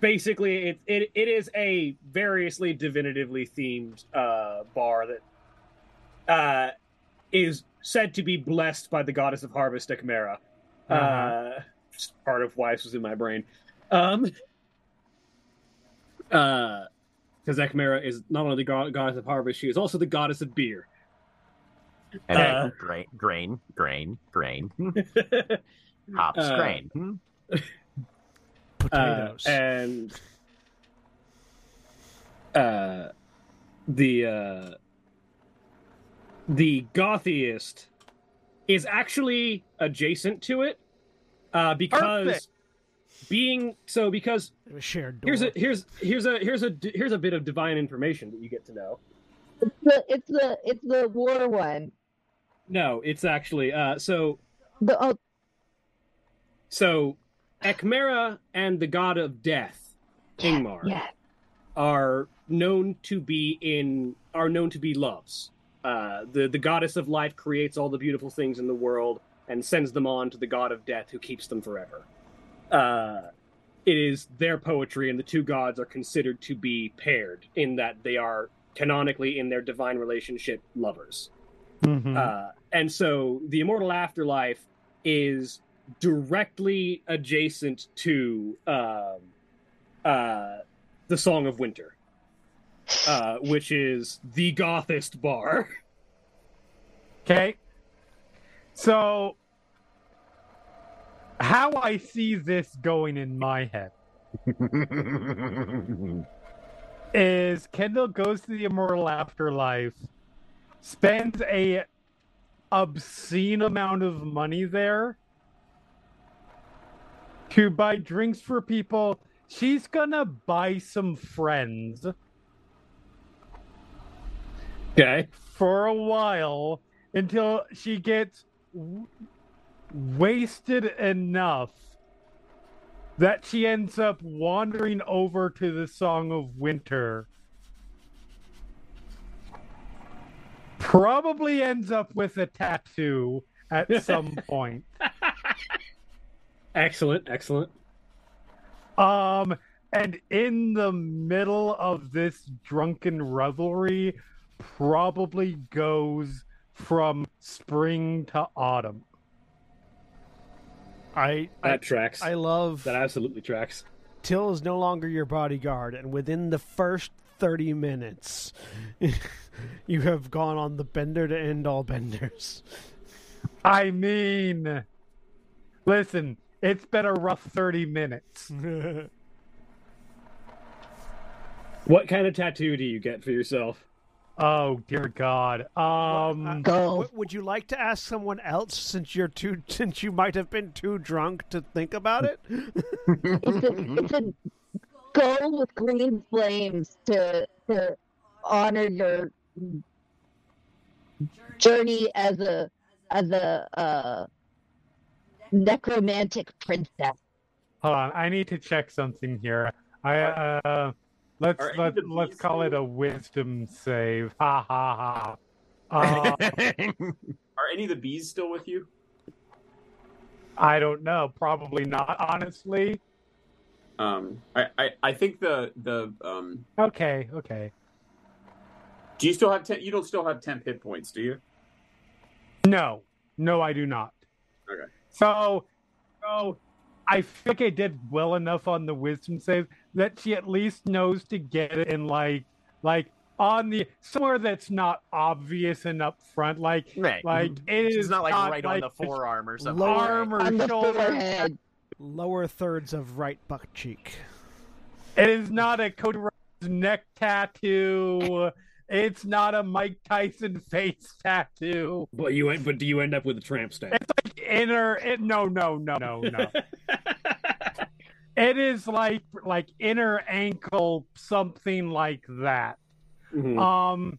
basically it, it it is a variously divinatively themed uh, bar that uh, is said to be blessed by the goddess of harvest Ekmera. uh Uh-huh. just part of why this was in my brain. Um, uh, because Ekmera is not only the god- goddess of harvest, she is also the goddess of beer. And Uh, grain, grain, grain, grain, <laughs> hops, Uh, grain. Hmm? Uh, Potatoes. and uh, the uh, the gothiest is actually adjacent to it uh, because Perfect. being so because It was shared door. here's a here's here's a here's a here's a bit of divine information that you get to know. It's the it's the it's the war one. No, it's actually uh, so The oh so Ekmera and the god of death, Ingmar. yeah. are known to be in are known to be loves. Uh, the the goddess of life creates all the beautiful things in the world and sends them on to the god of death, who keeps them forever. Uh, it is their poetry, and the two gods are considered to be paired in that they are canonically in their divine relationship lovers. Mhm. Uh, and so the immortal afterlife is directly adjacent to um, uh, the Song of Winter, uh, which is the gothist bar. Okay. So, how I see this going in my head <laughs> is Kendall goes to the immortal afterlife, spends a obscene amount of money there to buy drinks for people. She's gonna buy some friends Okay. for a while until she gets w- wasted enough that she ends up wandering over to the Song of Winter. Probably ends up with a tattoo at some <laughs> point. Excellent. Excellent. Um, and in the middle of this drunken revelry, probably goes from spring to autumn. I I, That tracks. I love that absolutely tracks. Tyll is no longer your bodyguard, and within the first thirty minutes, <laughs> you have gone on the bender to end all benders. I mean, listen, it's been a rough 30 minutes. <laughs> What kind of tattoo do you get for yourself? Oh, dear God. Um, Go. W- Would you like to ask someone else since you're too <laughs> since you might have been too drunk to think about it? It's a, it's a gold with green flames to to honor your journey as a as a uh, necromantic princess. hold on. I need to check something here. I, uh, let's, Are let, let's bees call it a wisdom save. Ha ha ha. <laughs> Uh, Are any of the bees still with you? I don't know. Probably not, honestly. Um, I, I, I think the the um Okay, okay. Do you still have ten? You don't still have ten hit points, do you? No, no, I do not. Okay. So, so I think I did well enough on the wisdom save that she at least knows to get it in like, like on the somewhere that's not obvious and up front. Like, Right. like it is it's not like right on the forearm or something. Lower- arm or On shoulder. forehead. Lower thirds of right butt cheek. It is not a Cody Rhodes neck tattoo. It's not a Mike Tyson face <laughs> tattoo. But you end, but do you end up with a tramp stamp? It's like inner. It, no, no, no, no, no. <laughs> it is like like inner ankle, something like that. Mhm. Um,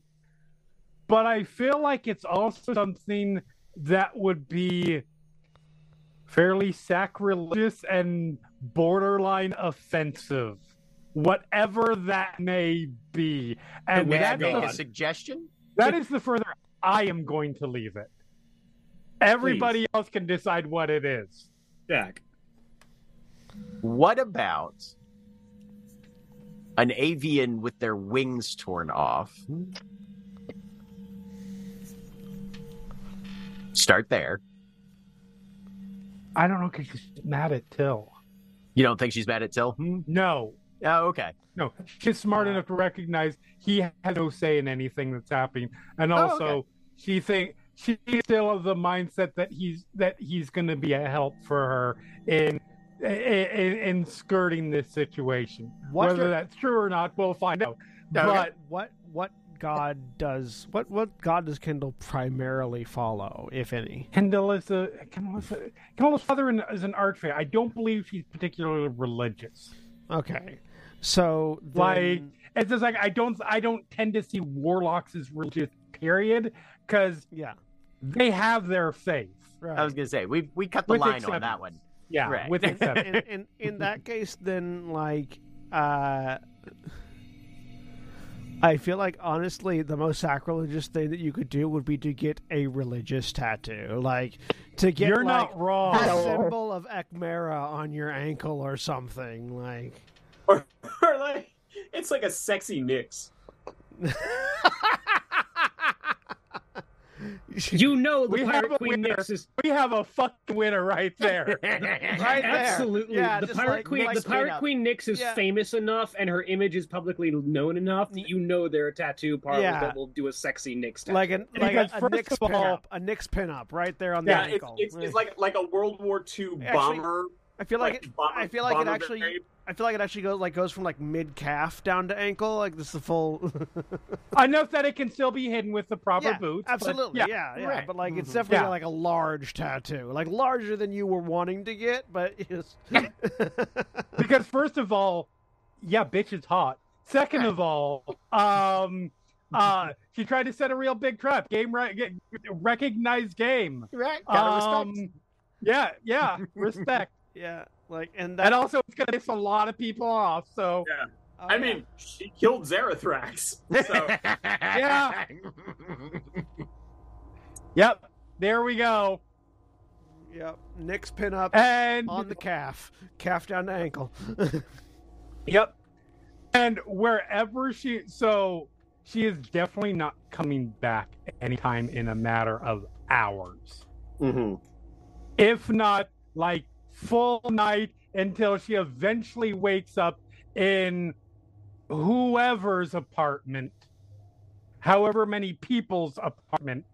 but I feel like it's also something that would be fairly sacrilegious and borderline offensive, whatever that may be. And May I I that's make the- a suggestion? that is the further I am going to leave it. Everybody else can decide what it is. Jack. What about an avian with their wings torn off? Start there. I don't know because she's mad at Tyll. You don't think she's mad at Tyll? Hmm? No, Oh, okay. no, she's smart uh. enough to recognize he has no say in anything that's happening, and Oh, also okay. she think she's still of the mindset that he's that he's going to be a help for her in in, in, in skirting this situation. What Whether the- that's true or not, we'll find out. Okay. But What what god does what what god does Kendall primarily follow, if any? Kendall is a Kendall is a, Kendall's father in- is an archfey. I don't believe she's particularly religious. Okay, so Like it's just like I don't I don't tend to see warlocks as religious. Period, because yeah, they have their faith. right. I was gonna say we we cut the With line on that one. Yeah, Right. with <laughs> exception. in, in in that case, then like, uh, I feel like honestly, the most sacrilegious thing that you could do would be to get a religious tattoo, like to get You're like not wrong. the symbol of Ekmera on your ankle or something, like. Or, or like it's like a sexy Nyx. You know the We have Pirate a Queen winner. Is We have a fucking winner right there. <laughs> Right there. absolutely Yeah, the Pirate like- Queen. like the Pirate. Queen Nyx is Yeah. famous enough, and her image is publicly known enough that you know there are a tattoo parlors Yeah. that will do a sexy Nyx tattoo. like an like a, Because a first of all- pinup, a Nyx pinup right there on the Yeah, it's, ankle. it's, it's like like a World War II Actually, bomber. I feel like, it, bomber- I feel like it actually brigade. I feel like it actually goes like goes from like mid calf down to ankle. Like this is the full. <laughs> Enough that it can still be hidden with the proper yeah, boots. but absolutely. yeah. Yeah, yeah. right. But like it's Mhm. definitely Yeah. like a large tattoo, like larger than you were wanting to get. But it's... <laughs> Because first of all, yeah, bitch is hot. Second of all, um, uh, she tried to set a real big trap. Game right, get, recognized game. Right. Gotta respect. Um, yeah, yeah, respect. <laughs> yeah, like and that. and also, it's gonna piss a lot of people off. So Yeah. oh, I yeah. mean, she killed Zarathrax. So <laughs> Yeah. <laughs> Yep, there we go. yep, Nyx's pin up And on the calf, calf down to ankle. <laughs> Yep. And wherever she so she is definitely not coming back anytime in a matter of hours. Mhm. If not like full night until she eventually wakes up in whoever's apartment. However many people's apartment.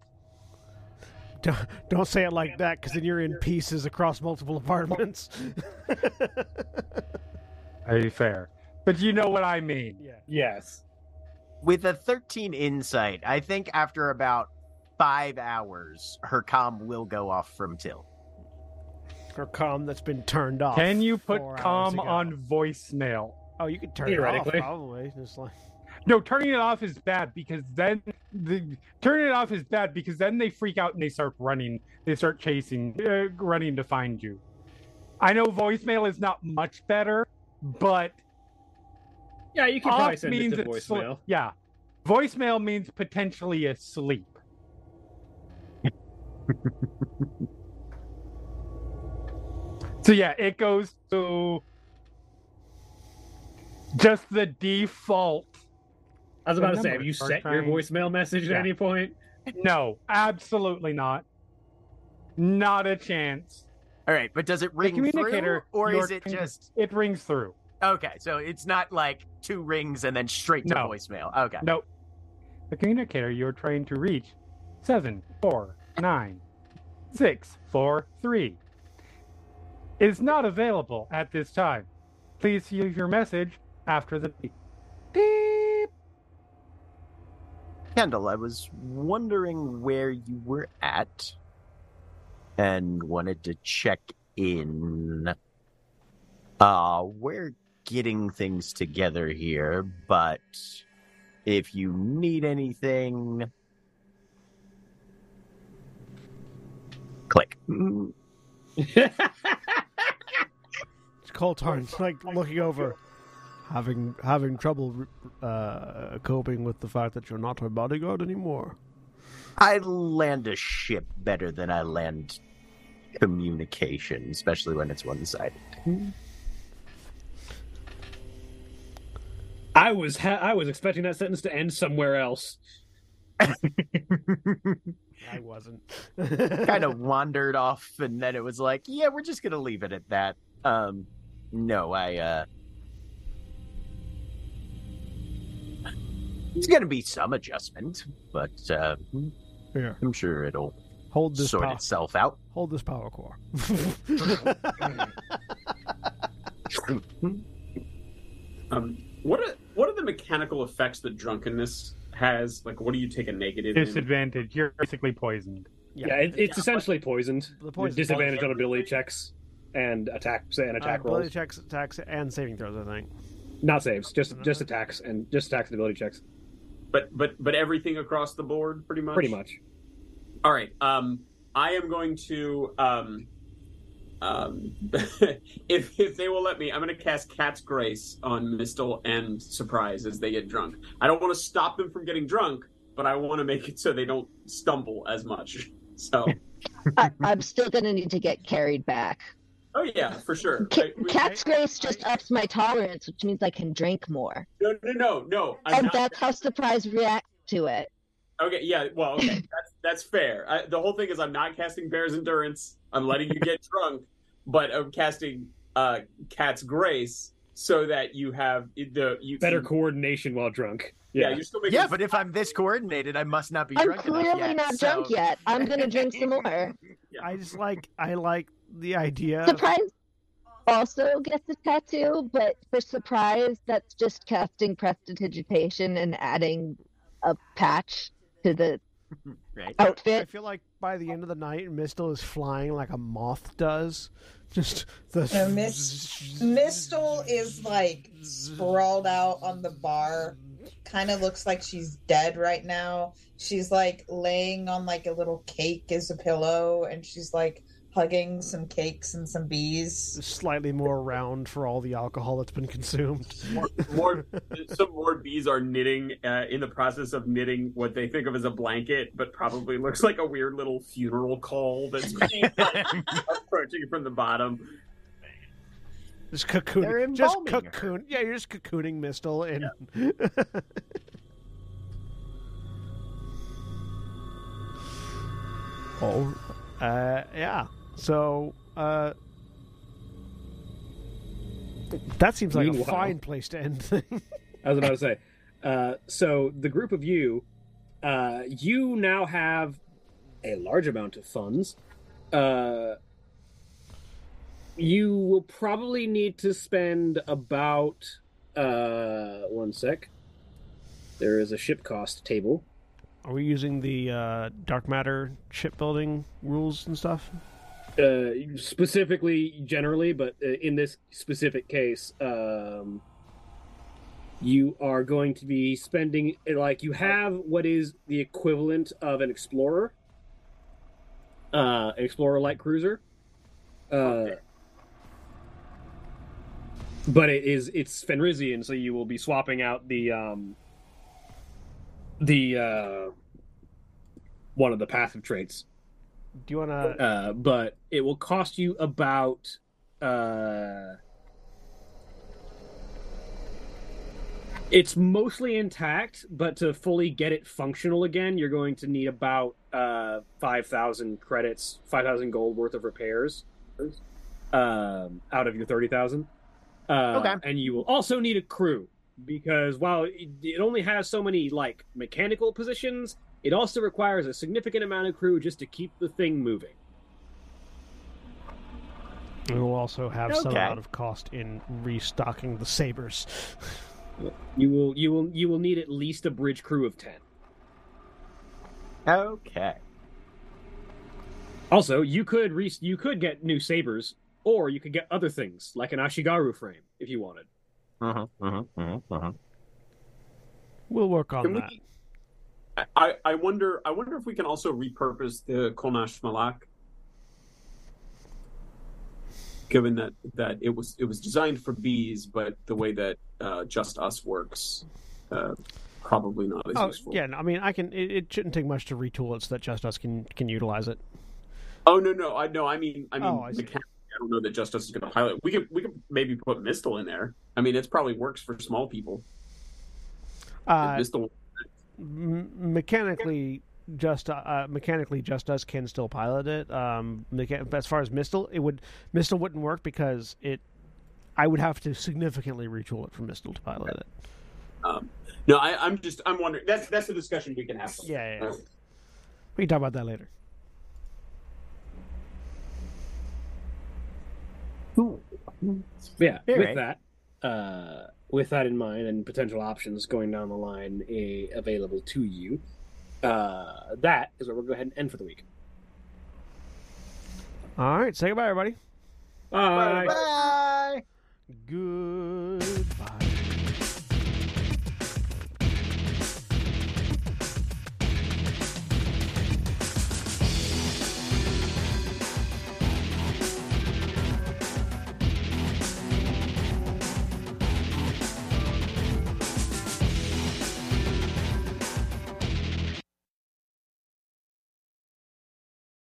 don't, don't say it like that, because then you're in pieces across multiple apartments. <laughs> Very fair. But you know what I mean. yeah. Yes. With a 13 insight, I think after about five hours, her comm will go off from Tyll. Or com that's been turned off. Can you put four hours calm on voicemail? Oh, you can turn it off Theoretically. probably. Just like No, turning it off is bad because then the turning it off is bad because then they freak out and they start running. They start chasing, uh, running to find you. I know voicemail is not much better, but Yeah, you can probably off send it means to it's sl- voicemail. yeah, voicemail means potentially asleep. <laughs> so yeah, it goes to just the default I was about to say, have you are set your voicemail message at Yeah. any point? No, absolutely not. Not a chance. All right, but does it The ring communicator, through, or you're is it trying just It rings through. okay? So it's not like two rings and then straight to No. voicemail. Okay. No. The communicator you're trying to reach seven four nine six four three is not available at this time. Please leave your message after the beep. Beep. Kendall, I was wondering where you were at and wanted to check in. Uh, we're getting things together here, but if you need anything, click. <laughs> It's Koltarn's like looking over, having having trouble uh, coping with the fact that you're not her bodyguard anymore. I land a ship better than I land communication, especially when it's one sided. I was ha- I was expecting that sentence to end somewhere else. <laughs> I wasn't. kind of wandered off and then it was like yeah we're just gonna leave it at that um no i uh it's gonna be some adjustment but uh Here, i'm sure it'll hold this. sort pow- itself out hold this power core. <laughs> Um, what are what are the mechanical effects that drunkenness has? Like, what do you take a negative? in? Disadvantage. You're basically poisoned. Yeah, it, it's essentially poisoned. The poison- disadvantage on ability checks and attack and Uh, attack ability rolls. checks, attacks, and saving throws. I think. Not saves, just just attacks and just attacks and ability checks. But but but everything across the board, pretty much. Pretty much. All right. Um, I am going to um, um, <laughs> if if they will let me, I'm going to cast Cat's Grace on Mistyl and Surprise as they get drunk. I don't want to stop them from getting drunk, but I want to make it so they don't stumble as much. <laughs> So, I, I'm still gonna need to get carried back. Oh yeah, for sure. Ca- I- Cat's Grace just ups my tolerance, which means I can drink more, no, no, no, no. I'm and not- that's how surprise reacts to it. Okay, yeah, well, okay, <laughs> that's that's fair. I, the whole thing is, I'm not casting Bear's Endurance. I'm letting you get drunk, but I'm casting uh, Cat's Grace so that you have the you Better you- coordination while drunk. Yeah, Yeah. you're still making. yeah but if i'm this coordinated i must not be I'm drunk enough clearly yet, not so- drunk yet. I'm gonna drink some <laughs> more. I just like. I like the idea. of- Surprise also gets a tattoo, but for surprise, that's just casting prestidigitation and adding a patch to the right I feel like by the end of the night, Mistyl is flying like a moth does. Just the. No, Mis- Mistyl is like sprawled out on the bar. Kind of looks like she's dead right now. She's like laying on like a little cake as a pillow, and she's like hugging some cakes and some bees. slightly more round for all the alcohol that's been consumed. more, more some more bees are knitting uh, in the process of knitting what they think of as a blanket, but probably looks like a weird little funeral call that's <laughs> approaching from the bottom. Just They're cocooning. Just embalming her. Yeah, you're just cocooning Mistyl and. oh, uh, yeah. So, uh, that seems like a fine place to end things. <laughs> I was about to say. Uh, so the group of you, uh, you now have a large amount of funds. Uh, you will probably need to spend about uh, one sec. There is a ship cost table. Are we using the uh, dark matter shipbuilding rules and stuff? Uh, specifically generally, but uh, in this specific case, um, you are going to be spending like you have what is the equivalent of an explorer, uh, explorer light cruiser. Uh, But it is it's Fenrisian, so you will be swapping out the um, the uh, one of the passive traits. Do you want to? Uh, but it will cost you about uh, It's mostly intact, but to fully get it functional again, you're going to need about uh, five thousand credits, five thousand gold worth of repairs, um, out of your thirty thousand. Uh, Okay. And you will also need a crew because while it, it only has so many like mechanical positions, it also requires a significant amount of crew just to keep the thing moving. We will also have some Okay. amount of cost in restocking the sabers. You will you will you will need at least a bridge crew of ten. Okay. Also, you could re- you could get new sabers, or you could get other things like an Ashigaru frame if you wanted. Uh-huh, uh-huh, uh-huh, uh-huh. We'll work on Can that. we? I, I wonder. I wonder if we can also repurpose the Kolnash Malak, given that that it was it was designed for bees, but the way that uh, Just Us works, uh, probably not as Oh useful. yeah, I mean, I can. It, it shouldn't take much to retool it so that Just Us can can utilize it. Oh no, no, I no, I mean, I mean, Oh, I mechanically, I don't know that Just Us is going to pilot. We could we could maybe put Mistyl in there. I mean, it probably works for small people. Uh, Mistyl, m- mechanically, just uh, mechanically, Just Us can still pilot it. Um, mecha- as far as Mistyl, it would Mistyl wouldn't work because it. I would have to significantly retool it for Mistyl to pilot it. um, no, I, I'm just I'm wondering. That's that's a discussion we can have. Yeah, yeah, yeah. We can talk about that later. Yeah, All with right. that, uh, with that in mind, and potential options going down the line a, available to you, uh, that is where we'll go ahead and end for the week. All right, say goodbye, everybody. Bye. Bye. Good